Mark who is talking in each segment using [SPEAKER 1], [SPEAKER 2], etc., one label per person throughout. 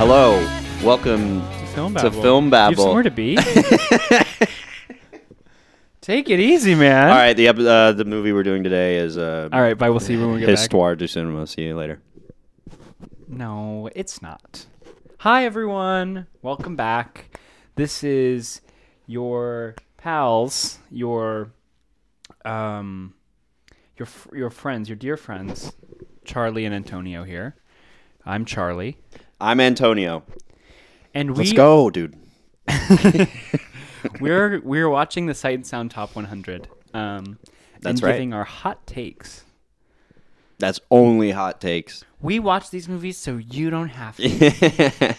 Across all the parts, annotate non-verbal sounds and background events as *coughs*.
[SPEAKER 1] Okay, we're recording. Hello, welcome
[SPEAKER 2] Film
[SPEAKER 1] to
[SPEAKER 2] babble.
[SPEAKER 1] Film
[SPEAKER 2] You have
[SPEAKER 1] Babble.
[SPEAKER 2] somewhere to be. *laughs* Take it easy, man.
[SPEAKER 1] All right, the uh, the movie we're doing today is uh,
[SPEAKER 2] All right. Bye. We'll see you when we get back.
[SPEAKER 1] Histoire du Cinema. See you later.
[SPEAKER 2] No, it's not. Hi, everyone. Welcome back. This is your pals, your um, your f- your friends, your dear friends, Charlie and Antonio here. I'm Charlie,
[SPEAKER 1] I'm Antonio.
[SPEAKER 2] and we
[SPEAKER 1] Let's go, dude. *laughs*
[SPEAKER 2] we're we're watching the Sight and Sound Top 100. Um,
[SPEAKER 1] That's
[SPEAKER 2] and
[SPEAKER 1] right.
[SPEAKER 2] giving our hot takes.
[SPEAKER 1] That's only hot takes.
[SPEAKER 2] We watch these movies so you don't have to. *laughs*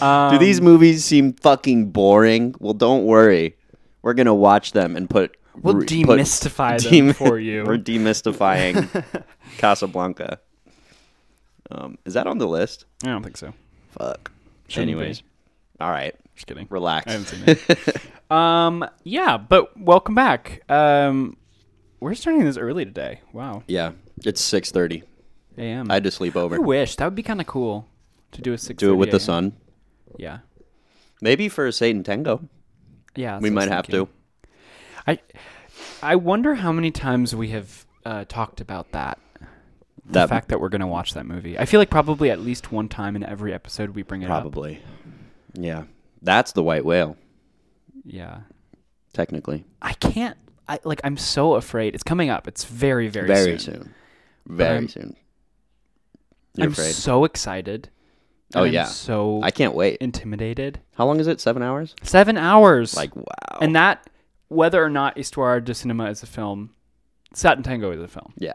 [SPEAKER 1] Do
[SPEAKER 2] Um,
[SPEAKER 1] these movies seem fucking boring? Well, don't worry. We're gonna watch them and put.
[SPEAKER 2] We'll
[SPEAKER 1] re- put-
[SPEAKER 2] demystify them
[SPEAKER 1] dem-
[SPEAKER 2] for you. *laughs*
[SPEAKER 1] We're demystifying Casablanca. Um, is that on the list?
[SPEAKER 2] I don't think so.
[SPEAKER 1] Fuck.
[SPEAKER 2] Shouldn't
[SPEAKER 1] Anyways, all right.
[SPEAKER 2] Just kidding.
[SPEAKER 1] Relax.
[SPEAKER 2] I haven't seen it. *laughs* um, yeah, but welcome back. Um, we're starting this early today. Wow,
[SPEAKER 1] yeah, it's six thirty.
[SPEAKER 2] a.m.
[SPEAKER 1] I had to sleep over.
[SPEAKER 2] I wish that would be kind of cool to do a six.
[SPEAKER 1] Do it with the sun.
[SPEAKER 2] Yeah,
[SPEAKER 1] Maybe for a Sátántangó,
[SPEAKER 2] yeah.
[SPEAKER 1] we might have to.
[SPEAKER 2] I, I wonder how many times we have uh, talked about that. The fact that we're gonna watch that movie. I feel like probably at least one time in every episode we bring it up.
[SPEAKER 1] Probably. Yeah, that's the white whale.
[SPEAKER 2] Yeah.
[SPEAKER 1] Technically,
[SPEAKER 2] I can't. I like. I'm so afraid. It's coming up. It's very, very,
[SPEAKER 1] very
[SPEAKER 2] soon.
[SPEAKER 1] soon. Very
[SPEAKER 2] I'm-
[SPEAKER 1] soon. You're
[SPEAKER 2] I'm
[SPEAKER 1] afraid?
[SPEAKER 2] so excited.
[SPEAKER 1] Oh,
[SPEAKER 2] I'm
[SPEAKER 1] yeah.
[SPEAKER 2] so
[SPEAKER 1] I can't wait.
[SPEAKER 2] intimidated.
[SPEAKER 1] How long is it? Seven hours?
[SPEAKER 2] Seven hours.
[SPEAKER 1] Like wow.
[SPEAKER 2] and that whether or not Histoire de Cinema is a film, Sátántangó is a film.
[SPEAKER 1] yeah,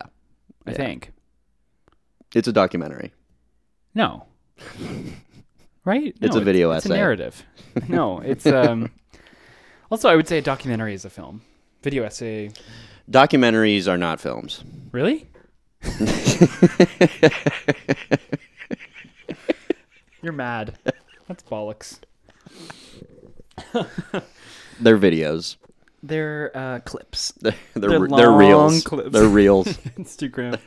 [SPEAKER 2] I
[SPEAKER 1] Yeah.
[SPEAKER 2] think.
[SPEAKER 1] It's a documentary.
[SPEAKER 2] No. *laughs* Right?
[SPEAKER 1] It's a video
[SPEAKER 2] it's,
[SPEAKER 1] essay.
[SPEAKER 2] a narrative. *laughs* no, it's um. also, I would say a documentary is a film. Video essay.
[SPEAKER 1] Documentaries are not films.
[SPEAKER 2] Really? *laughs* You're mad. That's bollocks.
[SPEAKER 1] They're videos.
[SPEAKER 2] They're uh, clips. *laughs*
[SPEAKER 1] They're they're,
[SPEAKER 2] They're
[SPEAKER 1] re- they're
[SPEAKER 2] long
[SPEAKER 1] reels.
[SPEAKER 2] clips.
[SPEAKER 1] They're reels. *laughs*
[SPEAKER 2] Instagram.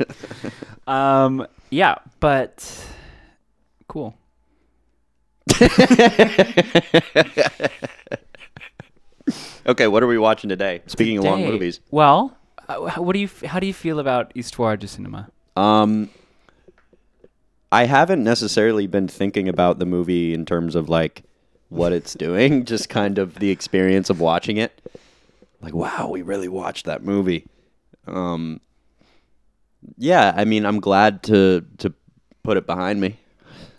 [SPEAKER 2] um. Yeah, but cool. *laughs*
[SPEAKER 1] okay, what are we watching today? Speaking of long movies,
[SPEAKER 2] Well, uh, how- what do you how do you feel about Histoire du Cinema?
[SPEAKER 1] um, I haven't necessarily been thinking about the movie in terms of like what it's doing, just kind of the experience of watching it. Like, wow, we really watched that movie. Um, yeah, I mean, I'm glad to to put it behind me.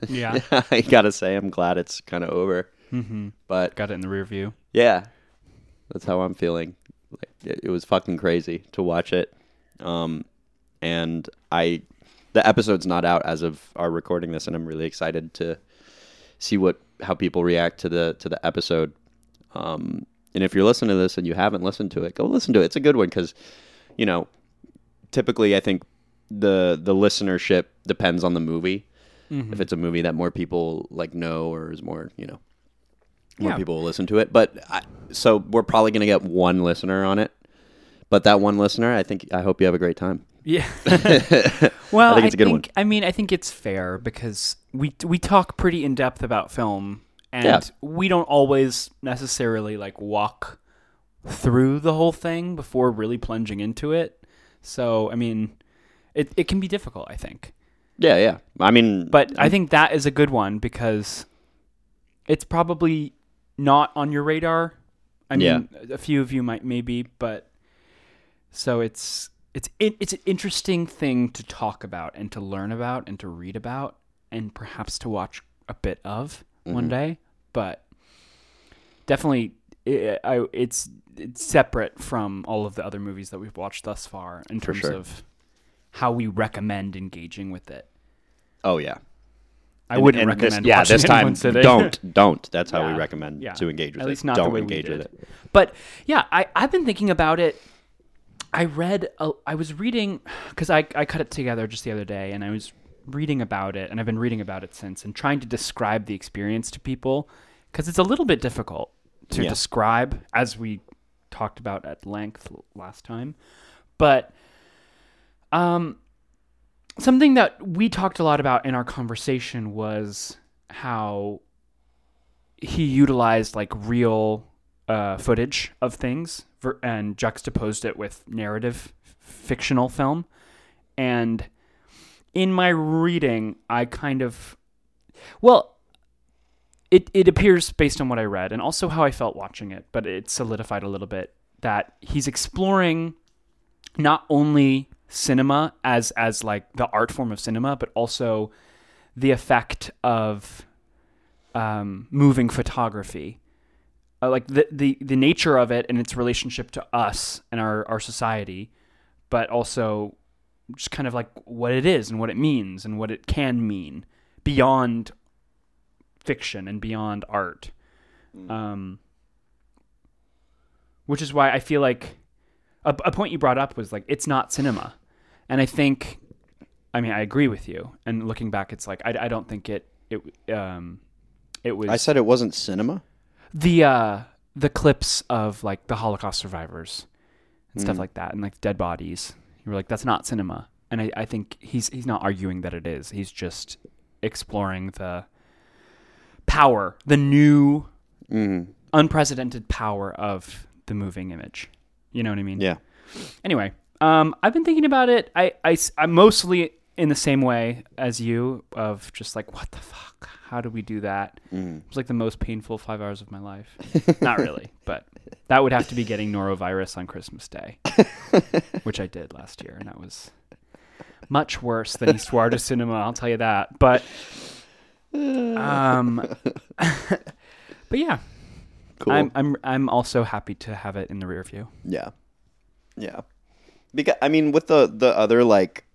[SPEAKER 2] Yeah. *laughs*
[SPEAKER 1] I gotta say, I'm glad it's kind of over.
[SPEAKER 2] mm-hmm.
[SPEAKER 1] But
[SPEAKER 2] Got it in the rear view.
[SPEAKER 1] Yeah, that's how I'm feeling. Like it, it was fucking crazy to watch it, um, and I, the episode's not out as of our recording this, and I'm really excited to see what how people react to the to the episode. Um, and if you're listening to this and you haven't listened to it, go listen to it. It's a good one because, you know, typically I think the the listenership depends on the movie.
[SPEAKER 2] Mm-hmm.
[SPEAKER 1] If it's a movie that more people like know or is more, you know, more
[SPEAKER 2] Yeah.
[SPEAKER 1] people will listen to it. But I, so we're probably going to get one listener on it. But that one listener, I think, I hope you have a great time.
[SPEAKER 2] Yeah. *laughs* *laughs* well,
[SPEAKER 1] I think it's a good one.
[SPEAKER 2] think, I mean, I think it's fair because we we talk pretty in depth about film, and
[SPEAKER 1] Yeah.
[SPEAKER 2] we don't always necessarily like walk through the whole thing before really plunging into it. So, I mean, it it can be difficult. I think.
[SPEAKER 1] Yeah, yeah. I mean,
[SPEAKER 2] But I think that is a good one because it's probably not on your radar. I mean, a few of you might maybe, but so it's it's it, it's an interesting thing to talk about and to learn about and to read about and perhaps to watch a bit of one
[SPEAKER 1] Mhm.
[SPEAKER 2] day. But definitely, i I, it's it's separate from all of the other movies that we've watched thus far in
[SPEAKER 1] For
[SPEAKER 2] terms
[SPEAKER 1] sure.
[SPEAKER 2] of how we recommend engaging with it.
[SPEAKER 1] oh yeah.
[SPEAKER 2] I
[SPEAKER 1] And-
[SPEAKER 2] wouldn't
[SPEAKER 1] and
[SPEAKER 2] recommend
[SPEAKER 1] This, *laughs* yeah, this time don't don't. That's how we recommend
[SPEAKER 2] yeah.
[SPEAKER 1] to engage with
[SPEAKER 2] At
[SPEAKER 1] it.
[SPEAKER 2] least not
[SPEAKER 1] don't
[SPEAKER 2] the way we
[SPEAKER 1] engage
[SPEAKER 2] did.
[SPEAKER 1] with it.
[SPEAKER 2] But yeah, I I've been thinking about it. I read a, I was reading because I I cut it together just the other day, and I was reading about it, and I've been reading about it since, and trying to describe the experience to people because it's a little bit difficult to
[SPEAKER 1] Yeah.
[SPEAKER 2] describe, as we talked about at length last time. But um, something that we talked a lot about in our conversation was how he utilized like real uh, footage of things and juxtaposed it with narrative fictional film. And in my reading, I kind of, well, it, it appears based on what I read and also how I felt watching it, but it solidified a little bit that he's exploring not only cinema as as like the art form of cinema, but also the effect of um, moving photography, uh, like the, the the nature of it and its relationship to us and our our society, but also just kind of like what it is and what it means and what it can mean beyond fiction and beyond art. Um, which is why I feel like a, a point you brought up was like it's not cinema, and I think, I mean, I agree with you. And looking back, it's like I, I don't think it it um it was
[SPEAKER 1] I said it wasn't cinema.
[SPEAKER 2] the uh the clips of like the Holocaust survivors and stuff like that, and like dead bodies. You were like, that's not cinema, and I, I think he's he's not arguing that it is. He's just exploring the power, the new
[SPEAKER 1] Mm.
[SPEAKER 2] unprecedented power of the moving image. You know what I mean?
[SPEAKER 1] Yeah.
[SPEAKER 2] Anyway, um, I've been thinking about it. I, I, am mostly in the same way as you of just like, what the fuck? How do we do that?
[SPEAKER 1] Mm.
[SPEAKER 2] It was like the most painful five hours of my life. Not really, *laughs* but that would have to be getting norovirus on Christmas Day, *laughs* which I did last year, and that was much worse than de Cinema. I'll tell you that. But, um, *laughs* but yeah,
[SPEAKER 1] Cool.
[SPEAKER 2] I'm I'm I'm also happy to have it in the rear view.
[SPEAKER 1] Yeah. Yeah. Because I mean with the the other like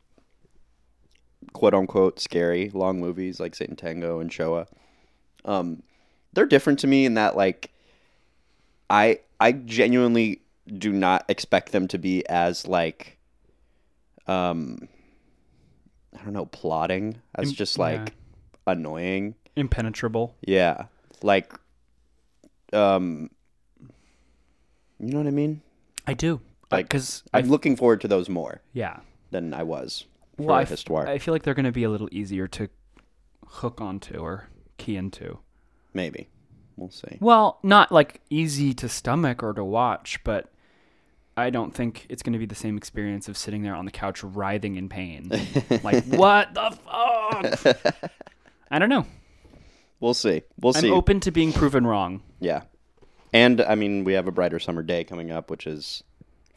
[SPEAKER 1] quote unquote scary long movies like Sátántangó and Shoah, um, they're different to me in that like I I genuinely do not expect them to be as like um I don't know, plotting as just like. Annoying.
[SPEAKER 2] Impenetrable.
[SPEAKER 1] Yeah. Like um you know what I mean?
[SPEAKER 2] I do.
[SPEAKER 1] Like,
[SPEAKER 2] Because
[SPEAKER 1] I'm looking forward to those more
[SPEAKER 2] yeah.
[SPEAKER 1] than I was for
[SPEAKER 2] Well, I, f-. I feel like they're going to be a little easier to hook onto or key into.
[SPEAKER 1] Maybe. We'll see.
[SPEAKER 2] Well, not like easy to stomach or to watch, but I don't think it's going to be the same experience of sitting there on the couch writhing in pain. *laughs* like, what the fuck? *laughs* I don't know.
[SPEAKER 1] We'll see. We'll see.
[SPEAKER 2] I'm open to being proven wrong.
[SPEAKER 1] Yeah. And I mean, we have a brighter summer day coming up, which is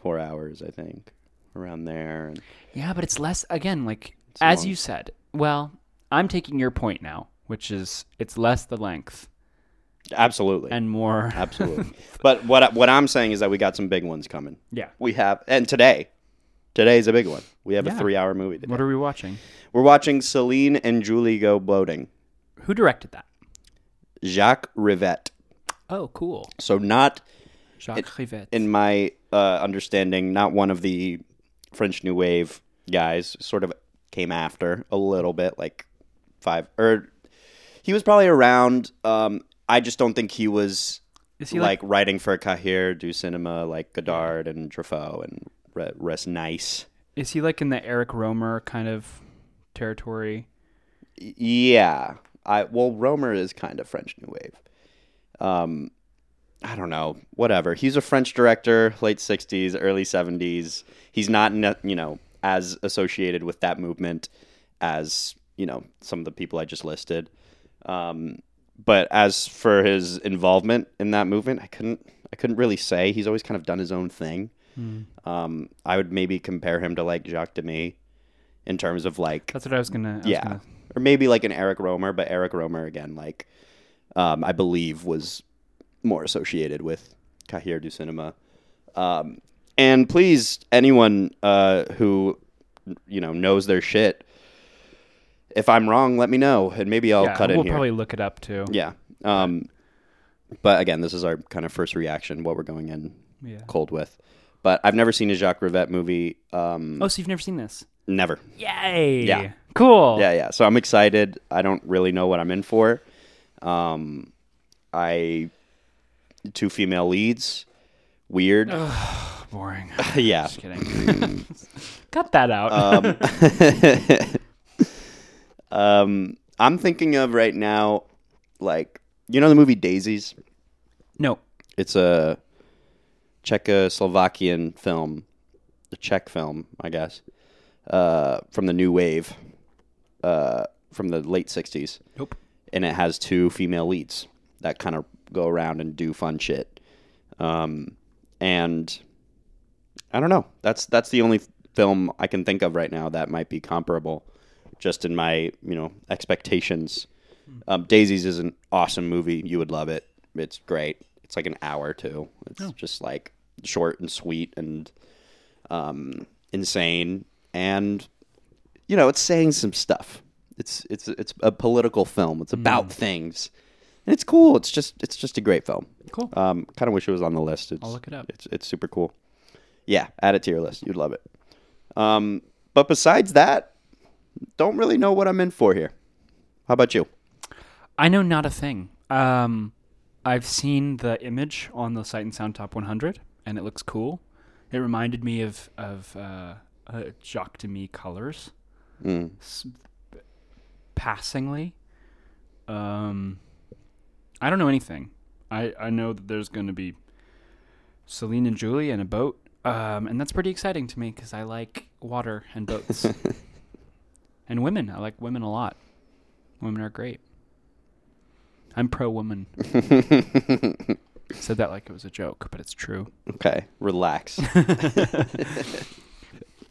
[SPEAKER 1] four hours, I think, around there. And
[SPEAKER 2] Yeah, but it's less again, like as
[SPEAKER 1] long.
[SPEAKER 2] you said. Well, I'm taking your point now, which is it's less the length
[SPEAKER 1] absolutely,
[SPEAKER 2] and more. *laughs*
[SPEAKER 1] absolutely. but what what I'm saying is that we got some big ones coming.
[SPEAKER 2] yeah.
[SPEAKER 1] We have, and today, today's a big one. We have
[SPEAKER 2] Yeah.
[SPEAKER 1] a three-hour movie today.
[SPEAKER 2] What are we watching?
[SPEAKER 1] We're watching Celine and Julie go boating.
[SPEAKER 2] Who directed that?
[SPEAKER 1] Jacques Rivette.
[SPEAKER 2] Oh, cool.
[SPEAKER 1] So not
[SPEAKER 2] Jacques Rivette.
[SPEAKER 1] in my uh, understanding, not one of the French New Wave guys. Sort of came after a little bit, like five or he was probably around. Um, I just don't think he was
[SPEAKER 2] he
[SPEAKER 1] like,
[SPEAKER 2] like,
[SPEAKER 1] writing for Cahiers du Cinema like Godard and Truffaut and Re- Resnais.
[SPEAKER 2] is he like in the Eric Rohmer kind of territory?
[SPEAKER 1] Yeah, I well Rohmer is kind of French New Wave. Um, I don't know, whatever. He's a French director, late '60s, early '70s. He's not, you know, as associated with that movement as you know some of the people I just listed. Um, but as for his involvement in that movement, I couldn't, I couldn't really say. He's always kind of done his own thing. Um, I would maybe compare him to like Jacques Demy in terms of like
[SPEAKER 2] That's what I was gonna. I was
[SPEAKER 1] yeah,
[SPEAKER 2] gonna-
[SPEAKER 1] or maybe like an Eric Rohmer, but Eric Rohmer again, like um, I believe was more associated with Cahiers du Cinema. Um, and please, anyone uh, who you know knows their shit, if I'm wrong, let me know, and maybe I'll
[SPEAKER 2] yeah,
[SPEAKER 1] cut
[SPEAKER 2] we'll
[SPEAKER 1] in here.
[SPEAKER 2] probably look it up too.
[SPEAKER 1] Yeah. Um, but again, this is our kind of first reaction, what we're going in
[SPEAKER 2] Yeah.
[SPEAKER 1] cold with. But I've never seen a Jacques Rivette movie. Um,
[SPEAKER 2] Oh, so you've never seen this?
[SPEAKER 1] Never.
[SPEAKER 2] Yay!
[SPEAKER 1] Yeah.
[SPEAKER 2] Cool.
[SPEAKER 1] Yeah, yeah. So I'm excited. I don't really know what I'm in for. Um, I two female leads. Weird.
[SPEAKER 2] Boring. *laughs*
[SPEAKER 1] yeah.
[SPEAKER 2] Just kidding. *laughs* Cut that out.
[SPEAKER 1] Um, *laughs* um, I'm thinking of right now, like you know the movie Daisies.
[SPEAKER 2] no.
[SPEAKER 1] It's a Czechoslovakian film, a Czech film, I guess, uh, from the new wave, uh, from the late '60s.
[SPEAKER 2] Nope.
[SPEAKER 1] and it has two female leads that kind of go around and do fun shit. Um, and I don't know. That's that's the only film I can think of right now that might be comparable, just in my you know expectations. Um, Daisies is an awesome movie. You would love it. It's great. It's like an hour too. It's just like short and sweet and um, insane, and you know it's saying some stuff. It's it's it's a political film. It's about things, and it's cool. It's just it's just a great film.
[SPEAKER 2] Cool.
[SPEAKER 1] Um, kind of wish it was on the list. It's,
[SPEAKER 2] I'll look it up.
[SPEAKER 1] It's it's super cool. Yeah, add it to your list. You'd love it. Um, but besides that, don't really know what I'm in for here. How about you?
[SPEAKER 2] I know not a thing. Um, I've seen the image on the Sight and Sound Top 100, and it looks cool. It reminded me of of uh, uh, Jacques Demy colors,
[SPEAKER 1] Mm.
[SPEAKER 2] s- passingly. Um, I don't know anything. I I know that there's going to be Celine and Julie and a boat, um, and that's pretty exciting to me because I like water and boats *laughs* and women. I like women a lot. Women are great. I'm pro woman. *laughs* Said that like it was a joke, but it's true.
[SPEAKER 1] Okay, relax. *laughs*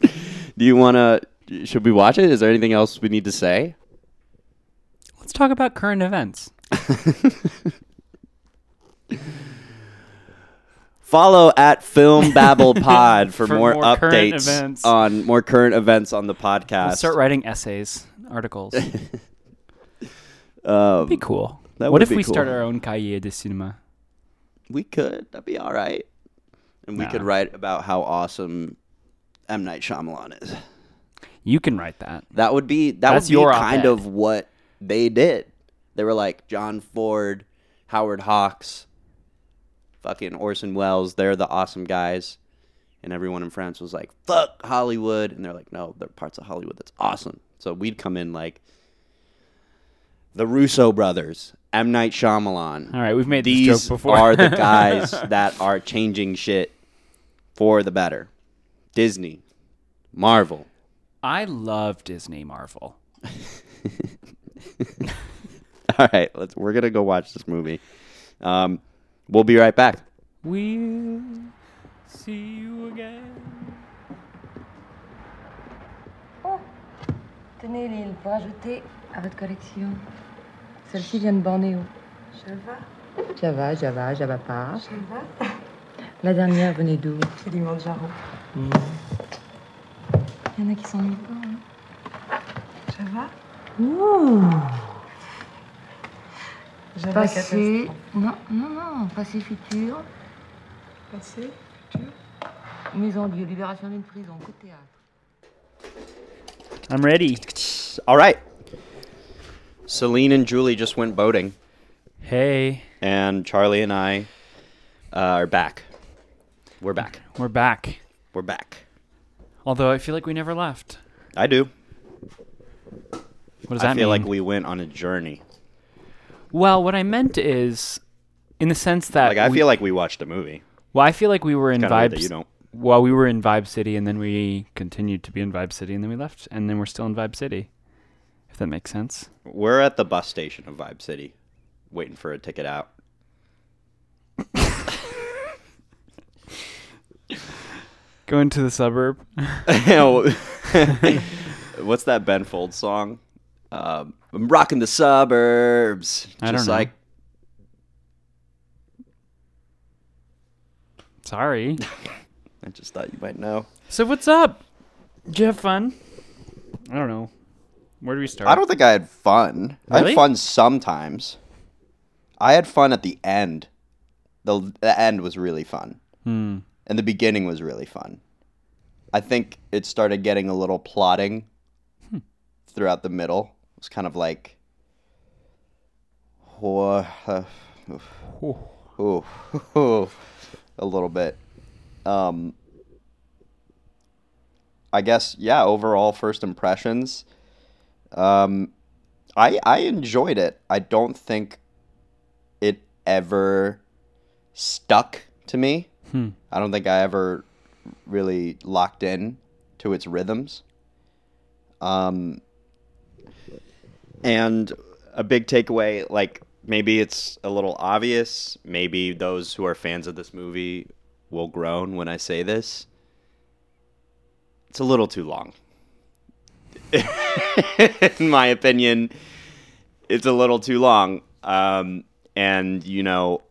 [SPEAKER 1] Do you want to? Should we watch it? Is there anything else we need to say?
[SPEAKER 2] Let's talk about current events. *laughs*
[SPEAKER 1] Follow at Film Babble *laughs* Pod for,
[SPEAKER 2] For
[SPEAKER 1] more,
[SPEAKER 2] more
[SPEAKER 1] updates on more current events on the podcast.
[SPEAKER 2] We'll start writing essays, articles. *laughs*
[SPEAKER 1] Um,
[SPEAKER 2] be cool. What if we start our own cahier de cinema?
[SPEAKER 1] we could. That'd be all right. And we
[SPEAKER 2] Nah.
[SPEAKER 1] could write about how awesome M Night Shyamalan is.
[SPEAKER 2] You can write that.
[SPEAKER 1] That would be that
[SPEAKER 2] That's
[SPEAKER 1] would be
[SPEAKER 2] your
[SPEAKER 1] kind
[SPEAKER 2] op-ed.
[SPEAKER 1] of what they did. They were like John Ford, Howard Hawks, fucking Orson Welles. They're the awesome guys, and everyone in France was like, "Fuck Hollywood," and they're like, "No, there are parts of Hollywood that's awesome." So we'd come in like the Russo brothers, M Night Shyamalan.
[SPEAKER 2] All right, we've made
[SPEAKER 1] These
[SPEAKER 2] before.
[SPEAKER 1] are the guys *laughs* that are changing shit for the better. Disney, Marvel.
[SPEAKER 2] I love Disney Marvel. *laughs*
[SPEAKER 1] All right, let's. We're gonna go watch this movie. Um, we'll be right back.
[SPEAKER 2] We'll see you again.
[SPEAKER 3] Oh, tenez Lille, pour ajouter à votre collection. Celle-ci vient de Bornéo.
[SPEAKER 4] Java,
[SPEAKER 3] Java, Java, Java pas.
[SPEAKER 4] Java,
[SPEAKER 3] La dernière venait d'où
[SPEAKER 4] Kilimanjaro.
[SPEAKER 3] Il y en a qui s'ennuient pas. Hein.
[SPEAKER 4] Java,
[SPEAKER 3] Ouh Passé. Non, non, non, passé futur.
[SPEAKER 4] Passé, futur.
[SPEAKER 3] Maison Dieu, libération d'une prison, coup de théâtre.
[SPEAKER 2] I'm ready.
[SPEAKER 1] All right. Celine and Julie just went boating,
[SPEAKER 2] Hey,
[SPEAKER 1] and Charlie and I uh, are back. We're back.
[SPEAKER 2] we're back.
[SPEAKER 1] We're back.
[SPEAKER 2] Although I feel like we never left.
[SPEAKER 1] I do.
[SPEAKER 2] What does
[SPEAKER 1] I
[SPEAKER 2] that mean?
[SPEAKER 1] I feel like we went on a journey.
[SPEAKER 2] well, what I meant is, in the sense that
[SPEAKER 1] Like I
[SPEAKER 2] we-
[SPEAKER 1] feel like we watched a movie.
[SPEAKER 2] well, I feel like we were in
[SPEAKER 1] Kind of weird that
[SPEAKER 2] vibes.
[SPEAKER 1] you don't.
[SPEAKER 2] Well, we were in Vibe City, and then we continued to be in Vibe City, and then we left, and then we're still in Vibe City. If that makes sense.
[SPEAKER 1] We're at the bus station of Vibe City, waiting for a ticket out. *laughs*
[SPEAKER 2] Going to the suburb. *laughs* *laughs*
[SPEAKER 1] What's that Ben Folds song? Um, I'm rocking the suburbs.
[SPEAKER 2] I don't
[SPEAKER 1] Just
[SPEAKER 2] know.
[SPEAKER 1] like
[SPEAKER 2] Sorry. *laughs*
[SPEAKER 1] I just thought you might know.
[SPEAKER 2] So what's up? Did you have fun? I don't know. Where do we start?
[SPEAKER 1] I don't think I had fun. I
[SPEAKER 2] Really?
[SPEAKER 1] had fun sometimes. I had fun at the end. The the end was really fun.
[SPEAKER 2] Hmm.
[SPEAKER 1] And the beginning was really fun. I think it started getting a little plotting
[SPEAKER 2] Hmm.
[SPEAKER 1] throughout the middle. It was kind of like wha- uh, ooh, ooh, a little bit. Um, I guess yeah. Overall, first impressions. Um, I I enjoyed it. I don't think it ever stuck to me.
[SPEAKER 2] Hmm.
[SPEAKER 1] I don't think I ever really locked in to its rhythms. Um, and a big takeaway, like maybe it's a little obvious. Maybe those who are fans of this movie will groan when I say this. It's a little too long. *laughs* In my opinion, it's a little too long. Um, and you know,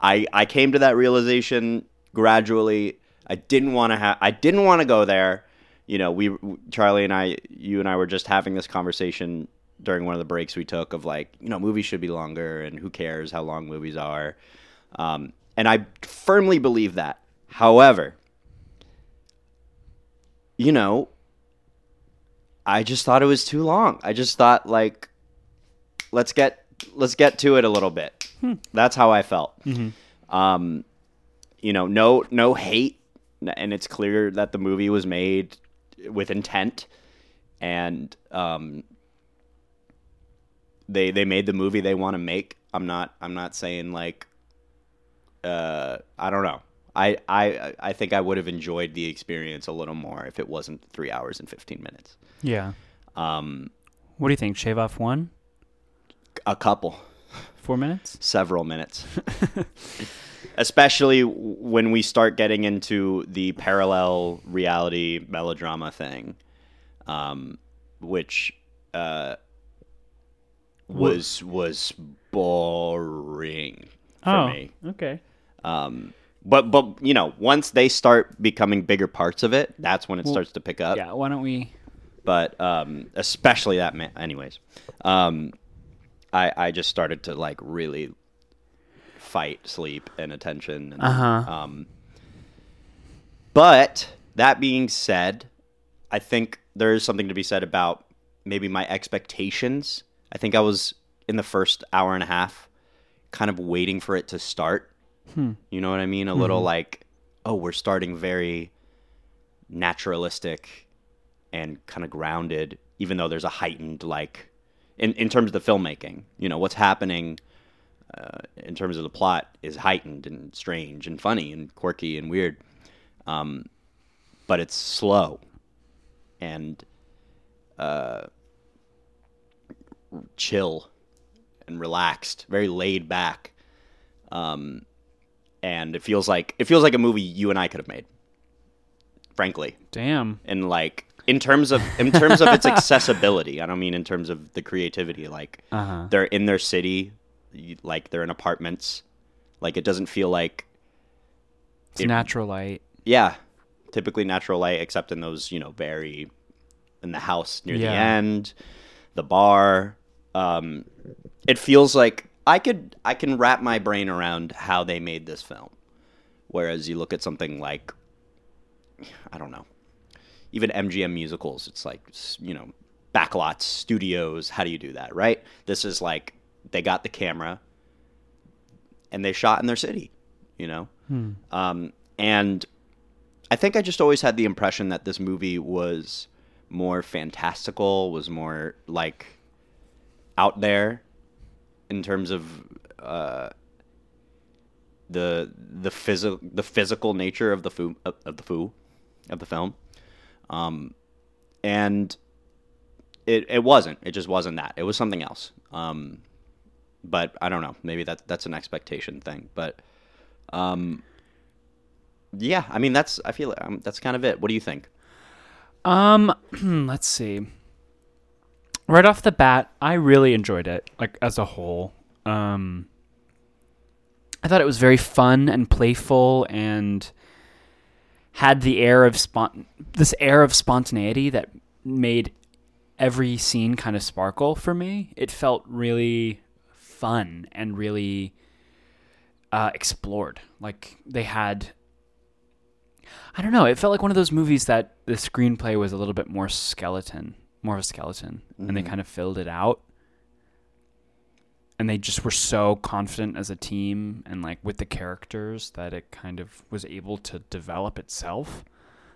[SPEAKER 1] I I came to that realization gradually. I didn't want to have. I didn't want to go there. You know, we Charlie and I, you and I were just having this conversation during one of the breaks we took of like, you know, movies should be longer, and who cares how long movies are. Um, and I firmly believe that. However, you know, I just thought it was too long. I just thought like, let's get let's get to it a little bit. That's how I felt. Um, you know, no no hate, and it's clear that the movie was made with intent, and um, they they made the movie they want to make. I'm not I'm not saying like, uh, I don't know. I, I I think I would have enjoyed the experience a little more if it wasn't three hours and fifteen minutes.
[SPEAKER 2] Yeah.
[SPEAKER 1] Um,
[SPEAKER 2] What do you think? Shave off one?
[SPEAKER 1] a couple.
[SPEAKER 2] Four minutes?
[SPEAKER 1] several minutes. *laughs* Especially when we start getting into the parallel reality melodrama thing, um, which uh, was was boring for
[SPEAKER 2] oh,
[SPEAKER 1] me.
[SPEAKER 2] okay.
[SPEAKER 1] Um, but but you know, once they start becoming bigger parts of it, that's when it
[SPEAKER 2] Well,
[SPEAKER 1] starts to pick up
[SPEAKER 2] Yeah, why don't we?
[SPEAKER 1] but um, especially that man. Anyways, um, I I just started to like really fight sleep and attention. And,
[SPEAKER 2] Uh-huh.
[SPEAKER 1] Um, but that being said, I think there is something to be said about maybe my expectations. I think I was in the first hour and a half, kind of waiting for it to start. You know what I mean? A little like, oh, we're starting very naturalistic and kind of grounded, even though there's a heightened like in in terms of the filmmaking. You know what's happening uh, in terms of the plot is heightened and strange and funny and quirky and weird, um, but it's slow and uh, chill and relaxed, very laid back. Um, and it feels like it feels like a movie you and I could have made. Frankly,
[SPEAKER 2] Damn.
[SPEAKER 1] and like in terms of in terms of its *laughs* accessibility i don't mean in terms of the creativity like
[SPEAKER 2] Uh-huh.
[SPEAKER 1] they're in their city like they're in apartments like it doesn't feel like
[SPEAKER 2] It's
[SPEAKER 1] It-
[SPEAKER 2] natural light.
[SPEAKER 1] yeah typically natural light except in those you know very in the house near the end the bar um it feels like i could i can wrap my brain around how they made this film whereas you look at something like i don't know even mgm musicals it's like you know backlots studios how do you do that right? This is like they got the camera and they shot in their city you know? Um, and I think I just always had the impression that this movie was more fantastical, was more like out there in terms of uh, the the physical the physical nature of the foo of the foo of the film, um, and it it wasn't. It just wasn't that. It was something else. Um, but I don't know. Maybe that that's an expectation thing. But um, yeah, I mean that's I feel um, that's kind of it. What do you think?
[SPEAKER 2] Um, *clears throat* let's see. Right off the bat, I really enjoyed it, like as a whole. Um, I thought it was very fun and playful, and had the air of spont this air of spontaneity that made every scene kind of sparkle for me. It felt really fun and really uh, explored. Like they had I don't know. It felt like one of those movies that the screenplay was a little bit more skeleton, more of a skeleton, and they kind of filled it out. And they just were so confident as a team and like with the characters that it kind of was able to develop itself.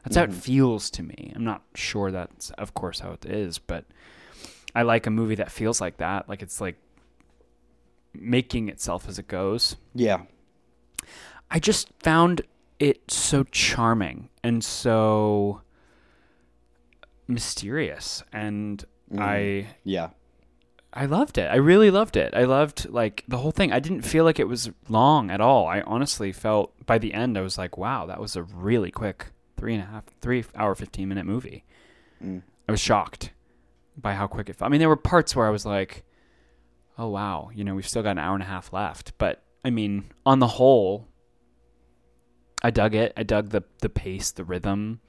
[SPEAKER 2] That's how it mm-hmm. feels to me. I'm not sure that's, of course, how it is, but I like a movie that feels like that. Like it's like making itself as it goes.
[SPEAKER 1] Yeah.
[SPEAKER 2] I just found it so charming and so mysterious and mm-hmm. I
[SPEAKER 1] Yeah.
[SPEAKER 2] I loved it. I really loved it. I loved like the whole thing. I didn't feel like it was long at all. I honestly felt by the end I was like, wow, that was a really quick three and a half, three hour, fifteen minute movie.
[SPEAKER 1] Mm.
[SPEAKER 2] I was shocked by how quick it felt. I mean, there were parts where I was like, oh wow, you know, we've still got an hour and a half left. But I mean, on the whole, I dug it. I dug the the pace, the rhythm.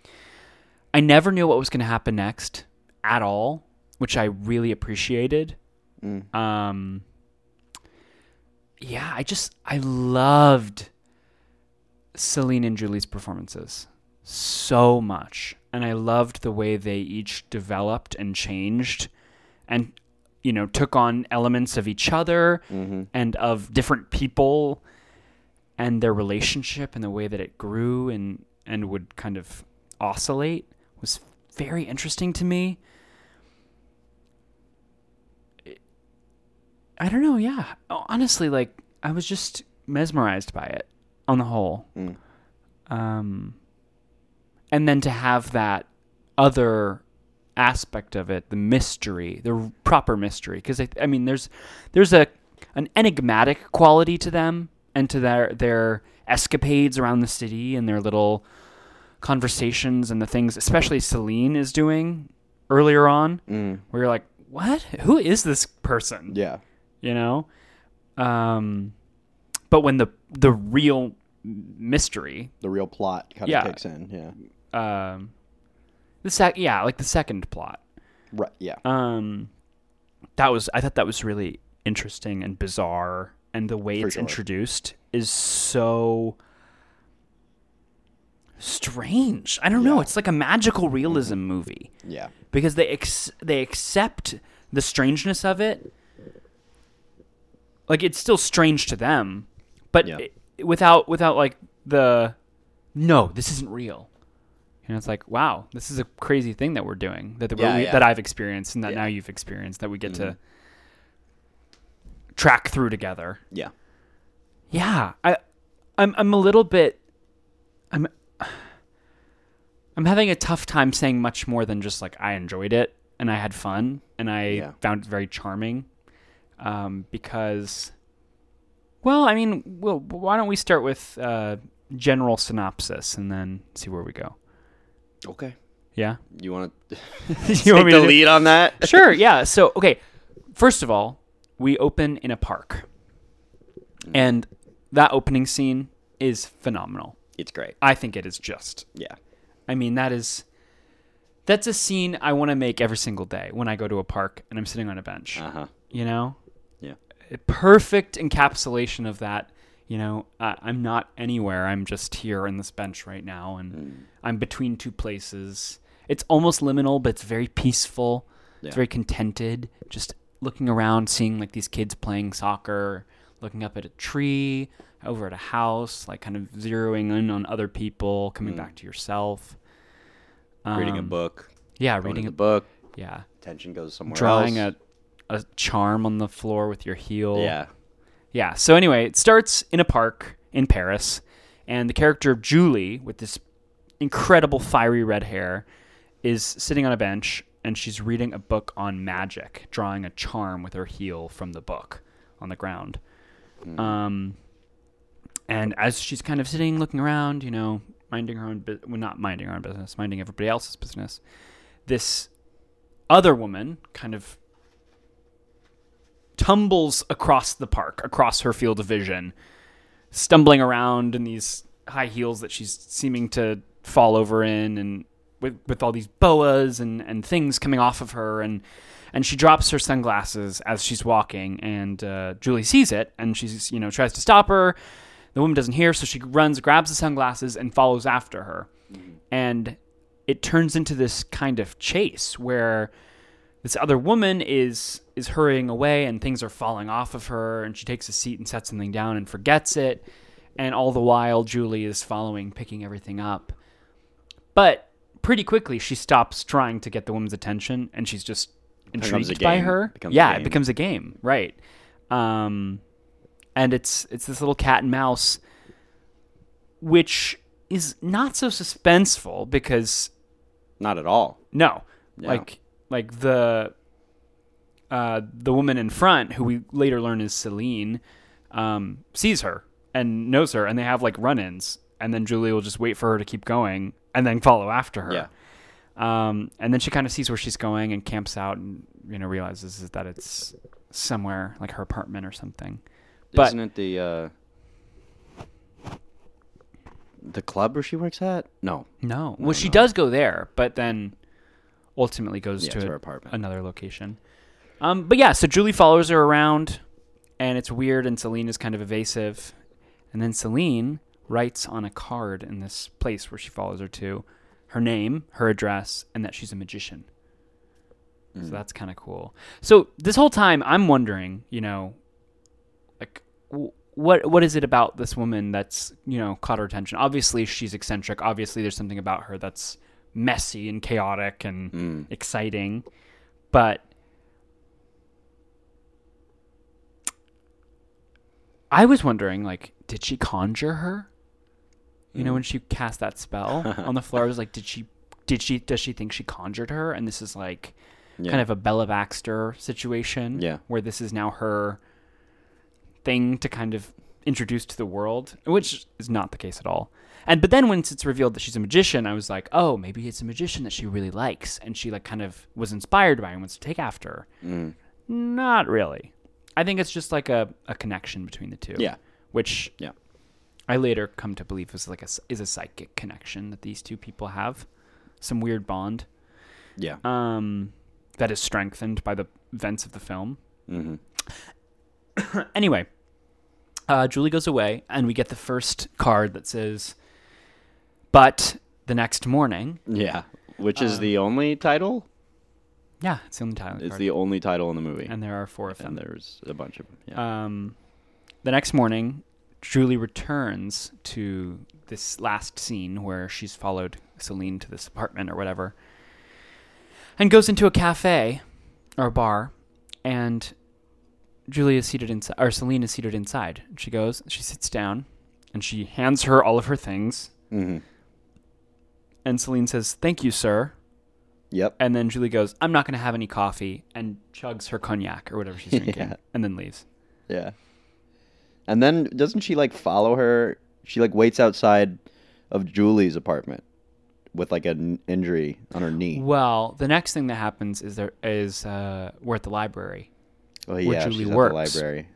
[SPEAKER 2] I never knew what was going to happen next at all, which I really appreciated.
[SPEAKER 1] Mm.
[SPEAKER 2] Um, yeah, I just I loved Celine and Julie's performances so much, and I loved the way they each developed and changed, and you know took on elements of each other
[SPEAKER 1] Mm-hmm.
[SPEAKER 2] and of different people and their relationship and the way that it grew and and would kind of oscillate was very interesting to me. I don't know, yeah. Honestly, like I was just mesmerized by it on the whole.
[SPEAKER 1] Mm.
[SPEAKER 2] Um and then to have that other aspect of it, the mystery, the r- proper mystery because I, I mean there's there's a an enigmatic quality to them and to their their escapades around the city and their little conversations and the things especially Celine is doing earlier on
[SPEAKER 1] Mm.
[SPEAKER 2] where you're like what who is this person
[SPEAKER 1] Yeah.
[SPEAKER 2] You know um but when the the real mystery
[SPEAKER 1] The real plot kind of
[SPEAKER 2] Yeah.
[SPEAKER 1] kicks in. Yeah.
[SPEAKER 2] um the sec yeah like the second plot
[SPEAKER 1] Right. Yeah.
[SPEAKER 2] um that was i thought that was really interesting and bizarre and the way
[SPEAKER 1] For
[SPEAKER 2] it's
[SPEAKER 1] sure.
[SPEAKER 2] introduced is so strange i don't know
[SPEAKER 1] Yeah. Mm-hmm.
[SPEAKER 2] it's like a magical realism movie
[SPEAKER 1] Yeah.
[SPEAKER 2] because they ex- they accept the strangeness of it. Like it's still strange to them, but
[SPEAKER 1] Yeah.
[SPEAKER 2] it- without without like the no, this isn't real. You know, it's like wow, this is a crazy thing that we're doing that that,
[SPEAKER 1] Yeah,
[SPEAKER 2] we,
[SPEAKER 1] yeah.
[SPEAKER 2] that I've experienced and that now you've experienced that we get
[SPEAKER 1] Mhm.
[SPEAKER 2] to track through together.
[SPEAKER 1] Yeah.
[SPEAKER 2] Yeah, I, I'm I'm a little bit, I'm, I'm having a tough time saying much more than just like I enjoyed it and I had fun and I
[SPEAKER 1] Yeah.
[SPEAKER 2] found it very charming, um, because, well, I mean, well, why don't we start with uh, general synopsis and then see where we go?
[SPEAKER 1] Okay.
[SPEAKER 2] Yeah,
[SPEAKER 1] You *laughs* *laughs* want to
[SPEAKER 2] you
[SPEAKER 1] take
[SPEAKER 2] want me
[SPEAKER 1] the
[SPEAKER 2] to
[SPEAKER 1] lead on that? *laughs*
[SPEAKER 2] sure. Yeah. So okay, first of all, we open in a park, and that opening scene is phenomenal.
[SPEAKER 1] It's great.
[SPEAKER 2] I think it is just.
[SPEAKER 1] Yeah.
[SPEAKER 2] I mean, that is that's a scene I want to make every single day when I go to a park and I'm sitting on a bench.
[SPEAKER 1] Uh huh.
[SPEAKER 2] You know,
[SPEAKER 1] Yeah.
[SPEAKER 2] a perfect encapsulation of that. You know, I, I'm not anywhere. I'm just here on this bench right now, and
[SPEAKER 1] Mm.
[SPEAKER 2] I'm between two places. It's almost liminal, but it's very peaceful.
[SPEAKER 1] Yeah.
[SPEAKER 2] It's very contented. Just looking around, seeing like these kids playing soccer, looking up at a tree, over at a house, like kind of zeroing in on other people, coming
[SPEAKER 1] Mm.
[SPEAKER 2] back to yourself.
[SPEAKER 1] reading a
[SPEAKER 2] Um,
[SPEAKER 1] book.
[SPEAKER 2] Yeah, reading a
[SPEAKER 1] book.
[SPEAKER 2] Yeah,
[SPEAKER 1] Attention goes somewhere
[SPEAKER 2] drawing
[SPEAKER 1] else.
[SPEAKER 2] a a charm on the floor with your heel.
[SPEAKER 1] Yeah.
[SPEAKER 2] Yeah. So anyway, it starts in a park in Paris, and the character of Julie, with this incredible fiery red hair, is sitting on a bench and she's reading a book on magic, drawing a charm with her heel from the book on the ground.
[SPEAKER 1] Mm.
[SPEAKER 2] Um, and as she's kind of sitting, looking around, you know, minding her own, bu- well, not minding her own business, minding everybody else's business, this other woman kind of tumbles across the park, across her field of vision, stumbling around in these high heels that she's seeming to fall over in, and with with all these boas and and things coming off of her, and and she drops her sunglasses as she's walking, and uh, Julie sees it, and she's you know tries to stop her. The woman doesn't hear, so she runs, grabs the sunglasses, and follows after her, and it turns into this kind of chase where this other woman is is hurrying away and things are falling off of her and she takes a seat and sets something down and forgets it and all the while Julie is following picking everything up but pretty quickly she stops trying to get the woman's attention and she's just intrigued by her.
[SPEAKER 1] Becomes
[SPEAKER 2] yeah, it becomes a game, right? Um, and it's it's this little cat and mouse, which is not so suspenseful because
[SPEAKER 1] Not at all.
[SPEAKER 2] no,
[SPEAKER 1] Yeah.
[SPEAKER 2] like like the uh, the woman in front, who we later learn is Celine, um, sees her and knows her, and they have like run-ins, and then Julie will just wait for her to keep going and then follow after her.
[SPEAKER 1] Yeah.
[SPEAKER 2] Um, and then she kind of sees where she's going and camps out, and you know realizes that it's somewhere like her apartment or something. But-
[SPEAKER 1] Isn't it the uh, the club where she works at? No.
[SPEAKER 2] No, well, she does go there, but then ultimately goes
[SPEAKER 1] Yeah,
[SPEAKER 2] to
[SPEAKER 1] to
[SPEAKER 2] a-
[SPEAKER 1] apartment.
[SPEAKER 2] another location. Um, but yeah, so Julie follows her around, and it's weird, and Celine is kind of evasive, and then Celine writes on a card in this place where she follows her to her name, her address, and that she's a magician.
[SPEAKER 1] Mm.
[SPEAKER 2] So that's kind of cool. So this whole time, I'm wondering, you know, like w- what what is it about this woman that's you know caught her attention? Obviously, she's eccentric. Obviously, there's something about her that's messy and chaotic and
[SPEAKER 1] Mm.
[SPEAKER 2] exciting, but I was wondering, like, did she conjure her? You know, when she cast that spell *laughs* on the floor, I was like, did she? Did she? Does she think she conjured her? And this is like
[SPEAKER 1] Yeah.
[SPEAKER 2] kind of a Bella Baxter situation.
[SPEAKER 1] Yeah.
[SPEAKER 2] Where this is now her thing to kind of introduce to the world, which is not the case at all. And but then once it's revealed that she's a magician, I was like, oh, maybe it's a magician that she really likes, and she like kind of was inspired by and wants to take after.
[SPEAKER 1] Mm.
[SPEAKER 2] Not really. I think it's just like a, a connection between the two.
[SPEAKER 1] Yeah.
[SPEAKER 2] Which
[SPEAKER 1] Yeah.
[SPEAKER 2] I later come to believe is like a is a psychic connection that these two people have, some weird bond.
[SPEAKER 1] Yeah.
[SPEAKER 2] Um, that is strengthened by the events of the film.
[SPEAKER 1] hmm *coughs*
[SPEAKER 2] Anyway, uh, Julie goes away, and we get the first card that says, "But the next morning."
[SPEAKER 1] Yeah. Which is
[SPEAKER 2] Um,
[SPEAKER 1] the only title?
[SPEAKER 2] Yeah, it's the only title.
[SPEAKER 1] It's
[SPEAKER 2] card.
[SPEAKER 1] the only title in the movie.
[SPEAKER 2] and there are four of them.
[SPEAKER 1] And there's a bunch of them. Yeah.
[SPEAKER 2] Um, the next morning, Julie returns to this last scene where she's followed Celine to this apartment or whatever, and goes into a cafe or a bar, and Julie is seated inside, or Celine is seated inside. She goes, she sits down, and she hands her all of her things,
[SPEAKER 1] hmm
[SPEAKER 2] and Celine says, "Thank you, sir."
[SPEAKER 1] Yep.
[SPEAKER 2] And then Julie goes, "I'm not going to have any coffee," and chugs her cognac or whatever she's *laughs* drinking,
[SPEAKER 1] Yeah.
[SPEAKER 2] and then leaves.
[SPEAKER 1] Yeah. And then doesn't she like follow her? She like waits outside of Julie's apartment with like an injury on her knee.
[SPEAKER 2] Well, the next thing that happens is there is uh, we're at the library,
[SPEAKER 1] Oh
[SPEAKER 2] where
[SPEAKER 1] yeah,
[SPEAKER 2] Julie
[SPEAKER 1] she's
[SPEAKER 2] works.
[SPEAKER 1] at the library.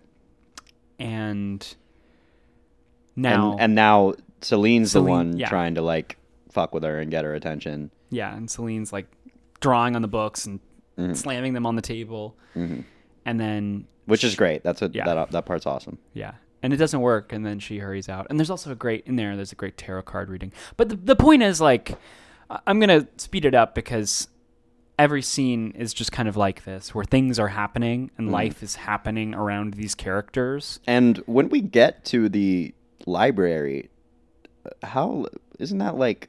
[SPEAKER 2] and now,
[SPEAKER 1] and, and now Celine's
[SPEAKER 2] Celine-
[SPEAKER 1] the one
[SPEAKER 2] yeah.
[SPEAKER 1] trying to like fuck with her and get her attention.
[SPEAKER 2] yeah, and Celine's like drawing on the books and
[SPEAKER 1] Mhm.
[SPEAKER 2] slamming them on the table,
[SPEAKER 1] Mhm.
[SPEAKER 2] and then
[SPEAKER 1] Which is great. That's a
[SPEAKER 2] Yeah.
[SPEAKER 1] that that part's awesome.
[SPEAKER 2] yeah, and it doesn't work, and then she hurries out. And there's also a great in there. There's a great tarot card reading. But the the point is like, I'm gonna speed it up because every scene is just kind of like this, where things are happening and
[SPEAKER 1] Mhm.
[SPEAKER 2] life is happening around these characters.
[SPEAKER 1] And when we get to the library, how isn't that like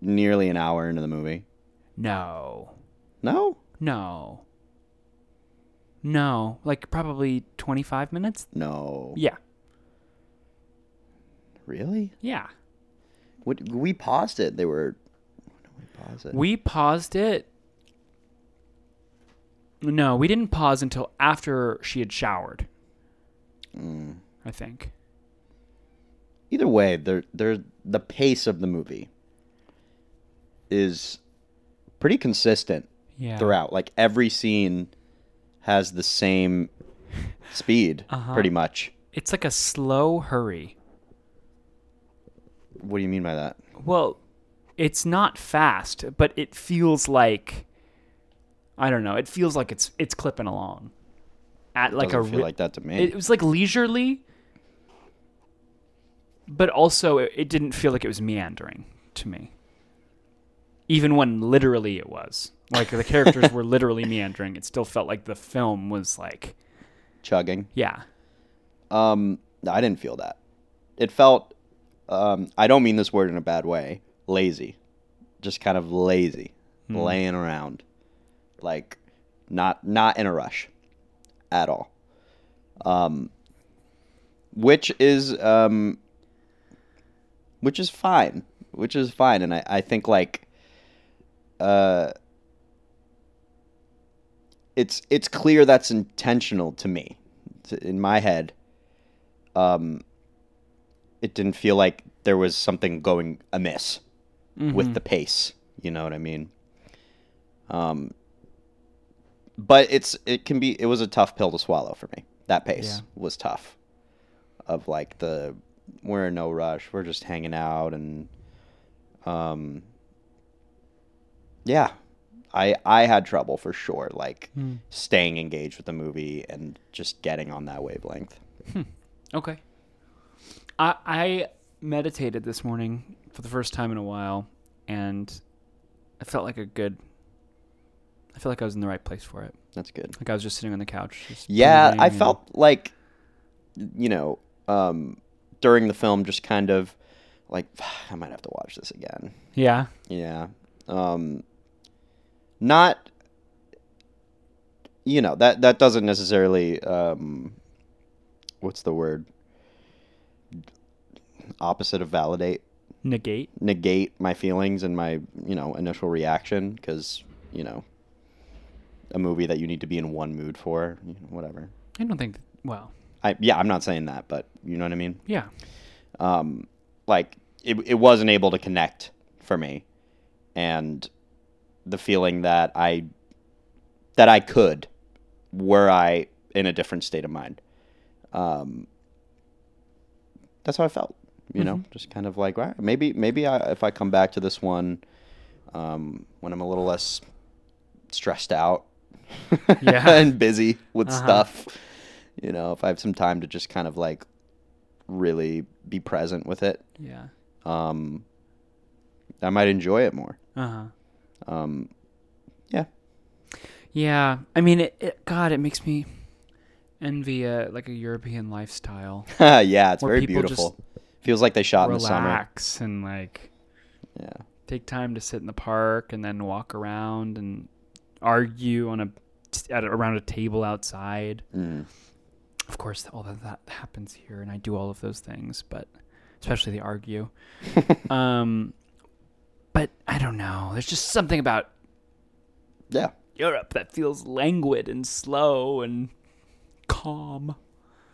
[SPEAKER 1] nearly an hour into the movie?
[SPEAKER 2] No.
[SPEAKER 1] No,
[SPEAKER 2] No. No, like probably 25 minutes?
[SPEAKER 1] no,
[SPEAKER 2] Yeah.
[SPEAKER 1] really?
[SPEAKER 2] Yeah.
[SPEAKER 1] What we paused it. They were. We paused it.
[SPEAKER 2] We paused it. No, we didn't pause until after she had showered,
[SPEAKER 1] Mm.
[SPEAKER 2] I think.
[SPEAKER 1] Either way, there there the pace of the movie is pretty consistent
[SPEAKER 2] Yeah.
[SPEAKER 1] throughout. Like every scene has the same speed, *laughs*
[SPEAKER 2] Uh-huh.
[SPEAKER 1] pretty much.
[SPEAKER 2] It's like a slow hurry.
[SPEAKER 1] What do you mean by that?
[SPEAKER 2] Well, it's not fast, but it feels like I don't know. It feels like it's it's clipping along at like
[SPEAKER 1] Doesn't
[SPEAKER 2] a
[SPEAKER 1] feel like that to me.
[SPEAKER 2] It was like leisurely, but also it, it didn't feel like it was meandering to me. Even when literally it was. Like the characters were literally meandering, it still felt like the film was like,
[SPEAKER 1] Chugging.
[SPEAKER 2] yeah.
[SPEAKER 1] Um, I didn't feel that. It felt. Um, I don't mean this word in a bad way. Lazy, just kind of lazy,
[SPEAKER 2] Hmm.
[SPEAKER 1] laying around, like not not in a rush at all. Um, which is um, which is fine, which is fine, and I I think like uh. It's it's clear that's intentional to me, in my head. Um, it didn't feel like there was something going amiss with the pace. You know what I mean? Um, but it's it can be it was a tough pill to swallow for me. That pace
[SPEAKER 2] Yeah.
[SPEAKER 1] was tough. Of like the we're in no rush, we're just hanging out and um yeah. I I had trouble for sure like
[SPEAKER 2] Hmm.
[SPEAKER 1] staying engaged with the movie and just getting on that wavelength.
[SPEAKER 2] Okay. I I meditated this morning for the first time in a while, and I felt like a good. I feel like I was in the right place for it.
[SPEAKER 1] That's good.
[SPEAKER 2] Like I was just sitting on the couch.
[SPEAKER 1] Yeah, I felt like, you know, um, during the film, just kind of like *sighs* I might have to watch this again.
[SPEAKER 2] Yeah.
[SPEAKER 1] Yeah, um, not, you know that that doesn't necessarily, um, what's the word? Opposite of validate,
[SPEAKER 2] Negate.
[SPEAKER 1] negate my feelings and my you know initial reaction because you know a movie that you need to be in one mood for, you know, whatever.
[SPEAKER 2] I don't think. Well.
[SPEAKER 1] I yeah, I'm not saying that, but you know what I mean.
[SPEAKER 2] Yeah.
[SPEAKER 1] Um, like it it wasn't able to connect for me, and the feeling that I that I could, were I in a different state of mind. Um, that's how I felt. You know, just kind of like, right, maybe maybe I, if I come back to this one, um, when I'm a little less stressed out,
[SPEAKER 2] Yeah. *laughs*
[SPEAKER 1] and busy with
[SPEAKER 2] Uh-huh.
[SPEAKER 1] stuff, you know, if I have some time to just kind of like really be present with it,
[SPEAKER 2] Yeah.
[SPEAKER 1] um, I might enjoy it more.
[SPEAKER 2] Uh huh.
[SPEAKER 1] Um, yeah,
[SPEAKER 2] Yeah. I mean, it, it. God, it makes me envy a like a European lifestyle. *laughs*
[SPEAKER 1] yeah, it's very beautiful. Feels like they shot in the summer.
[SPEAKER 2] Relax and like
[SPEAKER 1] Yeah,
[SPEAKER 2] take time to sit in the park and then walk around and argue on a at a, around a table outside.
[SPEAKER 1] mm.
[SPEAKER 2] Of course, all of that happens here, and I do all of those things, but especially the argue. *laughs* um, but I don't know. There's just something about
[SPEAKER 1] yeah,
[SPEAKER 2] Europe that feels languid and slow and calm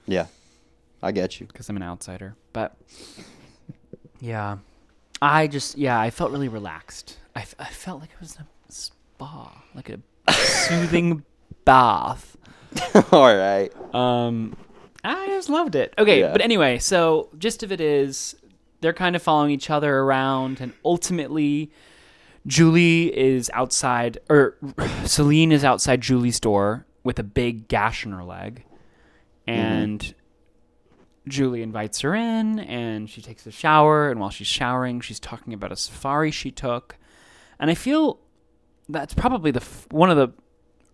[SPEAKER 1] yeah. I get you.
[SPEAKER 2] because I'm an outsider. But yeah, I just yeah, I felt really relaxed. I, f- I felt like it was a spa, like a soothing *laughs* bath.
[SPEAKER 1] All right.
[SPEAKER 2] Um, I just loved it. Okay,
[SPEAKER 1] Yeah.
[SPEAKER 2] but anyway, so gist of it is they're kind of following each other around, and ultimately, Julie is outside, or *sighs* Celine is outside Julie's door with a big gash in her leg, mm-hmm. and Julie invites her in, and she takes a shower, and while she's showering, she's talking about a safari she took, and I feel that's probably the f- one of the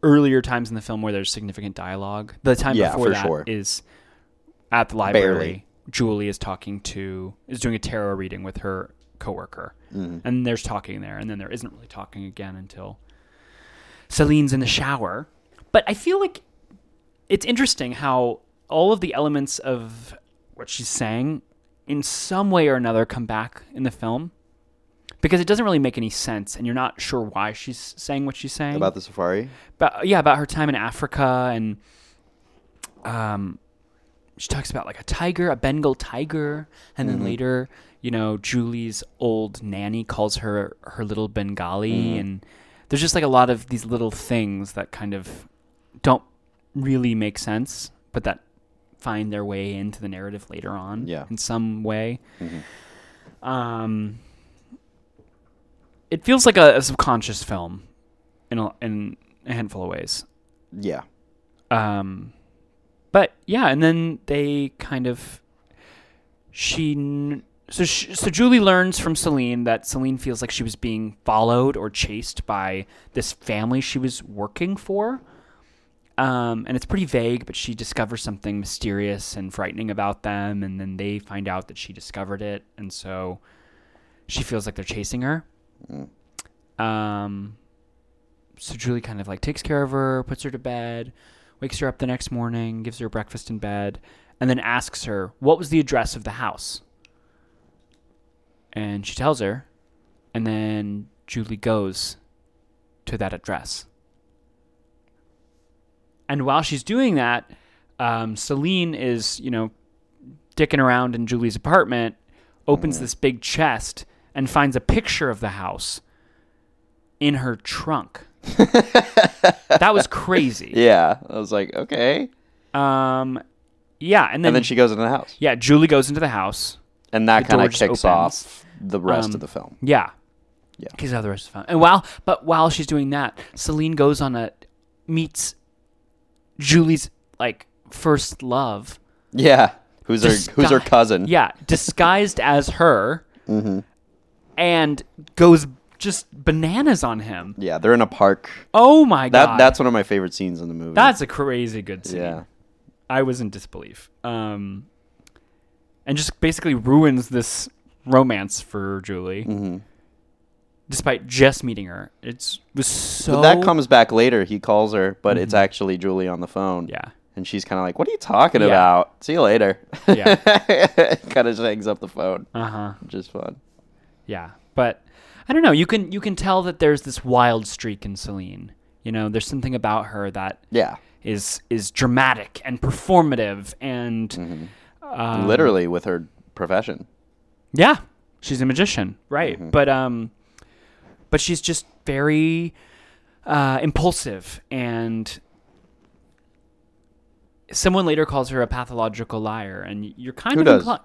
[SPEAKER 2] earlier times in the film where there's significant dialogue. The time
[SPEAKER 1] Yeah,
[SPEAKER 2] before
[SPEAKER 1] for
[SPEAKER 2] that is
[SPEAKER 1] sure.
[SPEAKER 2] at the library.
[SPEAKER 1] Barely.
[SPEAKER 2] Julie is talking to is doing a tarot reading with her coworker,
[SPEAKER 1] Mhm.
[SPEAKER 2] and there's talking there, and then there isn't really talking again until Celine's in the shower. But I feel like it's interesting how all of the elements of what she's saying, in some way or another, come back in the film. Because it doesn't really make any sense, and you're not sure why she's saying what she's saying
[SPEAKER 1] About the safari.
[SPEAKER 2] about yeah about her time in Africa and um she talks about like a tiger, a Bengal tiger, and then later, you know, Julie's old nanny calls her her little Bengali and there's just like a lot of these little things that kind of don't really make sense, but that find their way into the narrative later on
[SPEAKER 1] Yeah.
[SPEAKER 2] in some way.
[SPEAKER 1] Mhm.
[SPEAKER 2] Um it feels like a, a subconscious film in a, in a handful of ways.
[SPEAKER 1] Yeah.
[SPEAKER 2] Um, but yeah, and then they kind of she so sh so Julie learns from Celine that Celine feels like she was being followed or chased by this family she was working for. Um, and it's pretty vague, but she discovers something mysterious and frightening about them, and then they find out that she discovered it, and so she feels like they're chasing her. Um, so Julie kind of like takes care of her, puts her to bed, wakes her up the next morning, gives her breakfast in bed, and then asks her what was the address of the house. And she tells her, and then Julie goes to that address. And while she's doing that, um, Celine is, you know, dicking around in Julie's apartment, opens this big chest, and finds a picture of the house in her trunk. *laughs* that was crazy.
[SPEAKER 1] Yeah, I was like, okay.
[SPEAKER 2] Um, yeah, and then,
[SPEAKER 1] And then she goes into the house,
[SPEAKER 2] yeah, Julie goes into the house.
[SPEAKER 1] and that kind of kicks
[SPEAKER 2] opens.
[SPEAKER 1] off the rest
[SPEAKER 2] Um,
[SPEAKER 1] of the film.
[SPEAKER 2] Yeah.
[SPEAKER 1] Yeah.
[SPEAKER 2] Because how the rest is fun. And while but while she's doing that, Celine goes on a meets Julie's like first love.
[SPEAKER 1] Yeah, who's her who's her cousin?
[SPEAKER 2] Yeah, disguised as her,
[SPEAKER 1] hmm
[SPEAKER 2] and goes just bananas on him.
[SPEAKER 1] Yeah, they're in a park.
[SPEAKER 2] Oh my
[SPEAKER 1] That
[SPEAKER 2] god,
[SPEAKER 1] that's one of my favorite scenes in the movie.
[SPEAKER 2] that's a crazy good scene.
[SPEAKER 1] yeah.
[SPEAKER 2] I was in disbelief. Um, and just basically ruins this romance for Julie,
[SPEAKER 1] hmm
[SPEAKER 2] despite just meeting her. It's was so
[SPEAKER 1] But that comes back later. He calls her, but it's
[SPEAKER 2] Mhm.
[SPEAKER 1] actually Julie on the phone.
[SPEAKER 2] yeah.
[SPEAKER 1] And she's kind of like, "What are you talking
[SPEAKER 2] Yeah.
[SPEAKER 1] about? See you later."
[SPEAKER 2] Yeah. *laughs*
[SPEAKER 1] kind of just hangs up the phone,
[SPEAKER 2] Uh huh.
[SPEAKER 1] which is fun.
[SPEAKER 2] Yeah, but I don't know. You can you can tell that there's this wild streak in Celine. You know, there's something about her that
[SPEAKER 1] Yeah,
[SPEAKER 2] is is dramatic and performative and
[SPEAKER 1] hmm
[SPEAKER 2] um,
[SPEAKER 1] literally with her profession.
[SPEAKER 2] Yeah, she's a magician, right?
[SPEAKER 1] Mhm.
[SPEAKER 2] But um, but she's just very uh, impulsive, and someone later calls her a pathological liar, and you're kind
[SPEAKER 1] Who
[SPEAKER 2] of inclined.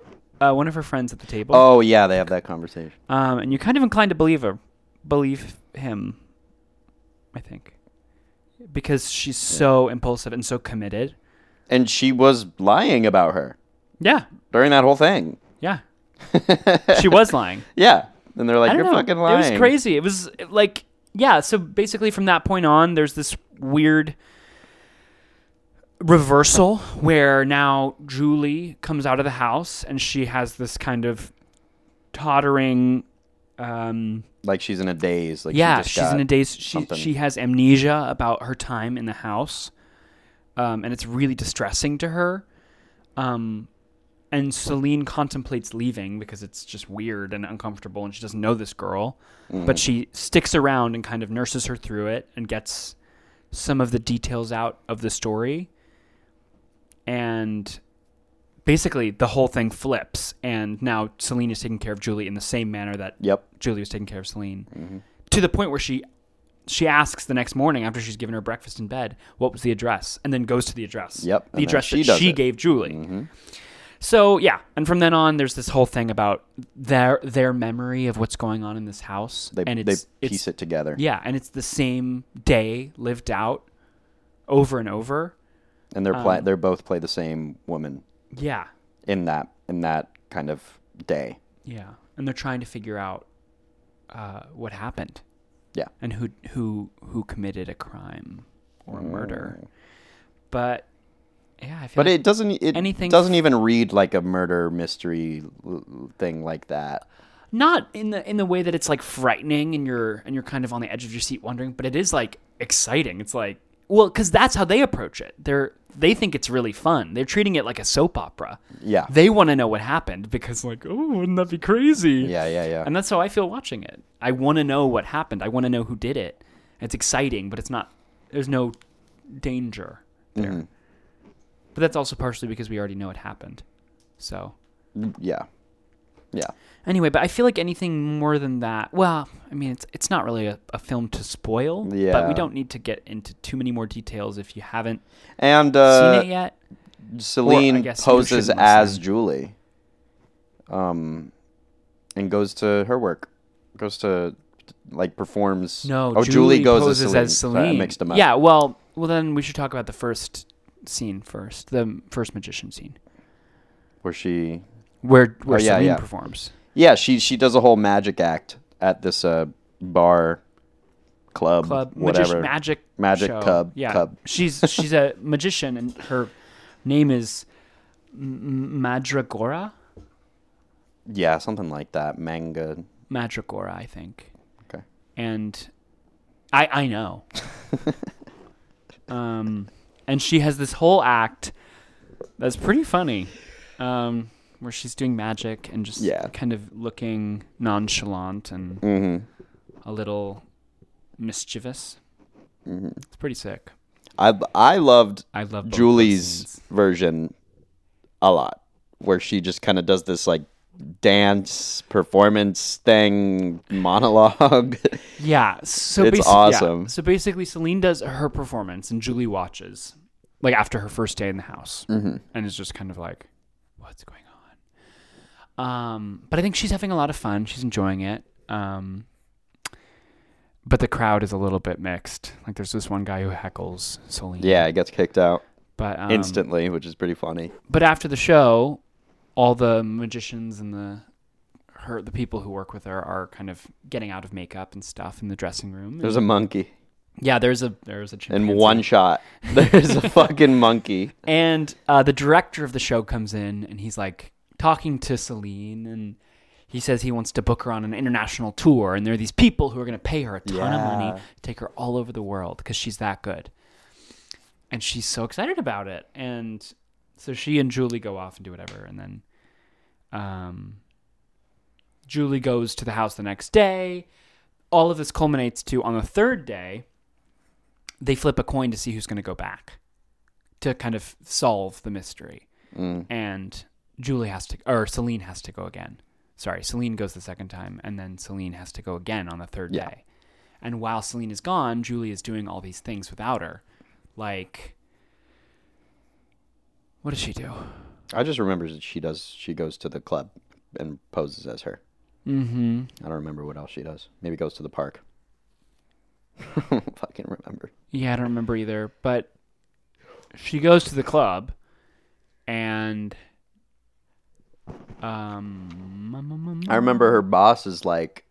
[SPEAKER 2] Uh, one of her friends at the table.
[SPEAKER 1] Oh yeah, they have that conversation.
[SPEAKER 2] Um, and you're kind of inclined to believe her, believe him. I think, because she's so impulsive and so committed.
[SPEAKER 1] And she was lying about her
[SPEAKER 2] Yeah,
[SPEAKER 1] during that whole thing.
[SPEAKER 2] yeah, *laughs* she was lying.
[SPEAKER 1] Yeah, and they're like, "You're
[SPEAKER 2] know.
[SPEAKER 1] fucking lying."
[SPEAKER 2] It was crazy. It was like, yeah. So basically, from that point on, there's this weird reversal where now Julie comes out of the house and she has this kind of tottering. Um,
[SPEAKER 1] Like she's in a daze. Like
[SPEAKER 2] yeah,
[SPEAKER 1] she just
[SPEAKER 2] she's in a daze. She
[SPEAKER 1] something.
[SPEAKER 2] she has amnesia about her time in the house, um, and it's really distressing to her. Um, and Celine contemplates leaving because it's just weird and uncomfortable, and she doesn't know this girl.
[SPEAKER 1] Mm-hmm.
[SPEAKER 2] But she sticks around and kind of nurses her through it and gets some of the details out of the story. And basically, the whole thing flips, and now Celine is taking care of Julie in the same manner that
[SPEAKER 1] Yep.
[SPEAKER 2] Julie was taking care of Celine.
[SPEAKER 1] Hmm
[SPEAKER 2] to the point where she she asks the next morning after she's given her breakfast in bed what was the address? And then goes to the address.
[SPEAKER 1] Yep,
[SPEAKER 2] the address
[SPEAKER 1] she
[SPEAKER 2] that she
[SPEAKER 1] it.
[SPEAKER 2] gave julie.
[SPEAKER 1] Hmm
[SPEAKER 2] so yeah and from then on there's this whole thing about their their memory of what's going on in this house
[SPEAKER 1] They
[SPEAKER 2] and
[SPEAKER 1] they piece
[SPEAKER 2] it's
[SPEAKER 1] it together.
[SPEAKER 2] yeah and it's the same day lived out over and over
[SPEAKER 1] and they're pla-
[SPEAKER 2] Um,
[SPEAKER 1] they're both play the same woman
[SPEAKER 2] yeah
[SPEAKER 1] in that in that kind of day.
[SPEAKER 2] yeah and they're trying to figure out uh, what happened
[SPEAKER 1] Yeah.
[SPEAKER 2] and who who who committed a crime or a murder
[SPEAKER 1] Mm.
[SPEAKER 2] but yeah i feel
[SPEAKER 1] But
[SPEAKER 2] like
[SPEAKER 1] it doesn't it
[SPEAKER 2] anything
[SPEAKER 1] doesn't even read like a murder mystery thing like that.
[SPEAKER 2] not in the in the way that it's like frightening and you're and you're kind of on the edge of your seat wondering but it is like exciting it's like well because that's how they approach it. They're they think it's really fun. They're treating it like a soap opera.
[SPEAKER 1] Yeah.
[SPEAKER 2] they want to know what happened because like oh wouldn't that be crazy?
[SPEAKER 1] Yeah, yeah, yeah.
[SPEAKER 2] and that's how i feel watching it. I want to know what happened. I want to know who did it. It's exciting but it's not there's no danger there.
[SPEAKER 1] Mhm.
[SPEAKER 2] but that's also partially because we already know it happened. So
[SPEAKER 1] Yeah. Yeah.
[SPEAKER 2] Anyway, but I feel like anything more than that. Well, I mean, it's it's not really a, a film to spoil.
[SPEAKER 1] Yeah.
[SPEAKER 2] But we don't need to get into too many more details if you haven't
[SPEAKER 1] And
[SPEAKER 2] seen
[SPEAKER 1] uh,
[SPEAKER 2] it yet.
[SPEAKER 1] Celine
[SPEAKER 2] guess
[SPEAKER 1] poses as. Julie. Um and goes to her work. Goes to like performs
[SPEAKER 2] No,
[SPEAKER 1] Oh,
[SPEAKER 2] Julie,
[SPEAKER 1] Julie, goes
[SPEAKER 2] poses
[SPEAKER 1] as Celine.
[SPEAKER 2] as Celine.
[SPEAKER 1] mixed them up.
[SPEAKER 2] Yeah. Well, well, then we should talk about the first scene first. The first magician scene
[SPEAKER 1] Where she
[SPEAKER 2] where where
[SPEAKER 1] Oh, yeah,
[SPEAKER 2] Celine
[SPEAKER 1] yeah.
[SPEAKER 2] performs.
[SPEAKER 1] Yeah, she she does a whole magic act at this uh bar club,
[SPEAKER 2] Club
[SPEAKER 1] whatever.
[SPEAKER 2] magic magic
[SPEAKER 1] Magic
[SPEAKER 2] show.
[SPEAKER 1] cub-
[SPEAKER 2] Yeah,
[SPEAKER 1] cub.
[SPEAKER 2] she's she's a *laughs* magician and her name is M- Madragora.
[SPEAKER 1] Yeah, something like that. Manga.
[SPEAKER 2] Madragora, I think.
[SPEAKER 1] Okay.
[SPEAKER 2] and I I know. *laughs* um, and she has this whole act that's pretty funny, um, where she's doing magic and just
[SPEAKER 1] Yeah.
[SPEAKER 2] kind of looking nonchalant and
[SPEAKER 1] hmm
[SPEAKER 2] a little mischievous.
[SPEAKER 1] hmm
[SPEAKER 2] It's pretty sick.
[SPEAKER 1] I I loved
[SPEAKER 2] I love both those
[SPEAKER 1] Julie's version a lot, where she just kind of does this like dance performance thing monologue. *laughs*
[SPEAKER 2] Yeah, so
[SPEAKER 1] It's
[SPEAKER 2] basi- yeah.
[SPEAKER 1] awesome.
[SPEAKER 2] So basically, Celine does her performance, and Julie watches, like after her first day in the house,
[SPEAKER 1] hmm
[SPEAKER 2] and is just kind of like, "What's going on?" Um, but I think she's having a lot of fun. She's enjoying it. Um, but the crowd is a little bit mixed. Like, there's this one guy who heckles Celine.
[SPEAKER 1] Yeah, he gets kicked out
[SPEAKER 2] but um,
[SPEAKER 1] instantly, which is pretty funny.
[SPEAKER 2] But after the show, all the magicians and the her the people who work with her are kind of getting out of makeup and stuff in the dressing room.
[SPEAKER 1] There's a monkey
[SPEAKER 2] yeah, there's a there's a
[SPEAKER 1] in one shot. *laughs* There's a fucking monkey.
[SPEAKER 2] and uh, the director of the show comes in and he's like talking to Celine and he says he wants to book her on an international tour and there are these people who are going to pay her a ton of money take her all over the world because she's that good. And she's so excited about it and so she and julie go off and do whatever and then um, julie goes to the house the next day. All of this culminates to on the third day they flip a coin to see who's going to go back to kind of solve the mystery.
[SPEAKER 1] Mm.
[SPEAKER 2] and Julie has to, or Celine has to go again. Sorry, Celine goes the second time, and then Celine has to go again on the third
[SPEAKER 1] Yeah.
[SPEAKER 2] day. And while Celine is gone, Julie is doing all these things without her. Like, what does she do?
[SPEAKER 1] I just remember that she does. She goes to the club and poses as her.
[SPEAKER 2] Mm-hmm.
[SPEAKER 1] I don't remember what else she does. Maybe goes to the park. *laughs* Fucking remember.
[SPEAKER 2] Yeah, I don't remember either. But she goes to the club, and um,
[SPEAKER 1] I remember her boss is like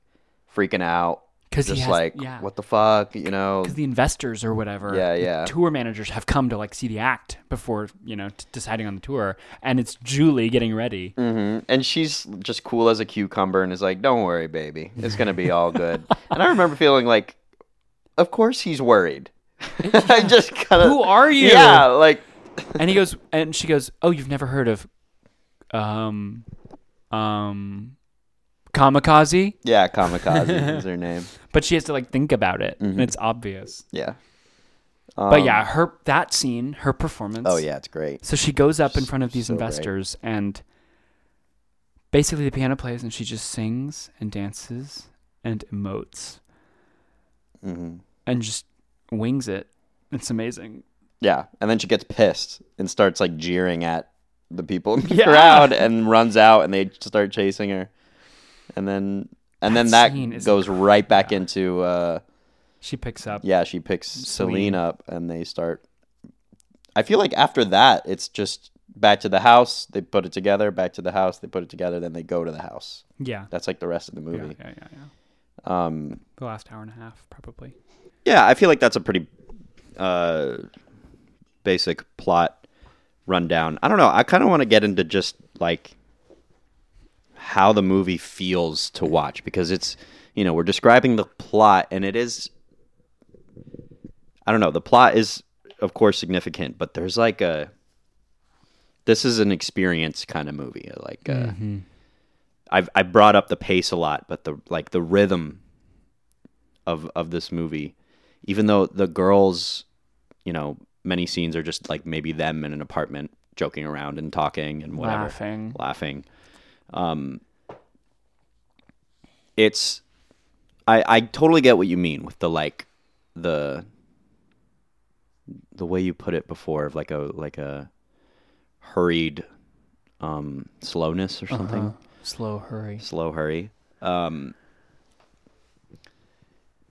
[SPEAKER 1] freaking out,
[SPEAKER 2] because
[SPEAKER 1] just
[SPEAKER 2] has,
[SPEAKER 1] like,
[SPEAKER 2] yeah,
[SPEAKER 1] "What the fuck?" You know?
[SPEAKER 2] because the investors or whatever,
[SPEAKER 1] Yeah, yeah.
[SPEAKER 2] tour managers have come to like see the act before you know t- deciding on the tour, and it's Julie getting ready.
[SPEAKER 1] hmm And she's just cool as a cucumber and is like, "Don't worry, baby, it's gonna be all good." *laughs* and I remember feeling like, "Of course he's worried." *laughs* *laughs* I just kind of.
[SPEAKER 2] Who are you?
[SPEAKER 1] Yeah, like
[SPEAKER 2] And he goes, and she goes, "Oh, you've never heard of, um, um, kamikaze?"
[SPEAKER 1] yeah, kamikaze *laughs* is her name.
[SPEAKER 2] But she has to like think about it,
[SPEAKER 1] Mhm.
[SPEAKER 2] and it's obvious.
[SPEAKER 1] Yeah.
[SPEAKER 2] but
[SPEAKER 1] Um,
[SPEAKER 2] yeah, her that scene, her performance.
[SPEAKER 1] Oh yeah, it's great.
[SPEAKER 2] So she goes up in front of these
[SPEAKER 1] So great.
[SPEAKER 2] investors and basically the piano plays and she just sings and dances and emotes
[SPEAKER 1] hmm
[SPEAKER 2] and just wings it. It's amazing.
[SPEAKER 1] Yeah, and then she gets pissed and starts like jeering at the people *laughs* in the
[SPEAKER 2] Yeah.
[SPEAKER 1] crowd and runs out and they start chasing her. And then and then
[SPEAKER 2] That
[SPEAKER 1] that
[SPEAKER 2] scene is-
[SPEAKER 1] goes right back
[SPEAKER 2] yeah.
[SPEAKER 1] into uh
[SPEAKER 2] She picks up.
[SPEAKER 1] yeah, she picks Celine
[SPEAKER 2] Celine.
[SPEAKER 1] up and they start I feel like after that it's just back to the house, they put it together, back to the house, they put it together, then they go to the house.
[SPEAKER 2] Yeah.
[SPEAKER 1] That's like the rest of the
[SPEAKER 2] Yeah,
[SPEAKER 1] movie.
[SPEAKER 2] yeah, yeah, yeah.
[SPEAKER 1] Um
[SPEAKER 2] The last hour and a half, probably.
[SPEAKER 1] Yeah, I feel like that's a pretty uh, basic plot rundown. I don't know. I kind of want to get into just like how the movie feels to watch because it's, you know, we're describing the plot and it is I don't know, the plot is of course significant, but there's like a this is an experience kind of movie. Like uh,
[SPEAKER 2] Mm-hmm.
[SPEAKER 1] I've I brought up the pace a lot, but the like the rhythm of of this movie, even though the girls, you know, many scenes are just like maybe them in an apartment joking around and talking and whatever,
[SPEAKER 2] Laughing.
[SPEAKER 1] laughing. Um, it's I I totally get what you mean with the like the the way you put it before of like a like a hurried um slowness or something
[SPEAKER 2] Uh-huh. Slow hurry.
[SPEAKER 1] slow hurry. Um,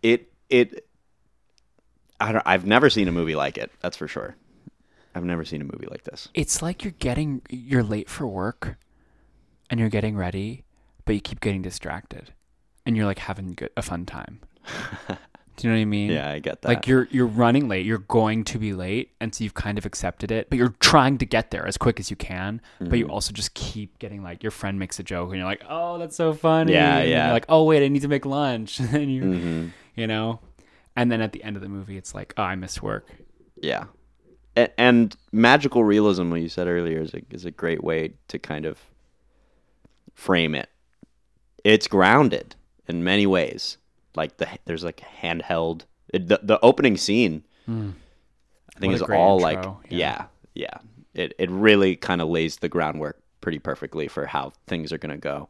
[SPEAKER 1] it it I don't, I've never seen a movie like it. That's for sure. I've never seen a movie like this.
[SPEAKER 2] It's like you're getting you're late for work and you're getting ready, but you keep getting distracted. And you're like having good, a fun time. *laughs* Do you know what I mean?
[SPEAKER 1] Yeah, I get that.
[SPEAKER 2] Like you're you're running late, you're going to be late, and so you've kind of accepted it, but you're trying to get there as quick as you can. But
[SPEAKER 1] Mm-hmm.
[SPEAKER 2] you also just keep getting like your friend makes a joke, and you're like, "Oh, that's so funny."
[SPEAKER 1] Yeah,
[SPEAKER 2] and
[SPEAKER 1] yeah.
[SPEAKER 2] Like, "Oh, wait, I need to make lunch," *laughs* and you,
[SPEAKER 1] Mhm.
[SPEAKER 2] you know, and then at the end of the movie, it's like, "Oh, I missed work."
[SPEAKER 1] Yeah. A- And magical realism, what you said earlier, is a, is a great way to kind of frame it. It's grounded in many ways. Like the there's like handheld it, the the opening scene.
[SPEAKER 2] Hmm. I think
[SPEAKER 1] is all
[SPEAKER 2] intro,
[SPEAKER 1] like
[SPEAKER 2] yeah.
[SPEAKER 1] yeah yeah. It it really kind of lays the groundwork pretty perfectly for how things are gonna go.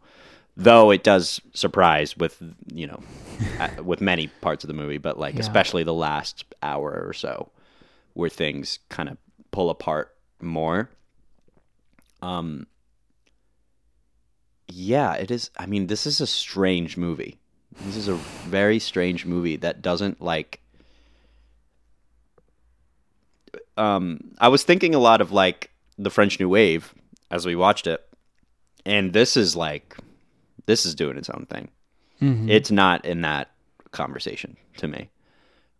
[SPEAKER 1] Though it does surprise with you know *laughs* uh, with many parts of the movie, but like
[SPEAKER 2] Yeah.
[SPEAKER 1] especially the last hour or so where things kind of pull apart more. Um yeah, it is I mean, this is a strange movie. This is a very strange movie that doesn't like um I was thinking a lot of like the French New Wave as we watched it. And this is like this is doing its own thing. It's not in that conversation to me.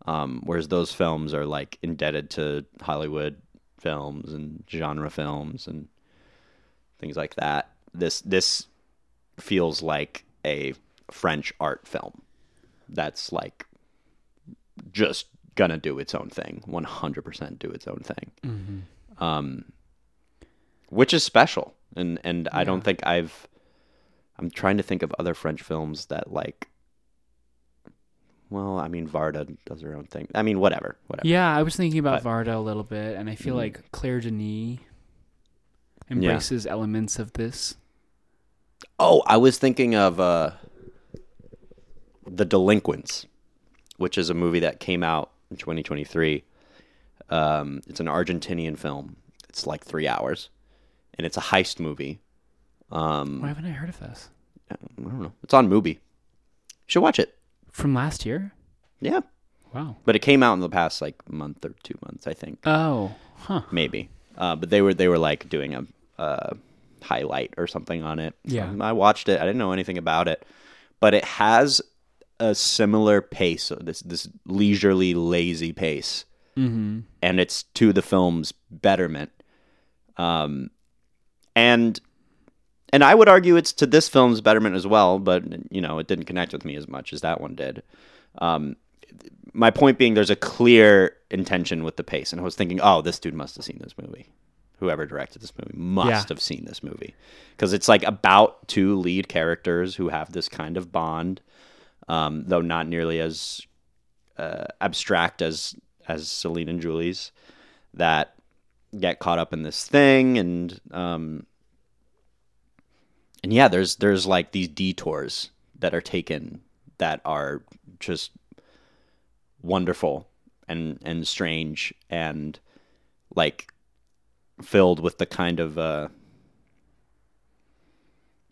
[SPEAKER 1] Um, whereas those films are like indebted to Hollywood films and genre films and things like that. This this feels like a French art film that's like just gonna do its own thing, one hundred percent do its own thing, um, which is special. And and I don't think I've. I'm trying to think of other French films that like. Well, I mean, Varda does her own thing. I mean, whatever, whatever.
[SPEAKER 2] Yeah, I was thinking about
[SPEAKER 1] But-
[SPEAKER 2] Varda a little bit, and I feel
[SPEAKER 1] Mhm.
[SPEAKER 2] like Claire Denis embraces elements of this.
[SPEAKER 1] Oh, I was thinking of uh, The Delinquents, which is a movie that came out in 2023. Um, it's an Argentinian film. It's like three hours, and it's a heist movie. Um,
[SPEAKER 2] Why haven't I heard of this?
[SPEAKER 1] I don't know. It's on Mubi. You should watch it.
[SPEAKER 2] From last year?
[SPEAKER 1] Yeah,
[SPEAKER 2] Wow.
[SPEAKER 1] but it came out in the past like month or two months, I think,
[SPEAKER 2] Oh, huh.
[SPEAKER 1] maybe. Uh, but they were they were like doing a uh, highlight or something on it.
[SPEAKER 2] Yeah.
[SPEAKER 1] I watched it. I didn't know anything about it, but it has a similar pace. This this leisurely, lazy pace,
[SPEAKER 2] Mm-hmm.
[SPEAKER 1] and it's to the film's betterment. Um, and and I would argue it's to this film's betterment as well, but you know, it didn't connect with me as much as that one did. Um, my point being, there's a clear intention with the pace, and I was thinking, oh, this dude must have seen this movie. Whoever directed this movie must
[SPEAKER 2] Yeah.
[SPEAKER 1] have seen this movie because it's like about two lead characters who have this kind of bond, um, though not nearly as uh, abstract as as Celine and Julie's, that get caught up in this thing and um, and yeah, there's there's like these detours that are taken that are just wonderful and and strange and like filled with the kind of uh,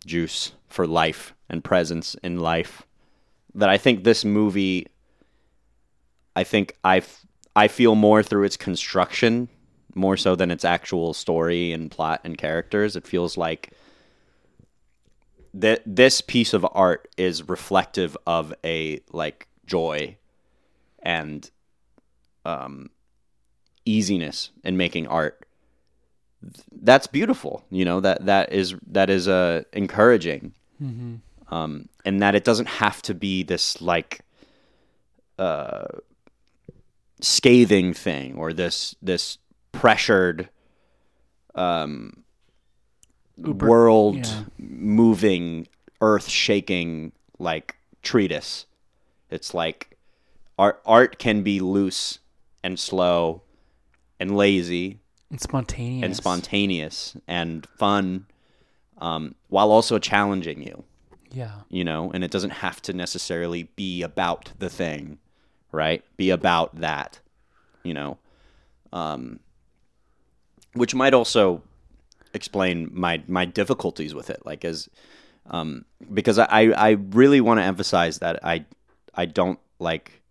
[SPEAKER 1] juice for life and presence in life that I think this movie I think I I feel more through its construction more so than its actual story and plot and characters. It feels like that this piece of art is reflective of a like joy and um easiness in making art that's beautiful you know that that is that is uh encouraging
[SPEAKER 2] Mm-hmm.
[SPEAKER 1] um and that it doesn't have to be this like uh scathing thing or this this pressured um world
[SPEAKER 2] yeah.
[SPEAKER 1] moving earth shaking like treatise it's like art art can be loose and slow and lazy
[SPEAKER 2] And spontaneous.
[SPEAKER 1] and spontaneous and fun um, while also challenging you
[SPEAKER 2] Yeah.
[SPEAKER 1] you know and it doesn't have to necessarily be about the thing right be about that you know um, which might also explain my my difficulties with it like as um, because I I really want to emphasize that I I don't like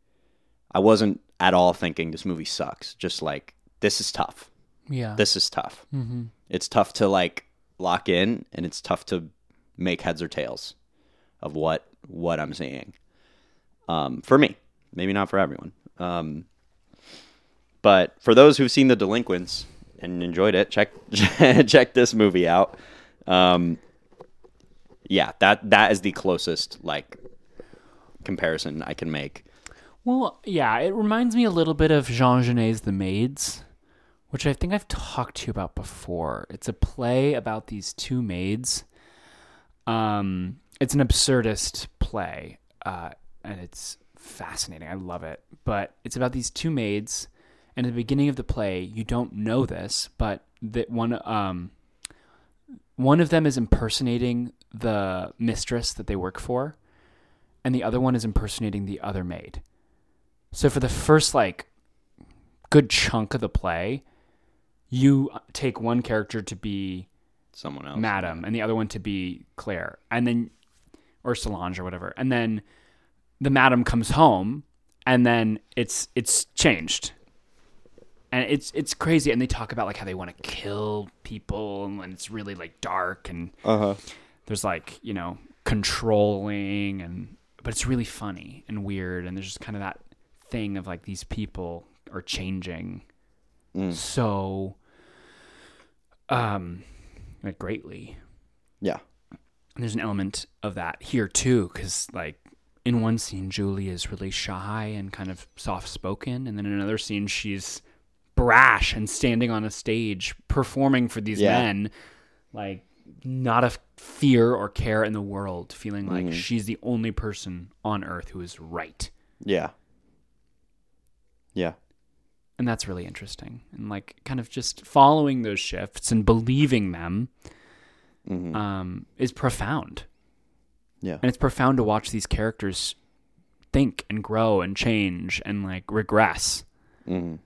[SPEAKER 1] I wasn't at all thinking this movie sucks just like this is tough
[SPEAKER 2] Yeah.
[SPEAKER 1] this is tough
[SPEAKER 2] mm-hmm.
[SPEAKER 1] it's tough to like lock in and it's tough to make heads or tails of what what I'm seeing. Um, for me maybe not for everyone. Um, but for those who've seen The Delinquents and enjoyed it, check *laughs* check this movie out. Um, yeah, that that is the closest like comparison I can make.
[SPEAKER 2] Well, yeah, it reminds me a little bit of Jean Genet's The Maids, which I think I've talked to you about before. It's a play about these two maids. Um, it's an absurdist play, uh, and it's fascinating. I love it. But it's about these two maids, and at the beginning of the play, you don't know this, but that one um, one of them is impersonating the mistress that they work for, and the other one is impersonating the other maid. So for the first like good chunk of the play, you take one character to be
[SPEAKER 1] Someone else.
[SPEAKER 2] Madam and the other one to be Claire, and then or Solange or whatever, and then the Madam comes home, and then it's it's changed, and it's it's crazy, and they talk about like how they want to kill people, and it's really like dark, and
[SPEAKER 1] Uh huh.
[SPEAKER 2] there's like you know controlling, and but it's really funny and weird, and there's just kind of that thing of like these people are changing
[SPEAKER 1] Mm.
[SPEAKER 2] so um like greatly
[SPEAKER 1] Yeah.
[SPEAKER 2] and there's an element of that here too because like in one scene julie is really shy and kind of soft spoken and then in another scene she's brash and standing on a stage performing for these
[SPEAKER 1] Yeah.
[SPEAKER 2] men like not a fear or care in the world feeling like
[SPEAKER 1] Mhm.
[SPEAKER 2] she's the only person on earth who is right
[SPEAKER 1] Yeah. Yeah.
[SPEAKER 2] and that's really interesting and like kind of just following those shifts and believing them
[SPEAKER 1] hmm
[SPEAKER 2] um, is profound
[SPEAKER 1] yeah.
[SPEAKER 2] and it's profound to watch these characters think and grow and change and like regress
[SPEAKER 1] hmm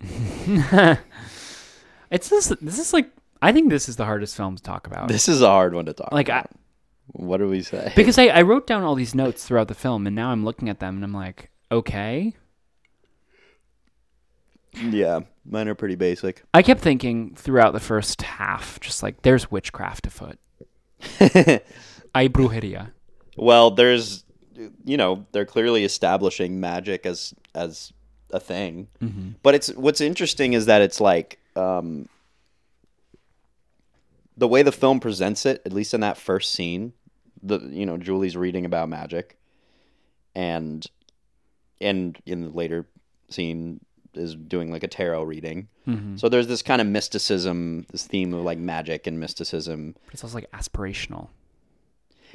[SPEAKER 1] *laughs*
[SPEAKER 2] it's just this is like i think this is the hardest film to talk about
[SPEAKER 1] This is a hard one to talk.
[SPEAKER 2] like I,
[SPEAKER 1] what do we say?
[SPEAKER 2] because I, I wrote down all these notes throughout the film and now i'm looking at them and i'm like okay
[SPEAKER 1] yeah, mine are pretty basic.
[SPEAKER 2] i kept thinking throughout the first half just like there's witchcraft afoot *laughs* hay brujeria
[SPEAKER 1] well, there's, you know, they're clearly establishing magic as as a thing.
[SPEAKER 2] mm-hmm.
[SPEAKER 1] But it's what's interesting is that it's like um, the way the film presents it, at least in that first scene. The you know Julie's reading about magic, and and in the later scene is doing like a tarot reading.
[SPEAKER 2] Mm-hmm.
[SPEAKER 1] So there's this kind of mysticism, this theme of like magic and mysticism.
[SPEAKER 2] but it's also like aspirational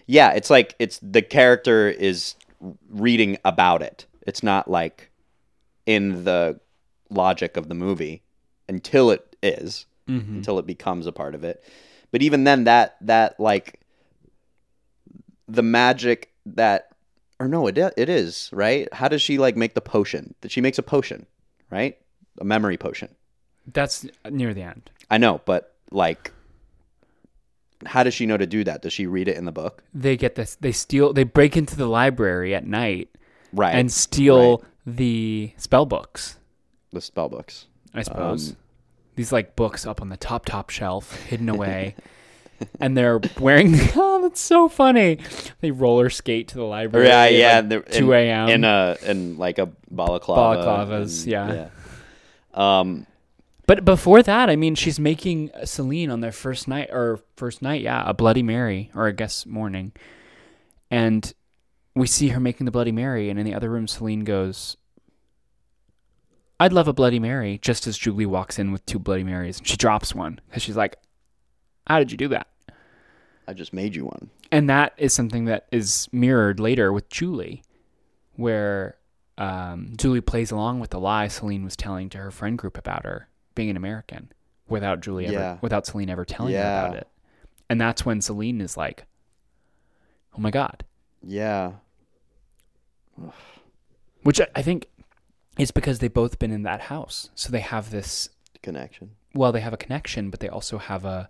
[SPEAKER 1] Yeah, it's like it's the character is reading about it. It's not like in the logic of the movie until it is,
[SPEAKER 2] mm-hmm.
[SPEAKER 1] until it becomes a part of it. But even then that that like the magic that or no, it it is, right? How does she like make the potion? That she makes a potion, right? A memory potion.
[SPEAKER 2] that's near the end
[SPEAKER 1] I know, but like how does she know to do that? Does she read it in the book?
[SPEAKER 2] they get this they steal they break into the library at night
[SPEAKER 1] Right.
[SPEAKER 2] and steal the spell books
[SPEAKER 1] the spell books.
[SPEAKER 2] i suppose
[SPEAKER 1] Um,
[SPEAKER 2] these like books up on the top top shelf hidden *laughs* away and they're wearing *laughs* oh that's so funny they roller skate to the library
[SPEAKER 1] Yeah,
[SPEAKER 2] at,
[SPEAKER 1] yeah.
[SPEAKER 2] like, 2 a.m.
[SPEAKER 1] in a in like a balaclava.
[SPEAKER 2] Balaclavas,
[SPEAKER 1] and-
[SPEAKER 2] yeah.
[SPEAKER 1] Um,
[SPEAKER 2] but before that i mean she's making celine on their first night or first night yeah a bloody mary or i guess morning and we see her making the bloody mary and in the other room celine goes i'd love a bloody mary just as julie walks in with two bloody marys and she drops one because she's like how did you do that
[SPEAKER 1] I just made you one.
[SPEAKER 2] and that is something that is mirrored later with Julie, where um, Julie plays along with the lie Celine was telling to her friend group about her being an American, without Julie ever,
[SPEAKER 1] Yeah.
[SPEAKER 2] without Celine ever telling her about it, and that's when Celine is like, "Oh my god,"
[SPEAKER 1] Yeah.
[SPEAKER 2] which I- I think is because they've both been in that house, so they have this.
[SPEAKER 1] Connection.
[SPEAKER 2] Well, they have a connection, but they also have a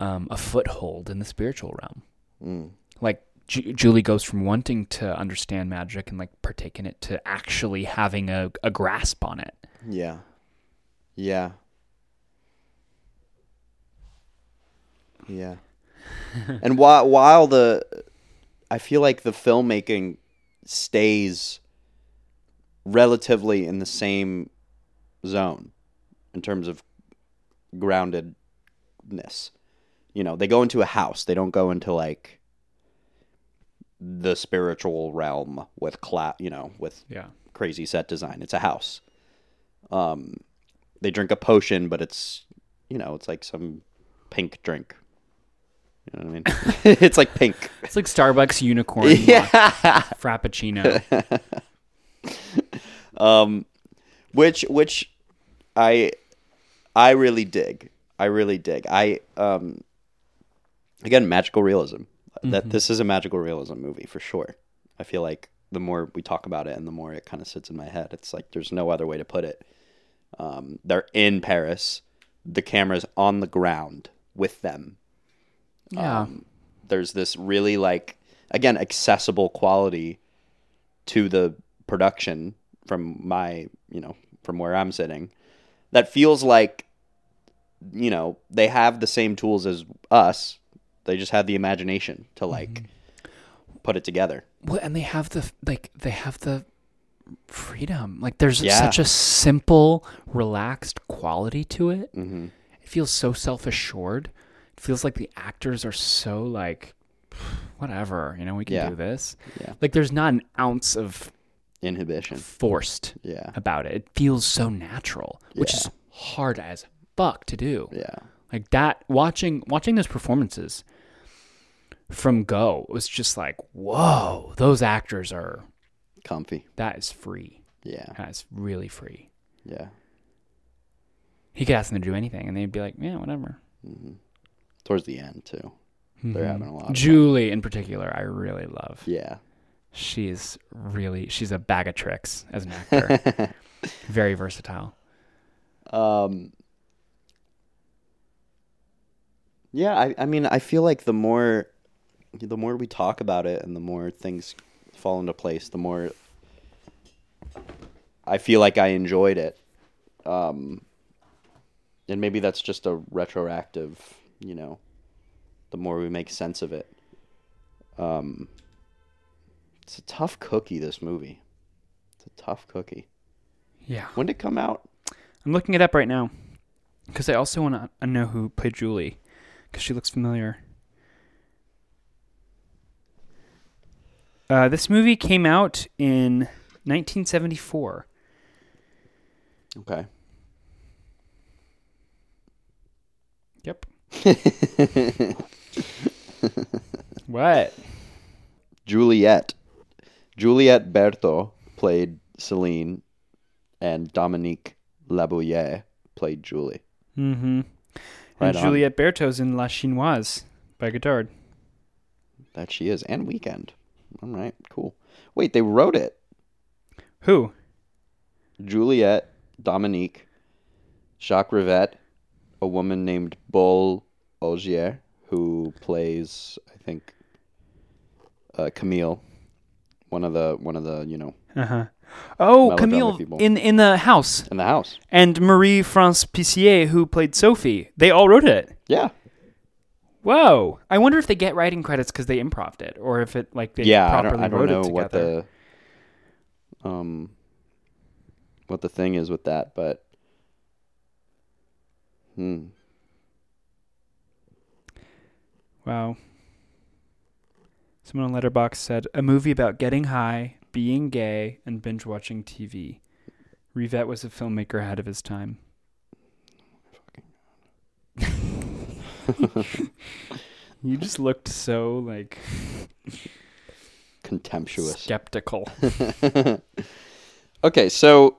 [SPEAKER 2] um, a foothold in the spiritual realm.
[SPEAKER 1] Mm.
[SPEAKER 2] like Ju- Julie goes from wanting to understand magic and like partake in it to actually having a, a grasp on it.
[SPEAKER 1] Yeah. Yeah. Yeah. *laughs* and while while the I feel like the filmmaking stays relatively in the same zone in terms of groundedness. You know, they go into a house. They don't go into like the spiritual realm with cloud, you know, with
[SPEAKER 2] Yeah.
[SPEAKER 1] crazy set design. It's a house. Um, they drink a potion, but it's you know, it's like some pink drink. You know what I mean? *laughs* it's like pink.
[SPEAKER 2] It's like Starbucks unicorn *laughs*
[SPEAKER 1] Yeah.
[SPEAKER 2] frappuccino. *laughs*
[SPEAKER 1] Um, which which I I really dig. I really dig. I um again magical realism. That this is a magical realism movie for sure. I feel like the more we talk about it and the more it kind of sits in my head, it's like there's no other way to put it. Um, they're in Paris. The camera's on the ground with them.
[SPEAKER 2] Yeah.
[SPEAKER 1] Um, there's this really like again accessible quality to the production from my you know from where I'm sitting that feels like you know they have the same tools as us they just have the imagination to like put it together
[SPEAKER 2] Well, and they have the like they have the freedom. Like there's
[SPEAKER 1] Yeah.
[SPEAKER 2] such a simple, relaxed quality to it.
[SPEAKER 1] mm-hmm.
[SPEAKER 2] It feels so self-assured. Feels like the actors are so like whatever, you know, we can
[SPEAKER 1] Yeah.
[SPEAKER 2] do this.
[SPEAKER 1] Yeah.
[SPEAKER 2] Like there's not an ounce of
[SPEAKER 1] inhibition
[SPEAKER 2] forced
[SPEAKER 1] yeah
[SPEAKER 2] about it. It feels so natural, which
[SPEAKER 1] Yeah.
[SPEAKER 2] is hard as fuck to do.
[SPEAKER 1] yeah
[SPEAKER 2] Like that watching watching those performances from Go was just like, whoa, those actors are
[SPEAKER 1] comfy
[SPEAKER 2] that is free.
[SPEAKER 1] yeah
[SPEAKER 2] That is really free.
[SPEAKER 1] yeah
[SPEAKER 2] He could ask them to do anything and they'd be like, Yeah, whatever. Mm-hmm.
[SPEAKER 1] Towards the end too they're having a lot of fun.
[SPEAKER 2] Julie in particular, I really love.
[SPEAKER 1] yeah
[SPEAKER 2] She's really she's a bag of tricks as an actor. *laughs* Very versatile.
[SPEAKER 1] Um, yeah, I, I mean, I feel like the more, the more we talk about it, and the more things fall into place, the more I feel like I enjoyed it. Um, and maybe that's just a retroactive, you know. The more we make sense of it, um, it's a tough cookie. This movie, it's a tough cookie.
[SPEAKER 2] Yeah.
[SPEAKER 1] When did it come out?
[SPEAKER 2] I'm looking it up right now because I also want to know who played Julie because she looks familiar. Uh, this movie came out in 1974.
[SPEAKER 1] Okay.
[SPEAKER 2] Yep. *laughs* what?
[SPEAKER 1] Juliet. Juliette Berto played Celine, and Dominique Labourier played Julie.
[SPEAKER 2] Mm-hmm.
[SPEAKER 1] Right
[SPEAKER 2] and. Juliet Berto's in La Chinoise by Godard.
[SPEAKER 1] That she is, and Weekend. All right, cool. Wait, they wrote it.
[SPEAKER 2] Who?
[SPEAKER 1] Juliette, Dominique, Jacques Rivette, a woman named Bulle Ogier, who plays, I think, uh, Camille, one of the one of the you know
[SPEAKER 2] Uh huh. Oh, Camille
[SPEAKER 1] people.
[SPEAKER 2] in in the house,
[SPEAKER 1] in the house.
[SPEAKER 2] and Marie France Pisier, who played Sophie. They all wrote it.
[SPEAKER 1] Yeah,
[SPEAKER 2] Whoa! I wonder if they get writing credits because they improved it, or if it like they
[SPEAKER 1] yeah. I don't, I don't know what the um what the thing is with that, but hmm.
[SPEAKER 2] Wow. Someone on Letterboxd said a movie about getting high, being gay, and binge watching TV. Rivette was a filmmaker ahead of his time. *laughs* you just looked so like
[SPEAKER 1] contemptuous.
[SPEAKER 2] skeptical. *laughs*
[SPEAKER 1] okay, so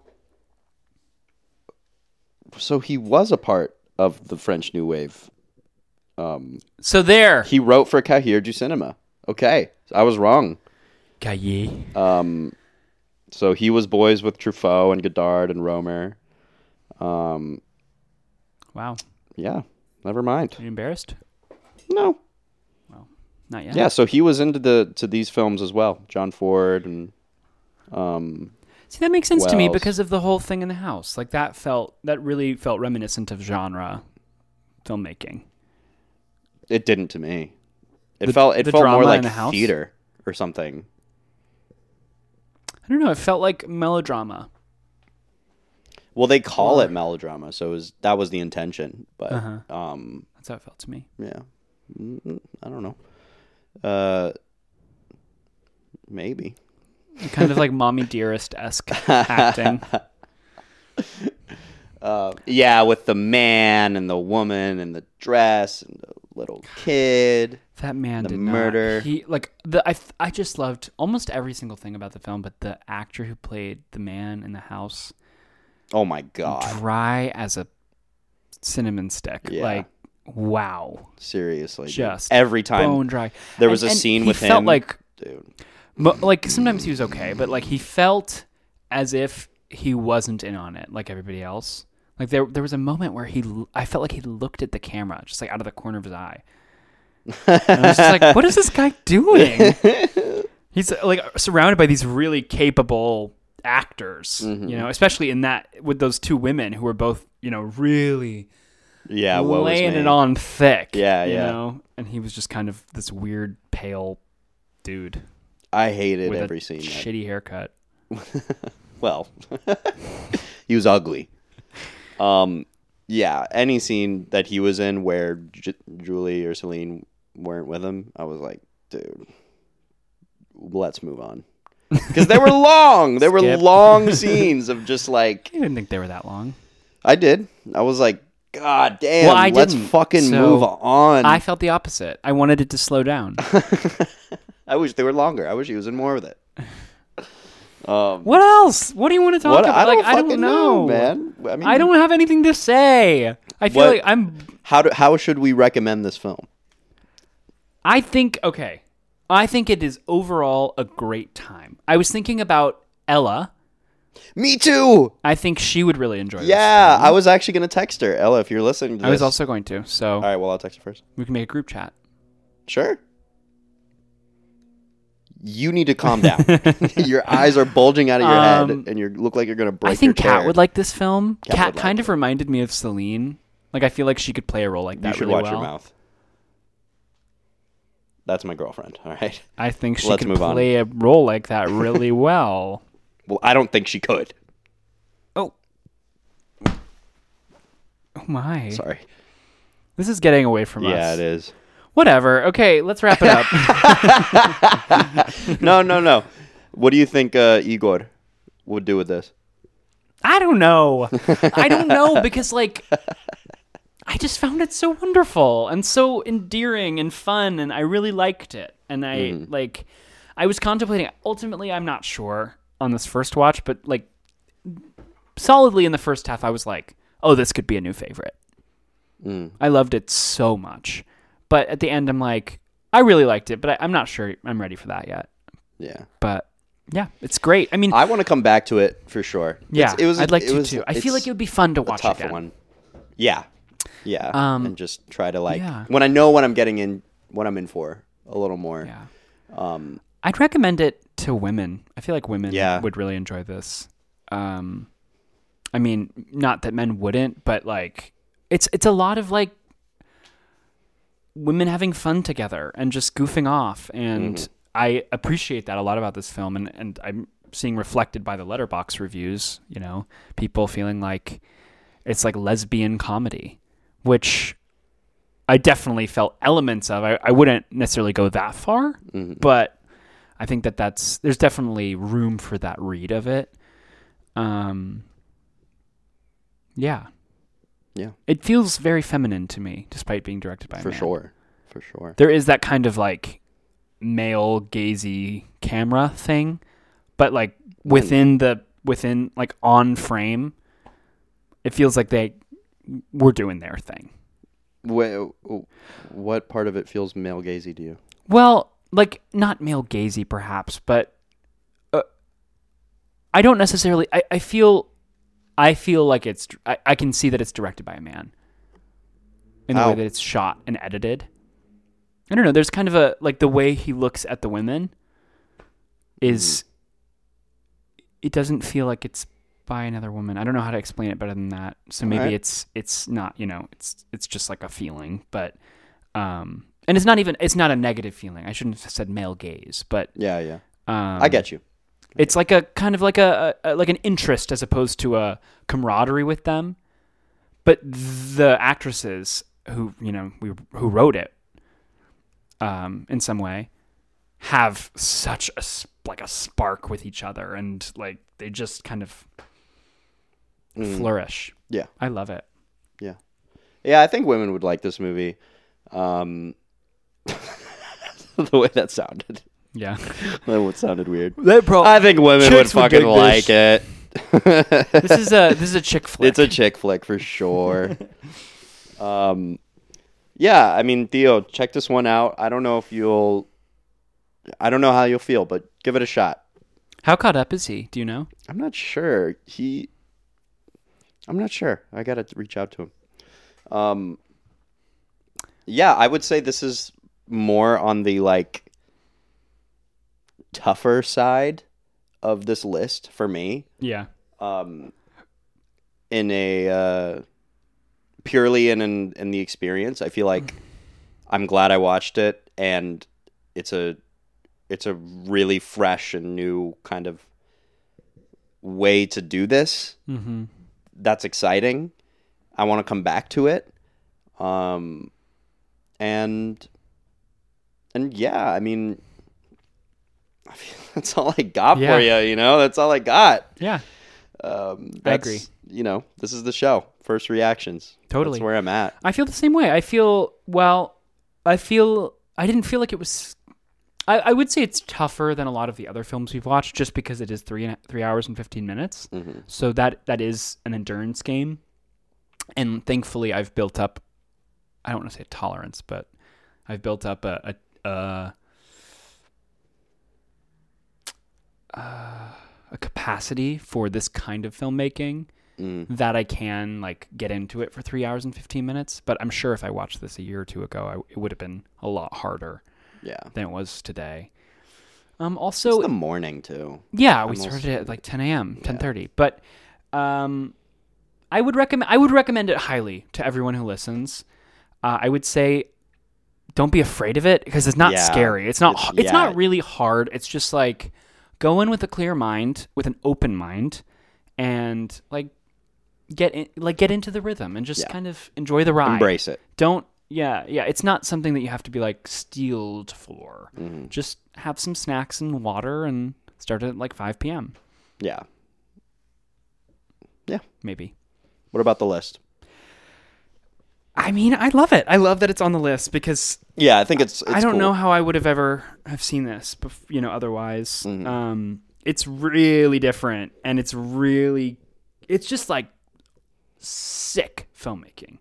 [SPEAKER 1] so he was a part of the French New Wave. Um,
[SPEAKER 2] So there,
[SPEAKER 1] he wrote for Cahiers du Cinema. Okay, I was wrong.
[SPEAKER 2] Cahiers.
[SPEAKER 1] Um, so he was boys with Truffaut and Godard and Rohmer. Um,
[SPEAKER 2] Wow,
[SPEAKER 1] yeah, never mind.
[SPEAKER 2] are you embarrassed?
[SPEAKER 1] No, Well,
[SPEAKER 2] Not yet.
[SPEAKER 1] yeah. So he was into the to these films as well. John Ford and um,
[SPEAKER 2] See, that makes sense to me because of the whole thing in the house. Like that felt that really felt reminiscent of genre filmmaking.
[SPEAKER 1] it didn't to me. It
[SPEAKER 2] The-
[SPEAKER 1] felt it felt more like
[SPEAKER 2] the
[SPEAKER 1] theater or something.
[SPEAKER 2] I don't know. It felt like melodrama.
[SPEAKER 1] Well, they call
[SPEAKER 2] Or-
[SPEAKER 1] it melodrama, so it was that was the intention. But
[SPEAKER 2] Uh-huh.
[SPEAKER 1] um,
[SPEAKER 2] That's how it felt to me.
[SPEAKER 1] yeah, Mm, I don't know. Uh, maybe.
[SPEAKER 2] Kind of like Mommie Dearest esque acting.
[SPEAKER 1] Uh, *laughs* yeah, with the man and the woman and the dress and the little kid.
[SPEAKER 2] That man
[SPEAKER 1] The
[SPEAKER 2] did
[SPEAKER 1] murder.
[SPEAKER 2] Not, he like the I I just loved almost every single thing about the film, but the actor who played the man in the house,
[SPEAKER 1] Oh my god!
[SPEAKER 2] dry as a cinnamon stick.
[SPEAKER 1] Yeah.
[SPEAKER 2] Like wow,
[SPEAKER 1] Seriously, dude.
[SPEAKER 2] Just
[SPEAKER 1] every time
[SPEAKER 2] bone dry.
[SPEAKER 1] there was
[SPEAKER 2] And-
[SPEAKER 1] a scene with
[SPEAKER 2] felt
[SPEAKER 1] him,
[SPEAKER 2] like
[SPEAKER 1] dude.
[SPEAKER 2] Mo- like sometimes he was okay, but like he felt as if he wasn't in on it like everybody else. Like there there was a moment where he I felt like he looked at the camera just like out of the corner of his eye. And I was just like, what is this guy *laughs* doing? He's uh, like surrounded by these really capable actors,
[SPEAKER 1] Mm-hmm.
[SPEAKER 2] you know, especially in that with those two women who were both, you know, really
[SPEAKER 1] Yeah,
[SPEAKER 2] laying it on thick.
[SPEAKER 1] Yeah,
[SPEAKER 2] you
[SPEAKER 1] yeah.
[SPEAKER 2] know, and he was just kind of this weird pale dude
[SPEAKER 1] I hated
[SPEAKER 2] with
[SPEAKER 1] every scene. that-
[SPEAKER 2] shitty haircut. *laughs*
[SPEAKER 1] well, *laughs* he was ugly. Um, yeah, any scene that he was in where J- Julie or Céline weren't with him, I was like, dude, let's move on. Because they were *laughs* long. They were
[SPEAKER 2] Skip.
[SPEAKER 1] long scenes of just like
[SPEAKER 2] I didn't think they were that long.
[SPEAKER 1] I did. I was like, God damn,
[SPEAKER 2] Well, I
[SPEAKER 1] let's
[SPEAKER 2] didn't,
[SPEAKER 1] fucking
[SPEAKER 2] so
[SPEAKER 1] move on.
[SPEAKER 2] I felt the opposite. I wanted it to slow down.
[SPEAKER 1] I wish they were longer. I wish he was in more of it. *laughs* Um,
[SPEAKER 2] what else? What do you want to talk
[SPEAKER 1] what?
[SPEAKER 2] about?
[SPEAKER 1] I don't
[SPEAKER 2] like, I don't know,
[SPEAKER 1] man. I mean,
[SPEAKER 2] I don't have anything to say. I feel
[SPEAKER 1] What-
[SPEAKER 2] like I'm.
[SPEAKER 1] How do, how should we recommend this film?
[SPEAKER 2] I think okay. I think it is overall a great time. I was thinking about Ella.
[SPEAKER 1] Me too.
[SPEAKER 2] I think she would really enjoy. this
[SPEAKER 1] Yeah,
[SPEAKER 2] film.
[SPEAKER 1] I was actually gonna text her, Ella. If you're listening to
[SPEAKER 2] I was also going to. So
[SPEAKER 1] All right, well, I'll text her first.
[SPEAKER 2] we can make a group chat.
[SPEAKER 1] Sure. You need to calm down. *laughs* your eyes are bulging out of your
[SPEAKER 2] Um,
[SPEAKER 1] head, and you look like you're gonna break.
[SPEAKER 2] I think Kat would like this film.
[SPEAKER 1] Kat
[SPEAKER 2] Kat
[SPEAKER 1] would like
[SPEAKER 2] kind
[SPEAKER 1] it.
[SPEAKER 2] of reminded me of Céline. Like I feel like she could play a role like that
[SPEAKER 1] You should
[SPEAKER 2] really
[SPEAKER 1] watch
[SPEAKER 2] well.
[SPEAKER 1] your mouth. That's my girlfriend. All right.
[SPEAKER 2] I think she
[SPEAKER 1] Let's
[SPEAKER 2] could
[SPEAKER 1] move on.
[SPEAKER 2] play a role like that really *laughs* well.
[SPEAKER 1] Well, I don't think she could.
[SPEAKER 2] Oh. Oh my.
[SPEAKER 1] Sorry.
[SPEAKER 2] This is getting away from us.
[SPEAKER 1] Yeah, it is.
[SPEAKER 2] Whatever. Okay, let's wrap it up. *laughs*
[SPEAKER 1] no, no, no. What do you think uh, Igor would do with this?
[SPEAKER 2] I don't know. I don't know *laughs* because like I just found it so wonderful and so endearing and fun and I really liked it. And I
[SPEAKER 1] Mm-hmm.
[SPEAKER 2] like I was contemplating ultimately I'm not sure on this first watch, but like solidly in the first half I was like, "Oh, this could be a new favorite."
[SPEAKER 1] Mm.
[SPEAKER 2] I loved it so much. But at the end I'm like, I really liked it, but I, I'm not sure I'm ready for that yet.
[SPEAKER 1] Yeah.
[SPEAKER 2] But yeah, it's great. I mean,
[SPEAKER 1] I want to come back to it for sure.
[SPEAKER 2] yeah,
[SPEAKER 1] It's- it was.
[SPEAKER 2] I'd like
[SPEAKER 1] it
[SPEAKER 2] to
[SPEAKER 1] was,
[SPEAKER 2] too. I feel like it would be fun to
[SPEAKER 1] a
[SPEAKER 2] watch
[SPEAKER 1] tough
[SPEAKER 2] again.
[SPEAKER 1] one. Yeah, yeah,
[SPEAKER 2] Um,
[SPEAKER 1] and just try to like
[SPEAKER 2] yeah.
[SPEAKER 1] when I know what I'm getting in, what I'm in for a little more.
[SPEAKER 2] Yeah.
[SPEAKER 1] Um,
[SPEAKER 2] I'd recommend it to women. I feel like women
[SPEAKER 1] Yeah.
[SPEAKER 2] would really enjoy this. Um, I mean, not that men wouldn't, but like it's it's a lot of like women having fun together and just goofing off, and
[SPEAKER 1] Mm-hmm.
[SPEAKER 2] I appreciate that a lot about this film, and and I'm seeing reflected by the Letterboxd reviews. You know, people feeling like it's like lesbian comedy, which I definitely felt elements of. I, I wouldn't necessarily go that far,
[SPEAKER 1] mhm.
[SPEAKER 2] but I think that that's there's definitely room for that read of it. Um, yeah,
[SPEAKER 1] Yeah.
[SPEAKER 2] it feels very feminine to me, despite being directed by a
[SPEAKER 1] for sure, for sure.
[SPEAKER 2] There is that kind of like male gazy camera thing, but like within the within like on frame, it feels like they were doing their thing.
[SPEAKER 1] Wha- what part of it feels male gazy to you?
[SPEAKER 2] Well, like not male gazy, perhaps, but uh, I don't necessarily. I, I feel, I feel like it's. I, I can see that it's directed by a man. In the way that it's shot and edited. I don't know. There's kind of a like the way he looks at the women. Is. It doesn't feel like it's by another woman. I don't know how to explain it better than that. So maybe
[SPEAKER 1] Alright.
[SPEAKER 2] it's it's not. You know, it's it's just like a feeling, but. Um, and it's not even it's not a negative feeling. I shouldn't have said male gaze, but
[SPEAKER 1] Yeah, yeah.
[SPEAKER 2] um,
[SPEAKER 1] I get you.
[SPEAKER 2] It's like a kind of like a, a like an interest as opposed to a camaraderie with them. But the actresses who you know we, who wrote it, um, in some way, have such a like a spark with each other, and like they just kind of flourish.
[SPEAKER 1] Yeah.
[SPEAKER 2] I love it.
[SPEAKER 1] Yeah. Yeah, I think women would like this movie. Um, *laughs* the way that sounded.
[SPEAKER 2] Yeah, *laughs*
[SPEAKER 1] That would sounded weird.
[SPEAKER 2] that pro-
[SPEAKER 1] I think women would
[SPEAKER 2] Chicks would
[SPEAKER 1] fucking
[SPEAKER 2] dig
[SPEAKER 1] like
[SPEAKER 2] this.
[SPEAKER 1] it. *laughs*
[SPEAKER 2] this is a this is a chick flick.
[SPEAKER 1] It's a chick flick for sure. *laughs* um, yeah, I mean, Theo, check this one out. I don't know if you'll, I don't know how you'll feel, but give it a shot.
[SPEAKER 2] How caught up is he? Do you know?
[SPEAKER 1] I'm not sure. He, I'm not sure. I gotta reach out to him. Um, yeah, I would say this is more on the like tougher side of this list for me.
[SPEAKER 2] Yeah.
[SPEAKER 1] um, in a uh, purely in, in in the experience. I feel like I'm glad I watched it, and it's a it's a really fresh and new kind of way to do this.
[SPEAKER 2] Mm-hmm.
[SPEAKER 1] That's exciting. I want to come back to it, um, and and yeah, I mean. I *laughs* feel That's all I got
[SPEAKER 2] Yeah.
[SPEAKER 1] for you, you know. That's all I got.
[SPEAKER 2] Yeah.
[SPEAKER 1] Um,
[SPEAKER 2] I
[SPEAKER 1] that's,
[SPEAKER 2] agree.
[SPEAKER 1] You know, this is the show. First reactions.
[SPEAKER 2] Totally.
[SPEAKER 1] That's where I'm at.
[SPEAKER 2] I feel the same way. I feel well. I feel I didn't feel like it was. I, I would say it's tougher than a lot of the other films we've watched, just because it is three and three hours and fifteen minutes.
[SPEAKER 1] Mm-hmm.
[SPEAKER 2] So that that is an endurance game, and thankfully I've built up. I don't want to say tolerance, but I've built up a a, a, uh, a capacity for this kind of filmmaking
[SPEAKER 1] Mm.
[SPEAKER 2] that I can like get into it for three hours and fifteen minutes. But I'm sure if I watched this a year or two ago, I, it would have been a lot harder
[SPEAKER 1] Yeah.
[SPEAKER 2] than it was today. Um,
[SPEAKER 1] It's
[SPEAKER 2] also,
[SPEAKER 1] the morning too.
[SPEAKER 2] yeah, we
[SPEAKER 1] I'm
[SPEAKER 2] started at like 10 a.m., 10:30. But um, I would recommend I would recommend it highly to everyone who listens. Uh, I would say don't be afraid of it because it's not
[SPEAKER 1] Yeah,
[SPEAKER 2] scary. It's not.
[SPEAKER 1] it's-
[SPEAKER 2] It's,
[SPEAKER 1] yeah.
[SPEAKER 2] not really hard. It's just like go in with a clear mind, with an open mind, and like get in, like get into the rhythm and just
[SPEAKER 1] Yeah.
[SPEAKER 2] kind of enjoy the ride.
[SPEAKER 1] Embrace it.
[SPEAKER 2] Don't. Yeah, yeah. It's not something that you have to be like steeled for.
[SPEAKER 1] Mhm.
[SPEAKER 2] Just have some snacks and water and start at like 5 p.m.
[SPEAKER 1] Yeah. Yeah.
[SPEAKER 2] maybe.
[SPEAKER 1] What about the list?
[SPEAKER 2] I mean, I love it. I love that it's on the list because
[SPEAKER 1] Yeah, I think it's. it's
[SPEAKER 2] I don't
[SPEAKER 1] cool.
[SPEAKER 2] know how I would have ever have seen this, bef- you know, otherwise.
[SPEAKER 1] Mhm.
[SPEAKER 2] Um, it's really different, and it's really, it's just like sick filmmaking,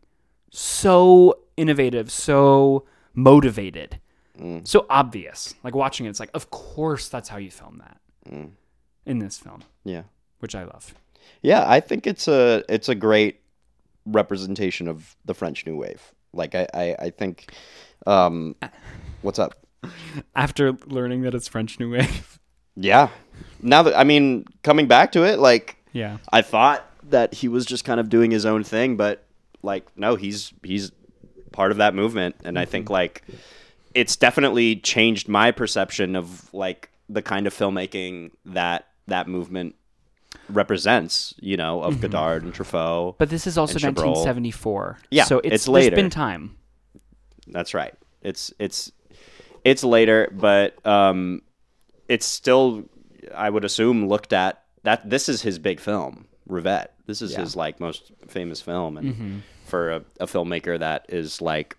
[SPEAKER 2] so innovative, so motivated,
[SPEAKER 1] Mm.
[SPEAKER 2] so obvious. Like watching it, it's like, of course, that's how you film that
[SPEAKER 1] Mm.
[SPEAKER 2] in this film,
[SPEAKER 1] Yeah.
[SPEAKER 2] which I love.
[SPEAKER 1] Yeah, I think it's a it's a great representation of the French New Wave. Like I I, I think, um, what's up?
[SPEAKER 2] After learning that it's French New Wave,
[SPEAKER 1] Yeah. Now that I mean, coming back to it, like
[SPEAKER 2] yeah,
[SPEAKER 1] I thought that he was just kind of doing his own thing, but like no, he's he's part of that movement, and I think like it's definitely changed my perception of like the kind of filmmaking that that movement represents. You know, of Godard and Truffaut.
[SPEAKER 2] but this is also 1974.
[SPEAKER 1] Yeah,
[SPEAKER 2] so it's,
[SPEAKER 1] it's later.
[SPEAKER 2] There's been time.
[SPEAKER 1] That's right. It's it's it's later, but um, it's still I would assume looked at that. This is his big film, Rivette. This is
[SPEAKER 2] Yeah.
[SPEAKER 1] his like most famous film, and
[SPEAKER 2] Mm-hmm.
[SPEAKER 1] for a, a filmmaker that is like,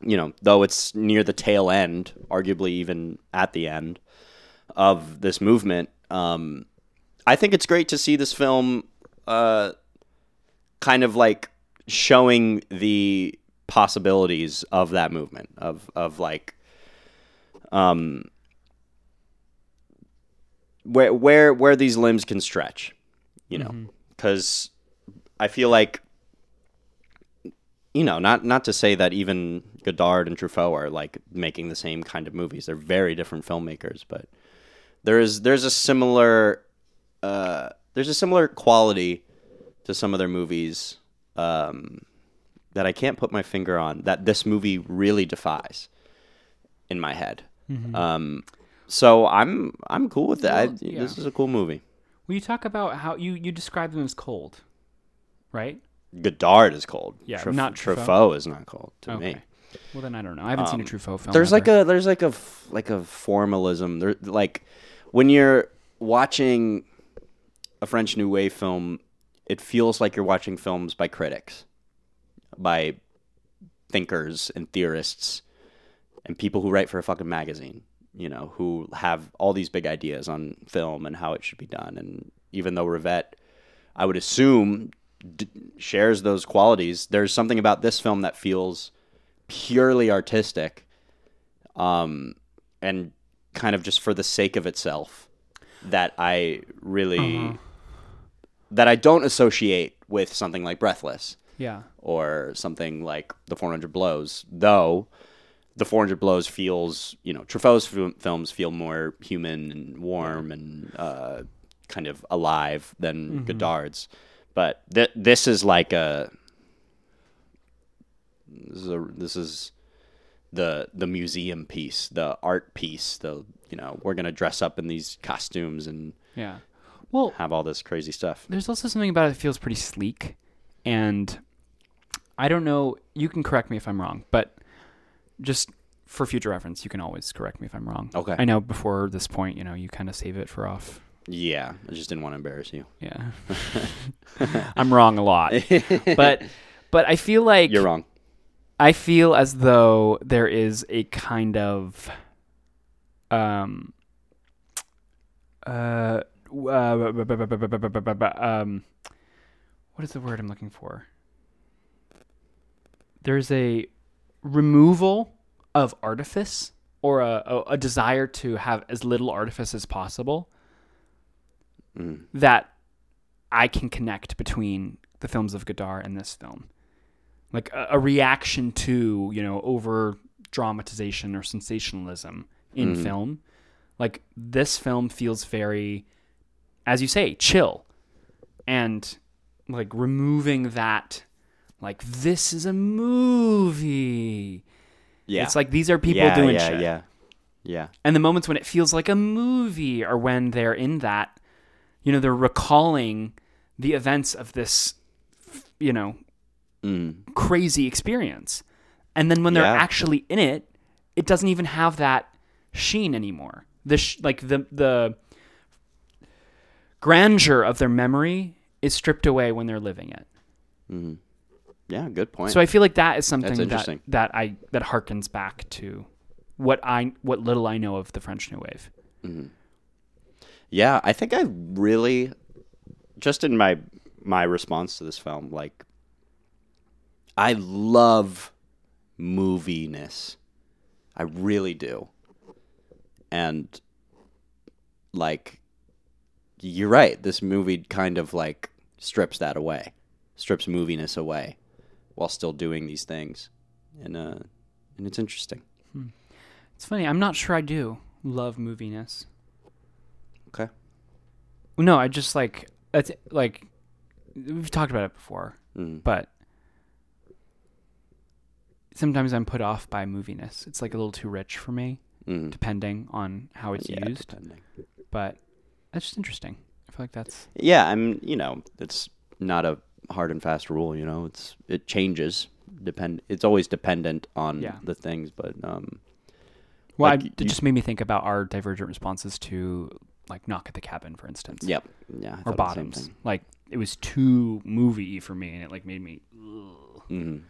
[SPEAKER 1] you know, though it's near the tail end, arguably even at the end of this movement. Um, I think it's great to see this film, uh, kind of like showing the possibilities of that movement of of like um where where where these limbs can stretch you know? Cuz i feel like you know not not to say that even Godard and Truffaut are like making the same kind of movies. They're very different filmmakers but there is there's a similar uh there's a similar quality to some of their movies um that I can't put my finger on that this movie really defies in my head. Um, so I'm I'm cool with that.
[SPEAKER 2] Well, yeah.
[SPEAKER 1] This is a cool movie.
[SPEAKER 2] Will you talk about how you you describe them as cold, right?
[SPEAKER 1] Godard is cold.
[SPEAKER 2] Yeah,
[SPEAKER 1] Truf-
[SPEAKER 2] not Truffaut.
[SPEAKER 1] Truffaut is not cold to
[SPEAKER 2] Okay.
[SPEAKER 1] me.
[SPEAKER 2] Well, then I don't know. I haven't seen a
[SPEAKER 1] Um,
[SPEAKER 2] Truffaut film.
[SPEAKER 1] There's like a there's like a like a formalism. There like when you're watching a French New Wave film, it feels like you're watching films by critics, by thinkers and theorists, and people who write for a fucking magazine. You know, who have all these big ideas on film and how it should be done. And even though Rivette, I would assume, d- shares those qualities, there's something about this film that feels purely artistic um, and kind of just for the sake of itself that I really that I don't associate with something like Breathless
[SPEAKER 2] yeah.
[SPEAKER 1] or something like The 400 Blows, though The 400 Blows feels, you know, Truffaut's fil- films feel more human and warm and uh, kind of alive than Godard's. But th- this is like a this is a, this is the the museum piece, the art piece, the you know, we're going to dress up in these costumes and
[SPEAKER 2] Yeah. Well,
[SPEAKER 1] have all this crazy stuff.
[SPEAKER 2] there's also something about it that feels pretty sleek, and I don't know. You can correct me if I'm wrong, but just for future reference, you can always correct me if I'm wrong.
[SPEAKER 1] Okay.
[SPEAKER 2] I know before this point, you know, you kind of save it for off.
[SPEAKER 1] Yeah, I just didn't want to embarrass you.
[SPEAKER 2] Yeah. *laughs* *laughs* I'm wrong a lot, but but I feel like
[SPEAKER 1] You're wrong.
[SPEAKER 2] I feel as though there is a kind of um uh, uh um what is the word I'm looking for? There's a removal of artifice or a, a, a desire to have as little artifice as possible
[SPEAKER 1] Mm.
[SPEAKER 2] that I can connect between the films of Godard and this film. Like a, a reaction to, you know, over dramatization or sensationalism in
[SPEAKER 1] Mhm.
[SPEAKER 2] film. Like this film feels very, as you say, chill. And like removing that, like, this is a movie.
[SPEAKER 1] Yeah.
[SPEAKER 2] It's like these are people
[SPEAKER 1] yeah,
[SPEAKER 2] doing
[SPEAKER 1] yeah,
[SPEAKER 2] shit.
[SPEAKER 1] Yeah, yeah.
[SPEAKER 2] And the moments when it feels like a movie are when they're in that, you know, they're recalling the events of this, you know,
[SPEAKER 1] Mm.
[SPEAKER 2] crazy experience. And then when they're
[SPEAKER 1] Yeah.
[SPEAKER 2] actually in it, it doesn't even have that sheen anymore. The sh- like the the grandeur of their memory is stripped away when they're living it.
[SPEAKER 1] Mm. Yeah, good point.
[SPEAKER 2] So I feel like that is something that
[SPEAKER 1] interesting.
[SPEAKER 2] that I that harkens back to what I what little I know of the French New Wave.
[SPEAKER 1] yeah, I think I really just in my my response to this film, like I love moviness. I really do. And like you're right, this movie kind of like strips that away. Strips moviness away while still doing these things. And uh and it's interesting.
[SPEAKER 2] It's funny. I'm not sure I do love moviness.
[SPEAKER 1] Okay.
[SPEAKER 2] No, I just like it's like we've talked about it before,
[SPEAKER 1] Mm.
[SPEAKER 2] but sometimes I'm put off by moviness. It's like a little too rich for me,
[SPEAKER 1] Mm.
[SPEAKER 2] depending on how it's
[SPEAKER 1] Yeah,
[SPEAKER 2] used.
[SPEAKER 1] depending.
[SPEAKER 2] But that's just interesting. I feel like that's
[SPEAKER 1] Yeah, I'm. You know, it's not a hard and fast rule. You know, it's it changes. Depend. It's always dependent on
[SPEAKER 2] Yeah.
[SPEAKER 1] the things, but um,
[SPEAKER 2] well.
[SPEAKER 1] Like,
[SPEAKER 2] I, it
[SPEAKER 1] you-
[SPEAKER 2] just made me think about our divergent responses to like Knock at the Cabin, for instance.
[SPEAKER 1] yep, yeah, I
[SPEAKER 2] Or
[SPEAKER 1] thought the same
[SPEAKER 2] Bottoms. Like it was too movie for me, and it like made me. Ugh.
[SPEAKER 1] Mhm.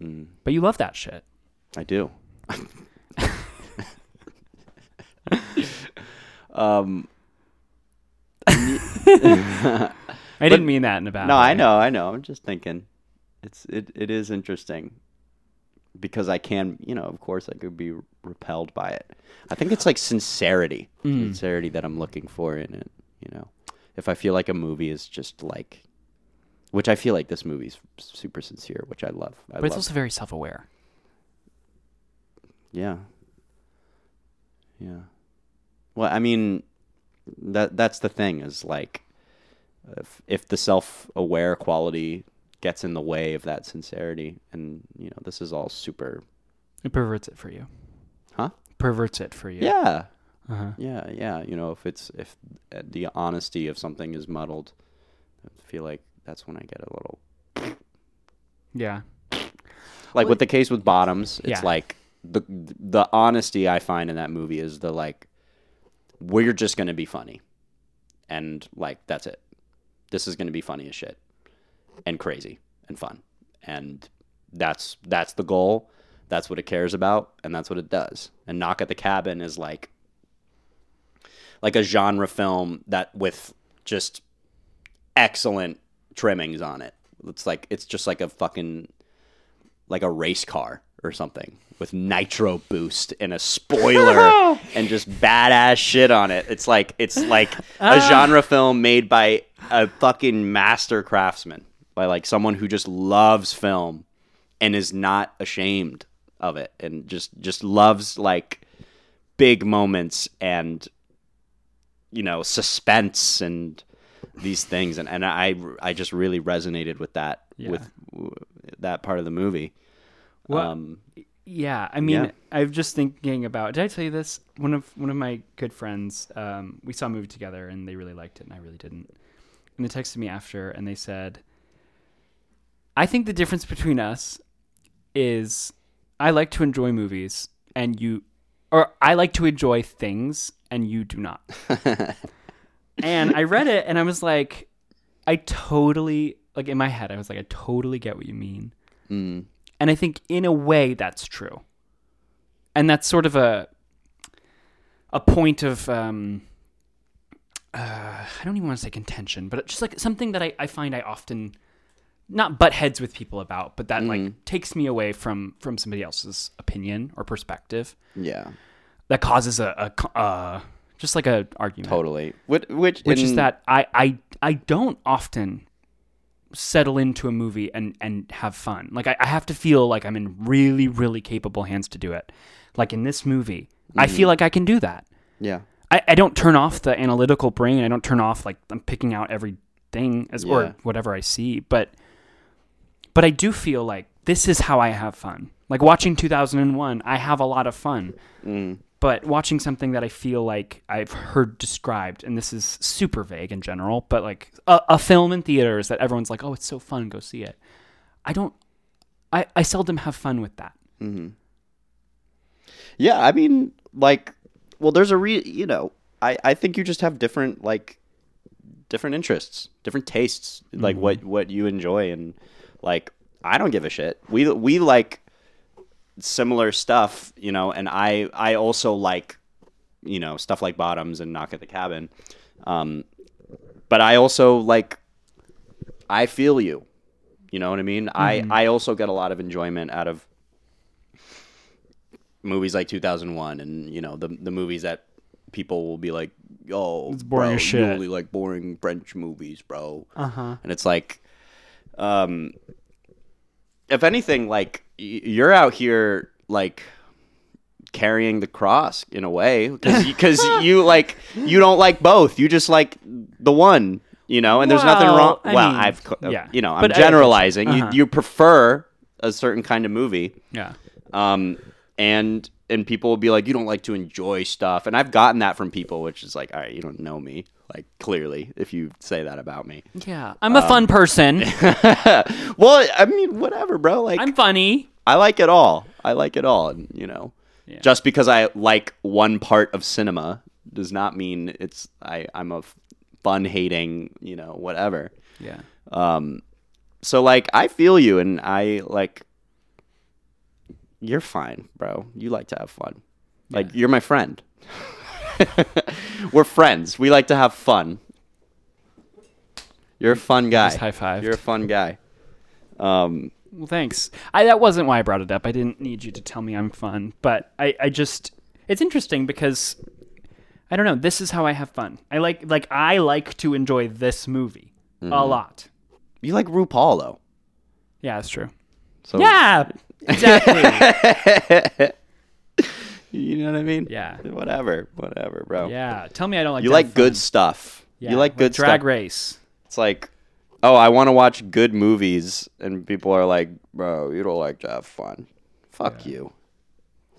[SPEAKER 1] Mhm.
[SPEAKER 2] But you love that shit.
[SPEAKER 1] I do. *laughs* um, *laughs*
[SPEAKER 2] I didn't mean that in a bad
[SPEAKER 1] no,
[SPEAKER 2] way.
[SPEAKER 1] I know, I know. I'm just thinking, it's it it is interesting because I can, you know, of course, I could be repelled by it. I think it's like sincerity,
[SPEAKER 2] Mm.
[SPEAKER 1] sincerity that I'm looking for in it. You know, if I feel like a movie is just like, which I feel like this movie's super sincere, which I love. I
[SPEAKER 2] But it's
[SPEAKER 1] love.
[SPEAKER 2] also very self-aware.
[SPEAKER 1] Yeah. Yeah. Well, I mean, that that's the thing is like, if if the self-aware quality gets in the way of that sincerity. And you know, this is all super.
[SPEAKER 2] It perverts it for you.
[SPEAKER 1] Huh?
[SPEAKER 2] Perverts it for you.
[SPEAKER 1] Yeah,
[SPEAKER 2] Uh-huh.
[SPEAKER 1] yeah, yeah. You know, if it's if uh, the honesty of something is muddled, I feel like that's when I get a little
[SPEAKER 2] Yeah.
[SPEAKER 1] like
[SPEAKER 2] Well,
[SPEAKER 1] with the case with bottoms. It's
[SPEAKER 2] yeah.
[SPEAKER 1] like the the honesty I find in that movie is the like we're just gonna be funny, and like that's it. This is gonna be funny as shit, and crazy and fun, and that's that's the goal. That's what it cares about, and that's what it does. And Knock at the Cabin is like like a genre film that with just excellent trimmings on it. It's like it's just like a fucking like a race car or something with nitro boost and a spoiler *laughs* and just badass shit on it. It's like it's like a genre film made by a fucking master craftsman, by like someone who just loves film and is not ashamed of it and just just loves like big moments and you know suspense and these things and, and I I just really resonated with that
[SPEAKER 2] Yeah.
[SPEAKER 1] with w- that part of the movie.
[SPEAKER 2] Well,
[SPEAKER 1] um
[SPEAKER 2] Yeah, I mean,
[SPEAKER 1] Yeah.
[SPEAKER 2] I'm just thinking about. Did I tell you this? One of one of my good friends, um, we saw a movie together, and they really liked it, and I really didn't. And they texted me after, and they said, "I think the difference between us is I like to enjoy movies, and you, or I like to enjoy things, and you do not." *laughs* and I read it, and I was like, I totally like in my head, I was like, I totally get what you mean.
[SPEAKER 1] mm,
[SPEAKER 2] And I think in a way that's true. And that's sort of a a point of um uh, I don't even want to say contention, but just like something that I, I find I often not butt heads with people about, but that
[SPEAKER 1] Mhm.
[SPEAKER 2] like takes me away from from somebody else's opinion or perspective.
[SPEAKER 1] yeah,
[SPEAKER 2] That causes a, a uh, just like a argument
[SPEAKER 1] totally. Which which,
[SPEAKER 2] which is that I, I I don't often settle into a movie and and have fun. Like I, I have to feel like I'm in really really capable hands to do it. Like in this movie, I
[SPEAKER 1] Mm-hmm.
[SPEAKER 2] feel like I can do that.
[SPEAKER 1] yeah.
[SPEAKER 2] I, I don't turn off the analytical brain. I don't turn off like I'm picking out everything as
[SPEAKER 1] Yeah.
[SPEAKER 2] or whatever I see. But but I do feel like this is how I have fun. Like watching 2001, I have a lot of fun
[SPEAKER 1] Mm,
[SPEAKER 2] but watching something that I feel like I've heard described, and this is super vague in general, but like a, a film in theaters that everyone's like, oh, it's so fun, go see it. I don't, I, I seldom have fun with that.
[SPEAKER 1] hmm Yeah, I mean, like, well, there's a re, you know, I I think you just have different like different interests, different tastes, like what what you enjoy, and like I don't give a shit. We we like similar stuff, you know, and I I also like you know stuff like Bottoms and Knock at the Cabin, um, but I also like I feel you. You know what I mean? I I also get a lot of enjoyment out of movies like 2001 and you know the the movies that people will be like oh
[SPEAKER 2] It's boring
[SPEAKER 1] bro, you
[SPEAKER 2] shit."
[SPEAKER 1] only like boring french movies bro
[SPEAKER 2] Uh huh.
[SPEAKER 1] and it's like um if anything like you're out here like carrying the cross in a way because *laughs* you like you don't like both you just like the one you know and there's nothing wrong
[SPEAKER 2] Well, I
[SPEAKER 1] well
[SPEAKER 2] mean,
[SPEAKER 1] i've uh,
[SPEAKER 2] yeah.
[SPEAKER 1] you know i'm
[SPEAKER 2] But I-
[SPEAKER 1] generalizing
[SPEAKER 2] uh-huh.
[SPEAKER 1] you you prefer a certain kind of movie
[SPEAKER 2] Yeah.
[SPEAKER 1] um, and and people will be like, you don't like to enjoy stuff, and I've gotten that from people, which is like, all right, you don't know me, like clearly, if you say that about me.
[SPEAKER 2] Yeah. I'm a fun person. *laughs*
[SPEAKER 1] well, I mean, whatever, bro. Like,
[SPEAKER 2] I'm funny.
[SPEAKER 1] I like it all. I like it all, and you know,
[SPEAKER 2] Yeah.
[SPEAKER 1] just because I like one part of cinema does not mean it's I I'm a fun hating, you know, whatever.
[SPEAKER 2] Yeah.
[SPEAKER 1] Um, so like I feel you, and I like you're fine, bro. You like to have fun. Like you're my friend. *laughs* *laughs* We're friends. We like to have fun. You're a fun guy.
[SPEAKER 2] Just high five.
[SPEAKER 1] You're a fun guy. Um,
[SPEAKER 2] Well, thanks. I, that wasn't why I brought it up. I didn't need you to tell me I'm fun, but I, I just it's interesting because I don't know. This is how I have fun. I like like I like to enjoy this movie a lot.
[SPEAKER 1] you like RuPaul though.
[SPEAKER 2] Yeah, that's true.
[SPEAKER 1] So
[SPEAKER 2] Yeah, *laughs* exactly. *laughs*
[SPEAKER 1] you know what I mean?
[SPEAKER 2] Yeah.
[SPEAKER 1] Whatever, whatever, bro.
[SPEAKER 2] yeah, tell me I don't like.
[SPEAKER 1] You like good stuff.
[SPEAKER 2] Yeah,
[SPEAKER 1] you like good
[SPEAKER 2] drag
[SPEAKER 1] stuff.
[SPEAKER 2] race.
[SPEAKER 1] It's like oh, I want to watch good movies, and people are like, bro, you don't like to have fun. Fuck you.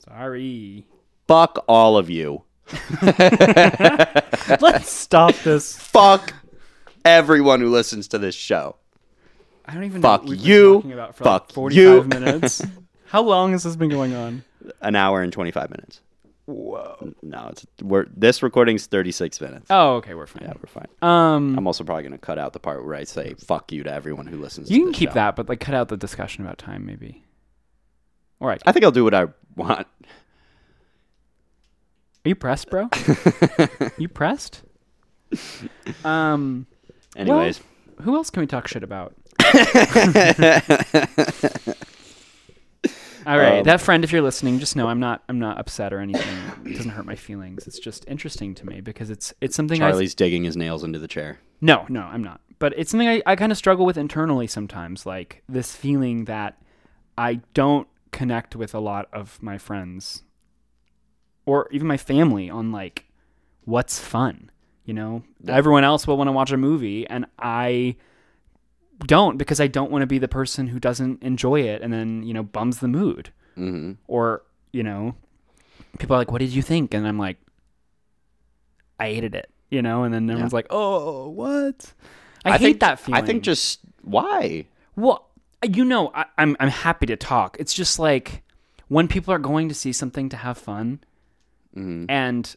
[SPEAKER 2] Sorry.
[SPEAKER 1] Fuck all of you. *laughs*
[SPEAKER 2] Let's stop this.
[SPEAKER 1] Fuck everyone who listens to this show.
[SPEAKER 2] I don't even
[SPEAKER 1] Fuck
[SPEAKER 2] know what we've been
[SPEAKER 1] you.
[SPEAKER 2] talking about for like
[SPEAKER 1] Fuck
[SPEAKER 2] 45
[SPEAKER 1] you.
[SPEAKER 2] minutes. *laughs* How long has this been going on?
[SPEAKER 1] An hour and 25 minutes.
[SPEAKER 2] Whoa.
[SPEAKER 1] No, it's we're this recording's 36 minutes.
[SPEAKER 2] Oh, okay, we're fine.
[SPEAKER 1] Yeah, we're fine.
[SPEAKER 2] Um,
[SPEAKER 1] I'm also probably going to cut out the part where I say fuck you to everyone who listens
[SPEAKER 2] you
[SPEAKER 1] to
[SPEAKER 2] can keep
[SPEAKER 1] show.
[SPEAKER 2] that, but like cut out the discussion about time, maybe. All right.
[SPEAKER 1] I think I'll do what I want.
[SPEAKER 2] Are you pressed, bro? *laughs* you pressed? Um.
[SPEAKER 1] Anyways,
[SPEAKER 2] well, who else can we talk shit about? *laughs* *laughs* All right,
[SPEAKER 1] Um,
[SPEAKER 2] that friend, if you're listening, just know I'm not. I'm not upset or anything. It doesn't hurt my feelings. It's just interesting to me because it's it's something I
[SPEAKER 1] Charlie's digging his nails into the chair.
[SPEAKER 2] No, no, I'm not. But it's something I, I kind of struggle with internally sometimes, like this feeling that I don't connect with a lot of my friends or even my family on like what's fun. You know, everyone else will want to watch a movie, and I don't because I don't want to be the person who doesn't enjoy it and then you know bums the mood.
[SPEAKER 1] hmm
[SPEAKER 2] Or you know, people are like, "What did you think?" And I'm like, "I hated it," you know. And then everyone's like, "Oh, what?" I, hate
[SPEAKER 1] think,
[SPEAKER 2] that feeling.
[SPEAKER 1] I think just why?
[SPEAKER 2] well, you know, I, I'm I'm happy to talk. It's just like when people are going to see something to have fun,
[SPEAKER 1] Mhm.
[SPEAKER 2] and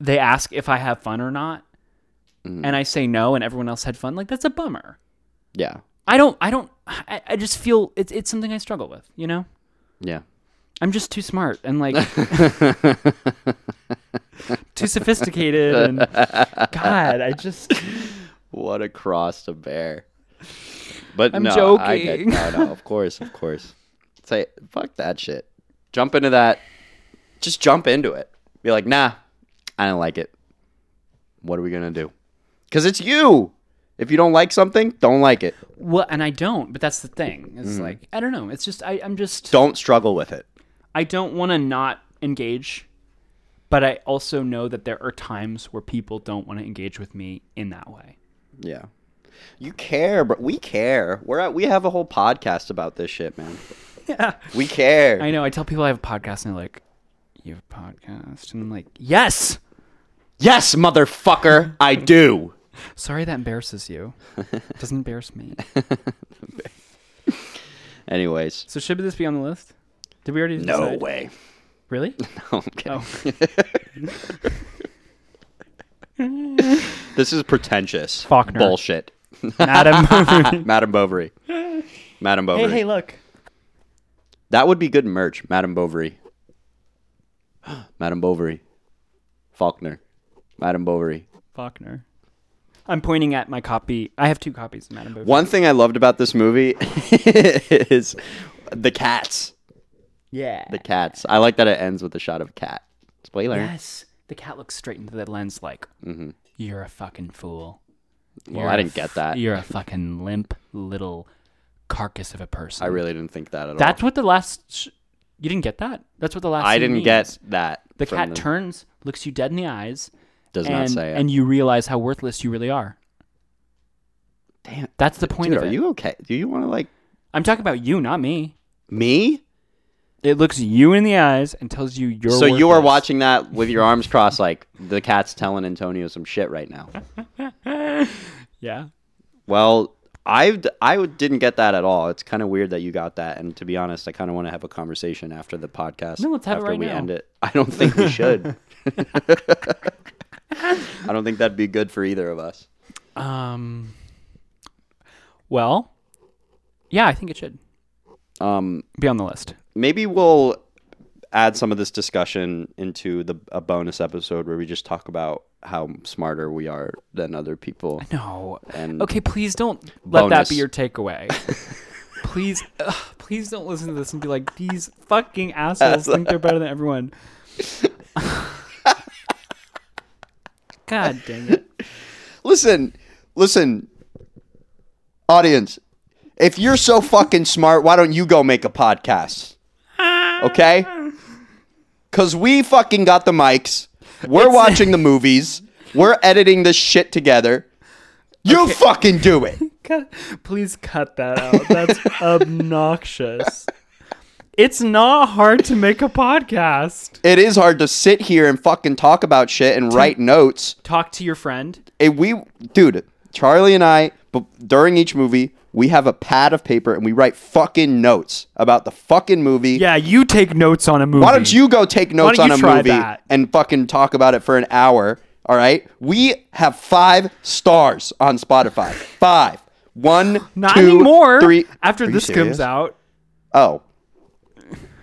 [SPEAKER 2] they ask if I have fun or not,
[SPEAKER 1] Mhm.
[SPEAKER 2] and I say no, and everyone else had fun. Like that's a bummer.
[SPEAKER 1] Yeah,
[SPEAKER 2] I don't. I don't. I, I just feel it's it's something I struggle with. You know,
[SPEAKER 1] yeah.
[SPEAKER 2] I'm just too smart and like *laughs* too sophisticated and God, I just *laughs*
[SPEAKER 1] what a cross to bear. But
[SPEAKER 2] I'm
[SPEAKER 1] no, I get,
[SPEAKER 2] joking.
[SPEAKER 1] no, no, of *laughs* course, of course. Say fuck that shit. Jump into that. Just jump into it. Be like, nah, I don't like it. What are we gonna do? Because it's you. If you don't like something, don't like it.
[SPEAKER 2] well, and I don't. But that's the thing. It's mm-hmm. like I don't know. It's just I I'm just
[SPEAKER 1] Don't struggle with it.
[SPEAKER 2] I don't want to not engage, but I also know that there are times where people don't want to engage with me in that way.
[SPEAKER 1] Yeah. You care, but we care. We're at, we have a whole podcast about this shit, man. *laughs*
[SPEAKER 2] Yeah.
[SPEAKER 1] We care.
[SPEAKER 2] I know. I tell people I have a podcast, and they're like, "You have a podcast?" And I'm like, "Yes."
[SPEAKER 1] Yes, motherfucker, I do.
[SPEAKER 2] Sorry that embarrasses you. It *laughs* doesn't embarrass me.
[SPEAKER 1] Anyways,
[SPEAKER 2] So should this be on the list? Did we already
[SPEAKER 1] no
[SPEAKER 2] decide?
[SPEAKER 1] way.
[SPEAKER 2] Really? *laughs*
[SPEAKER 1] No, I'm kidding.
[SPEAKER 2] Oh. *laughs*
[SPEAKER 1] This is pretentious
[SPEAKER 2] Faulkner.
[SPEAKER 1] bullshit.
[SPEAKER 2] Adam.
[SPEAKER 1] Madame Bovary. Madame Bovary.
[SPEAKER 2] hey, hey, look.
[SPEAKER 1] That would be good merch. Madame Bovary. *gasps* Madame Bovary. Faulkner. Madame Bovary.
[SPEAKER 2] Faulkner. I'm pointing at my copy. I have two copies of Madame Bovary.
[SPEAKER 1] One thing I loved about this movie *laughs* is the cats.
[SPEAKER 2] Yeah.
[SPEAKER 1] The cats. I like that it ends with a shot of a cat. Spoiler.
[SPEAKER 2] yes. The cat looks straight into the lens like, mm-hmm. you're a fucking fool.
[SPEAKER 1] Well,
[SPEAKER 2] You're
[SPEAKER 1] I didn't get
[SPEAKER 2] f-
[SPEAKER 1] that.
[SPEAKER 2] You're a fucking limp little carcass of a person.
[SPEAKER 1] I really didn't think that at
[SPEAKER 2] That's
[SPEAKER 1] all.
[SPEAKER 2] That's what the last. Sh- you didn't get that? That's what the last
[SPEAKER 1] I didn't
[SPEAKER 2] means.
[SPEAKER 1] get that.
[SPEAKER 2] The cat turns, looks you dead in the eyes,
[SPEAKER 1] Does
[SPEAKER 2] and,
[SPEAKER 1] not say it.
[SPEAKER 2] and you realize how worthless you really are.
[SPEAKER 1] Damn.
[SPEAKER 2] That's the point
[SPEAKER 1] Dude,
[SPEAKER 2] of
[SPEAKER 1] are
[SPEAKER 2] it.
[SPEAKER 1] you okay? Do you want to like
[SPEAKER 2] I'm talking about you, not me.
[SPEAKER 1] me?
[SPEAKER 2] It looks you in the eyes and tells you you're.
[SPEAKER 1] so you are watching that with your arms crossed, like *laughs* the cat's telling Antonio some shit right now. *laughs*
[SPEAKER 2] Yeah.
[SPEAKER 1] Well, I I didn't get that at all. It's kind of weird that you got that. And to be honest, I kind of want to have a conversation after the podcast.
[SPEAKER 2] No, let's have it
[SPEAKER 1] after
[SPEAKER 2] right
[SPEAKER 1] we
[SPEAKER 2] now.
[SPEAKER 1] end it. I don't think we should. *laughs* I don't think that'd be good for either of us.
[SPEAKER 2] Um. Well, yeah, I think it should
[SPEAKER 1] Um,
[SPEAKER 2] be on the list.
[SPEAKER 1] maybe we'll add some of this discussion into the a bonus episode where we just talk about how smarter we are than other people.
[SPEAKER 2] No.
[SPEAKER 1] And
[SPEAKER 2] Okay, please don't let that be your takeaway. *laughs* please, ugh, please don't listen to this and be like, these fucking assholes think they're better than everyone. *laughs* God dang it. *laughs*
[SPEAKER 1] listen, listen, audience. If you're so fucking smart, why don't you go make a podcast? Ah. Okay? Cause we fucking got the mics. We're watching the movies. We're editing this shit together. You
[SPEAKER 2] Okay.
[SPEAKER 1] fucking do it. *laughs*
[SPEAKER 2] Please cut that out. That's *laughs* obnoxious. It's not hard to make a podcast.
[SPEAKER 1] It is hard to sit here and fucking talk about shit and write notes.
[SPEAKER 2] Talk to your friend.
[SPEAKER 1] It, we, dude, Charlie and I, but during each movie, we have a pad of paper and we write fucking notes about the fucking movie.
[SPEAKER 2] Yeah, you take notes on a movie.
[SPEAKER 1] Why don't you go take notes on
[SPEAKER 2] you
[SPEAKER 1] a
[SPEAKER 2] try
[SPEAKER 1] movie
[SPEAKER 2] that?
[SPEAKER 1] and fucking talk about it for an hour? All right. We have five stars on Spotify. Five. One,
[SPEAKER 2] Not
[SPEAKER 1] two,
[SPEAKER 2] anymore.
[SPEAKER 1] three.
[SPEAKER 2] After
[SPEAKER 1] Are you
[SPEAKER 2] this
[SPEAKER 1] serious?
[SPEAKER 2] comes out,
[SPEAKER 1] Oh.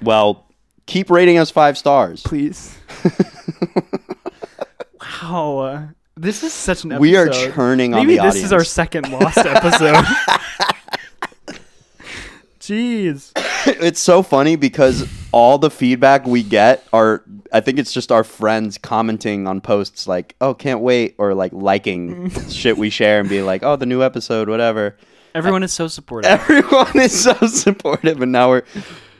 [SPEAKER 1] Well, keep rating us five stars.
[SPEAKER 2] please. wow. This is such an episode.
[SPEAKER 1] We are churning on the episode.
[SPEAKER 2] Maybe
[SPEAKER 1] the
[SPEAKER 2] this is our second lost episode. *laughs* Jeez. *coughs*
[SPEAKER 1] it's so funny because all the feedback we get are I think it's just our friends commenting on posts like, "Oh, can't wait," or like liking *laughs* shit we share and be like, "Oh, the new episode, whatever."
[SPEAKER 2] Everyone is so supportive. *laughs*
[SPEAKER 1] Everyone is so supportive and now we're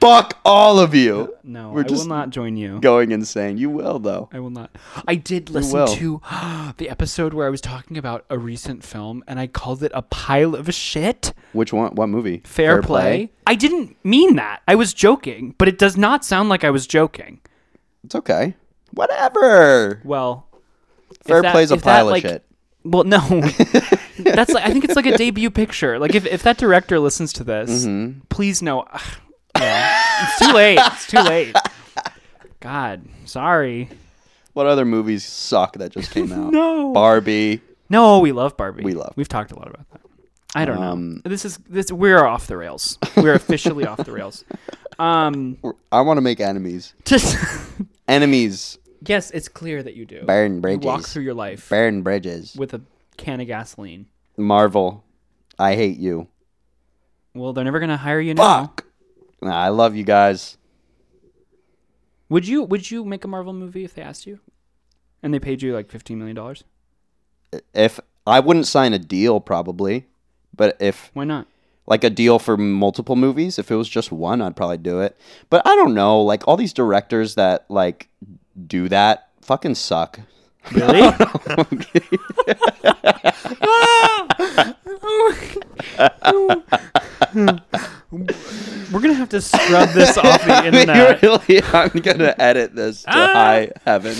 [SPEAKER 1] fuck all of you.
[SPEAKER 2] No,
[SPEAKER 1] We're
[SPEAKER 2] I will
[SPEAKER 1] just
[SPEAKER 2] not join you.
[SPEAKER 1] going insane. You will though.
[SPEAKER 2] I will not. I did listen
[SPEAKER 1] will.
[SPEAKER 2] to *gasps* the episode where I was talking about a recent film and I called it a pile of shit.
[SPEAKER 1] Which one? What movie?
[SPEAKER 2] Fair, play. I didn't mean that. I was joking, but it does not sound like I was joking.
[SPEAKER 1] It's okay. Whatever.
[SPEAKER 2] Well, if
[SPEAKER 1] Fair
[SPEAKER 2] that-
[SPEAKER 1] play's a
[SPEAKER 2] if that,
[SPEAKER 1] pile of
[SPEAKER 2] like-
[SPEAKER 1] shit.
[SPEAKER 2] Well, no. *laughs* That's like I think it's like a debut picture. Like if, if that director listens to this,
[SPEAKER 1] Mm-hmm.
[SPEAKER 2] please know. Yeah, it's too late. It's too late. God, sorry.
[SPEAKER 1] What other movies suck that just came *laughs* out?
[SPEAKER 2] No.
[SPEAKER 1] Barbie.
[SPEAKER 2] No, we love Barbie.
[SPEAKER 1] We love
[SPEAKER 2] We've talked a lot about that. I don't
[SPEAKER 1] Um,
[SPEAKER 2] know. This is this. We're off the rails. We're officially off the rails. Um,
[SPEAKER 1] I want to make enemies. *laughs*
[SPEAKER 2] just
[SPEAKER 1] Enemies.
[SPEAKER 2] yes, it's clear that you do.
[SPEAKER 1] Burn
[SPEAKER 2] You walk through your life
[SPEAKER 1] Burn bridges.
[SPEAKER 2] with a can of gasoline.
[SPEAKER 1] Marvel. I hate you.
[SPEAKER 2] Well, they're never gonna hire you now.
[SPEAKER 1] Fuck. Nah, I love you guys.
[SPEAKER 2] Would you Would you make a Marvel movie if they asked you, and they paid you like fifteen million dollars?
[SPEAKER 1] If I wouldn't sign a deal, probably, but if
[SPEAKER 2] Why not?
[SPEAKER 1] like a deal for multiple movies, if it was just one, I'd probably do it. But I don't know. Like all these directors that like do that fucking suck.
[SPEAKER 2] Really? *laughs* *laughs* We're gonna have to scrub this *laughs* off the internet.
[SPEAKER 1] really, I'm gonna edit this to
[SPEAKER 2] Ah.
[SPEAKER 1] high heaven.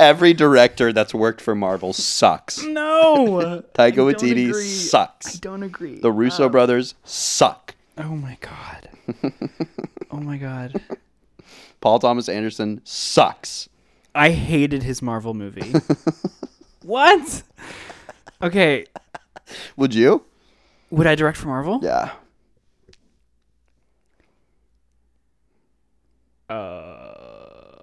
[SPEAKER 1] Every director that's worked for Marvel sucks.
[SPEAKER 2] No,
[SPEAKER 1] Taika
[SPEAKER 2] I don't
[SPEAKER 1] Waititi
[SPEAKER 2] agree. I don't agree.
[SPEAKER 1] The Russo brothers suck.
[SPEAKER 2] Oh my god. oh my god.
[SPEAKER 1] Paul Thomas Anderson sucks.
[SPEAKER 2] I hated his Marvel movie. *laughs* what? Okay,
[SPEAKER 1] Would you?
[SPEAKER 2] would I direct for Marvel?
[SPEAKER 1] Yeah.
[SPEAKER 2] Uh,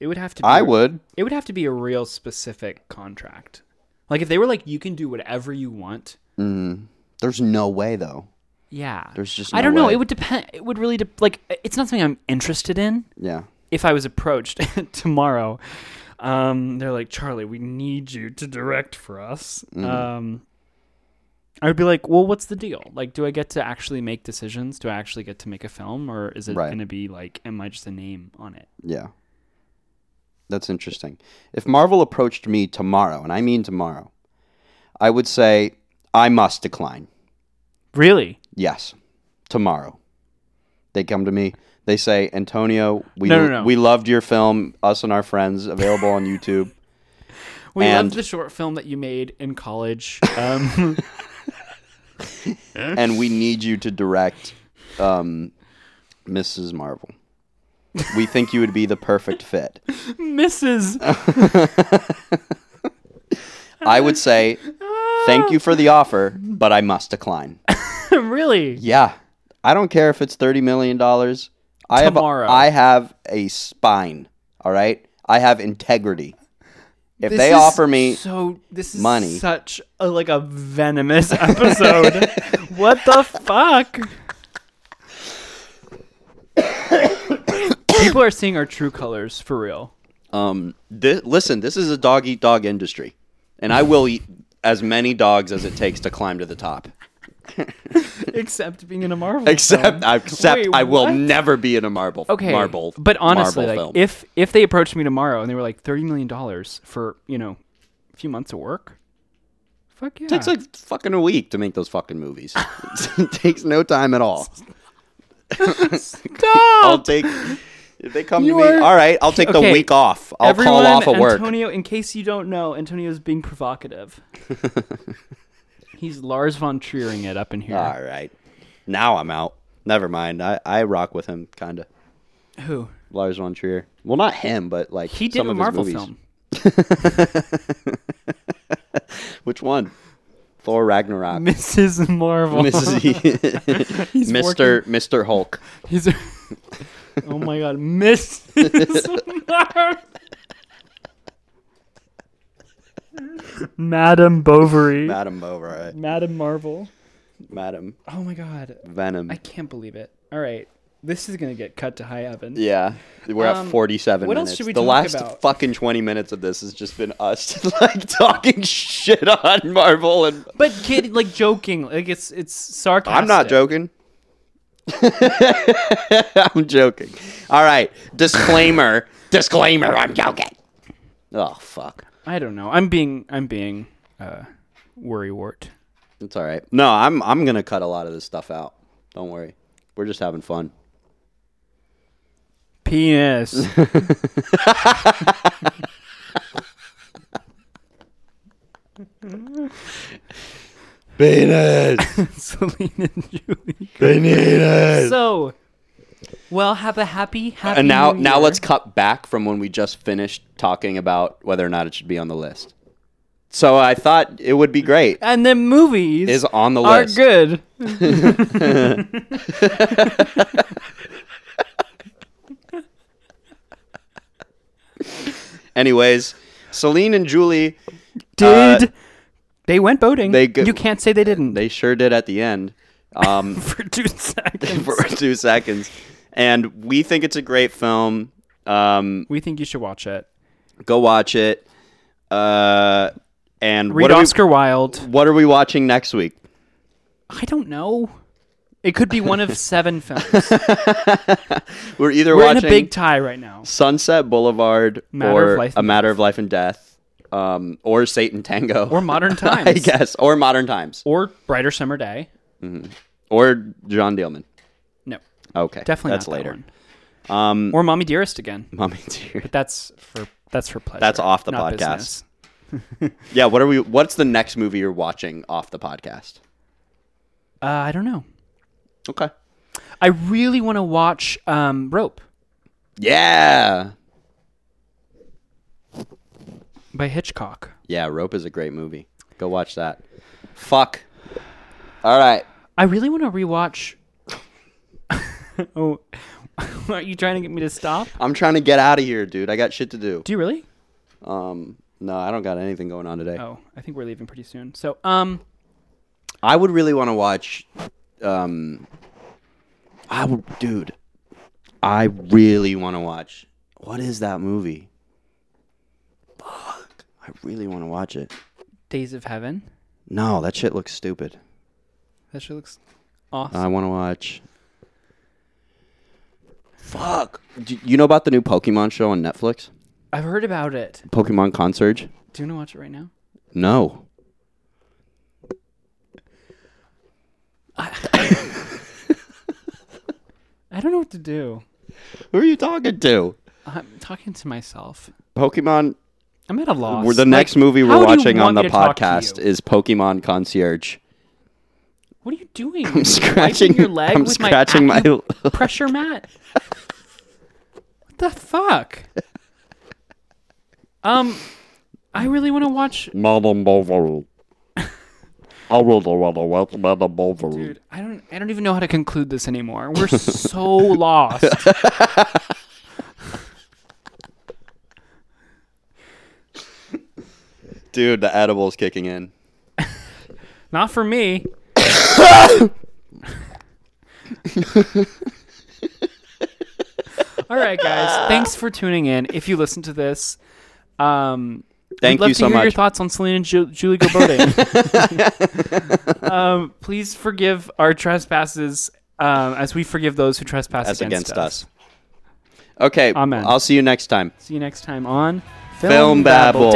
[SPEAKER 2] it would have to. be
[SPEAKER 1] I
[SPEAKER 2] a-
[SPEAKER 1] would.
[SPEAKER 2] It would have to be a real specific contract. Like if they were like, you can do whatever you want.
[SPEAKER 1] There's no way though.
[SPEAKER 2] Yeah.
[SPEAKER 1] There's just
[SPEAKER 2] I don't know.
[SPEAKER 1] way.
[SPEAKER 2] It would depend. It would really de- like. It's not something I'm interested in.
[SPEAKER 1] Yeah.
[SPEAKER 2] If I was approached *laughs* tomorrow, um, they're like, Charlie, we need you to direct for us.
[SPEAKER 1] Mm-hmm.
[SPEAKER 2] Um, I would be like, well, what's the deal? Like, do I get to actually make decisions? Do I actually get to make a film, or is it
[SPEAKER 1] Right.
[SPEAKER 2] going to be like, am I just a name on it?
[SPEAKER 1] Yeah. That's interesting. If Marvel approached me tomorrow, and I mean tomorrow, I would say I must decline.
[SPEAKER 2] Really?
[SPEAKER 1] Yes. Tomorrow. They come to me. They say, Antonio, we
[SPEAKER 2] No, no, no.
[SPEAKER 1] we loved your film, Us and Our Friends, available on YouTube. *laughs*
[SPEAKER 2] We
[SPEAKER 1] And-
[SPEAKER 2] loved the short film that you made in college. Um, *laughs* *laughs*
[SPEAKER 1] and we need you to direct um, Mrs. Marvel. We think you would be the perfect fit.
[SPEAKER 2] Mrs.
[SPEAKER 1] I would say, thank you for the offer, but I must decline.
[SPEAKER 2] really?
[SPEAKER 1] Yeah. I don't care if it's $30 million. I have,
[SPEAKER 2] Tomorrow.
[SPEAKER 1] a, I have a spine, all right? I have integrity. If
[SPEAKER 2] This
[SPEAKER 1] they
[SPEAKER 2] is
[SPEAKER 1] offer me
[SPEAKER 2] so this is
[SPEAKER 1] money.
[SPEAKER 2] such a, like a venomous *laughs* episode. what the fuck? *coughs* People are seeing our true colors for real.
[SPEAKER 1] Um, thi- listen, this is a dog eat dog industry, and I will eat as many dogs as it takes to climb to the top. *laughs*
[SPEAKER 2] Except being in a Marvel.
[SPEAKER 1] Except,
[SPEAKER 2] film.
[SPEAKER 1] except
[SPEAKER 2] Wait,
[SPEAKER 1] I will
[SPEAKER 2] what?
[SPEAKER 1] never be in a Marvel.
[SPEAKER 2] Okay,
[SPEAKER 1] Marvel,
[SPEAKER 2] but honestly,
[SPEAKER 1] Marvel
[SPEAKER 2] like
[SPEAKER 1] film.
[SPEAKER 2] if if they approached me tomorrow and they were like thirty million dollars for you know a few months of work, Fuck yeah.
[SPEAKER 1] It takes like fucking a week to make those fucking movies. *laughs* it takes no time at all. *laughs* I'll take if they come
[SPEAKER 2] You
[SPEAKER 1] to me.
[SPEAKER 2] are-
[SPEAKER 1] All right, I'll take the week off. I'll
[SPEAKER 2] Everyone,
[SPEAKER 1] call off of work.
[SPEAKER 2] Antonio, in case you don't know, Antonio's being provocative. He's Lars von Trier'ing it up in here.
[SPEAKER 1] All right, now I'm out. Never mind. I, I rock with him, kind of.
[SPEAKER 2] Who?
[SPEAKER 1] Lars von Trier. Well, not him, but like
[SPEAKER 2] He did
[SPEAKER 1] some
[SPEAKER 2] a
[SPEAKER 1] of his
[SPEAKER 2] Marvel
[SPEAKER 1] movies.
[SPEAKER 2] film. *laughs*
[SPEAKER 1] Which one? Thor Ragnarok.
[SPEAKER 2] Mrs. Marvel.
[SPEAKER 1] Mrs. Mr. Mr. Hulk.
[SPEAKER 2] He's. *laughs* Oh my God, Mrs. *laughs* Marvel. *laughs* Madame Bovary.
[SPEAKER 1] Madam Bovary.
[SPEAKER 2] Madame Marvel.
[SPEAKER 1] Madam
[SPEAKER 2] Oh my God,
[SPEAKER 1] Venom.
[SPEAKER 2] I can't believe it. All right, this is gonna get cut to high heaven.
[SPEAKER 1] Yeah, we're
[SPEAKER 2] Um,
[SPEAKER 1] at 47
[SPEAKER 2] what else
[SPEAKER 1] minutes.
[SPEAKER 2] should we
[SPEAKER 1] the
[SPEAKER 2] talk
[SPEAKER 1] last
[SPEAKER 2] about?
[SPEAKER 1] fucking 20 minutes of this has just been us *laughs* like talking shit on Marvel and
[SPEAKER 2] But kid, like joking, like it's it's sarcastic.
[SPEAKER 1] I'm not joking. *laughs* I'm joking. All right, disclaimer. disclaimer, I'm joking. Oh fuck.
[SPEAKER 2] I don't know. I'm being I'm being uh, worrywart.
[SPEAKER 1] It's all right. No, I'm I'm going to cut a lot of this stuff out. Don't worry. We're just having fun. *laughs* *laughs* *laughs*
[SPEAKER 2] Penis.
[SPEAKER 1] Penis.
[SPEAKER 2] Céline and Julie.
[SPEAKER 1] Penis.
[SPEAKER 2] So, well, have a happy happy.
[SPEAKER 1] And now now let's cut back from when we just finished talking about whether or not it should be on the list. So I thought it would be great.
[SPEAKER 2] And the movies
[SPEAKER 1] Is on the list.
[SPEAKER 2] are good. *laughs*
[SPEAKER 1] Anyways, Céline and Julie,
[SPEAKER 2] Did
[SPEAKER 1] Uh,
[SPEAKER 2] they went boating?
[SPEAKER 1] they go-
[SPEAKER 2] you can't say they didn't.
[SPEAKER 1] they sure did at the end. Um, *laughs*
[SPEAKER 2] for two *laughs* seconds.
[SPEAKER 1] for two seconds. And we think it's a great film. Um,
[SPEAKER 2] we think you should watch it.
[SPEAKER 1] go watch it. Uh, and
[SPEAKER 2] Read
[SPEAKER 1] what
[SPEAKER 2] Oscar Wilde.
[SPEAKER 1] what are we watching next week?
[SPEAKER 2] I don't know. It could be one of *laughs* seven films. *laughs*
[SPEAKER 1] We're either
[SPEAKER 2] We're in a big tie right now.
[SPEAKER 1] Sunset Boulevard
[SPEAKER 2] Matter
[SPEAKER 1] or A Matter of Life and Death, um, or Sátántangó,
[SPEAKER 2] Or Modern *laughs* Times, I
[SPEAKER 1] guess, or Modern Times,
[SPEAKER 2] Or Brighter Summer Day.
[SPEAKER 1] or Jeanne Dielman. Okay,
[SPEAKER 2] definitely
[SPEAKER 1] that's
[SPEAKER 2] not that
[SPEAKER 1] later.
[SPEAKER 2] one.
[SPEAKER 1] Um,
[SPEAKER 2] Or Mommie Dearest again.
[SPEAKER 1] Mommy dear.
[SPEAKER 2] But that's for that's for pleasure.
[SPEAKER 1] That's off the
[SPEAKER 2] not
[SPEAKER 1] podcast.
[SPEAKER 2] business. *laughs*
[SPEAKER 1] Yeah, what are we? What's the next movie you're watching off the podcast?
[SPEAKER 2] Uh, I don't know.
[SPEAKER 1] Okay.
[SPEAKER 2] I really want to watch um, Rope
[SPEAKER 1] Yeah,
[SPEAKER 2] by Hitchcock.
[SPEAKER 1] yeah. Rope is a great movie. Go watch that. Fuck. All right.
[SPEAKER 2] I really want to rewatch. *laughs* oh, *laughs* are you trying to get me to stop?
[SPEAKER 1] I'm trying to get out of here, dude. I got shit to do.
[SPEAKER 2] Do you really?
[SPEAKER 1] Um, no, I don't got anything going on today.
[SPEAKER 2] Oh, I think we're leaving pretty soon. So, um,
[SPEAKER 1] I would really want to watch. Um, I would, dude. I really want to watch. What is that movie? Fuck. I really want to watch it.
[SPEAKER 2] Days of Heaven.
[SPEAKER 1] No, that shit looks stupid.
[SPEAKER 2] That shit looks awesome.
[SPEAKER 1] I want to watch. Fuck. Do you know about the new Pokemon show on Netflix?
[SPEAKER 2] I've heard about it.
[SPEAKER 1] Pokemon Concierge?
[SPEAKER 2] Do you want to watch it right now?
[SPEAKER 1] No.
[SPEAKER 2] I don't know what to do.
[SPEAKER 1] Who are you talking to?
[SPEAKER 2] I'm talking to myself.
[SPEAKER 1] Pokemon.
[SPEAKER 2] I'm at a loss.
[SPEAKER 1] We're the
[SPEAKER 2] Like,
[SPEAKER 1] next movie we're
[SPEAKER 2] do you
[SPEAKER 1] watching
[SPEAKER 2] want
[SPEAKER 1] on
[SPEAKER 2] me
[SPEAKER 1] the
[SPEAKER 2] to talk to
[SPEAKER 1] podcast
[SPEAKER 2] you?
[SPEAKER 1] is Pokemon Concierge.
[SPEAKER 2] What are you doing? *laughs*
[SPEAKER 1] I'm scratching
[SPEAKER 2] your leg
[SPEAKER 1] I'm
[SPEAKER 2] with
[SPEAKER 1] scratching
[SPEAKER 2] my,
[SPEAKER 1] my. *laughs*
[SPEAKER 2] pressure mat. what the fuck? Um, I really want to watch. *laughs*
[SPEAKER 1] Madam Bovary. I really want to watch Madam Bovary.
[SPEAKER 2] Dude, I don't. I don't even know how to conclude this anymore. We're so lost.
[SPEAKER 1] Dude, the edible's kicking in.
[SPEAKER 2] Not for me. *laughs* All right, guys. Thanks for tuning in. If you listen to this, um,
[SPEAKER 1] Thank
[SPEAKER 2] we'd love
[SPEAKER 1] you
[SPEAKER 2] to
[SPEAKER 1] so
[SPEAKER 2] hear Your
[SPEAKER 1] much.
[SPEAKER 2] thoughts on Selena and Ju- Julie go boating. *laughs* um, please forgive our trespasses, um, as we forgive those who trespass
[SPEAKER 1] That's
[SPEAKER 2] against,
[SPEAKER 1] against
[SPEAKER 2] us.
[SPEAKER 1] us. Okay,
[SPEAKER 2] Amen.
[SPEAKER 1] I'll see you next time.
[SPEAKER 2] See you next time on
[SPEAKER 1] FilmBabble.
[SPEAKER 2] Babble.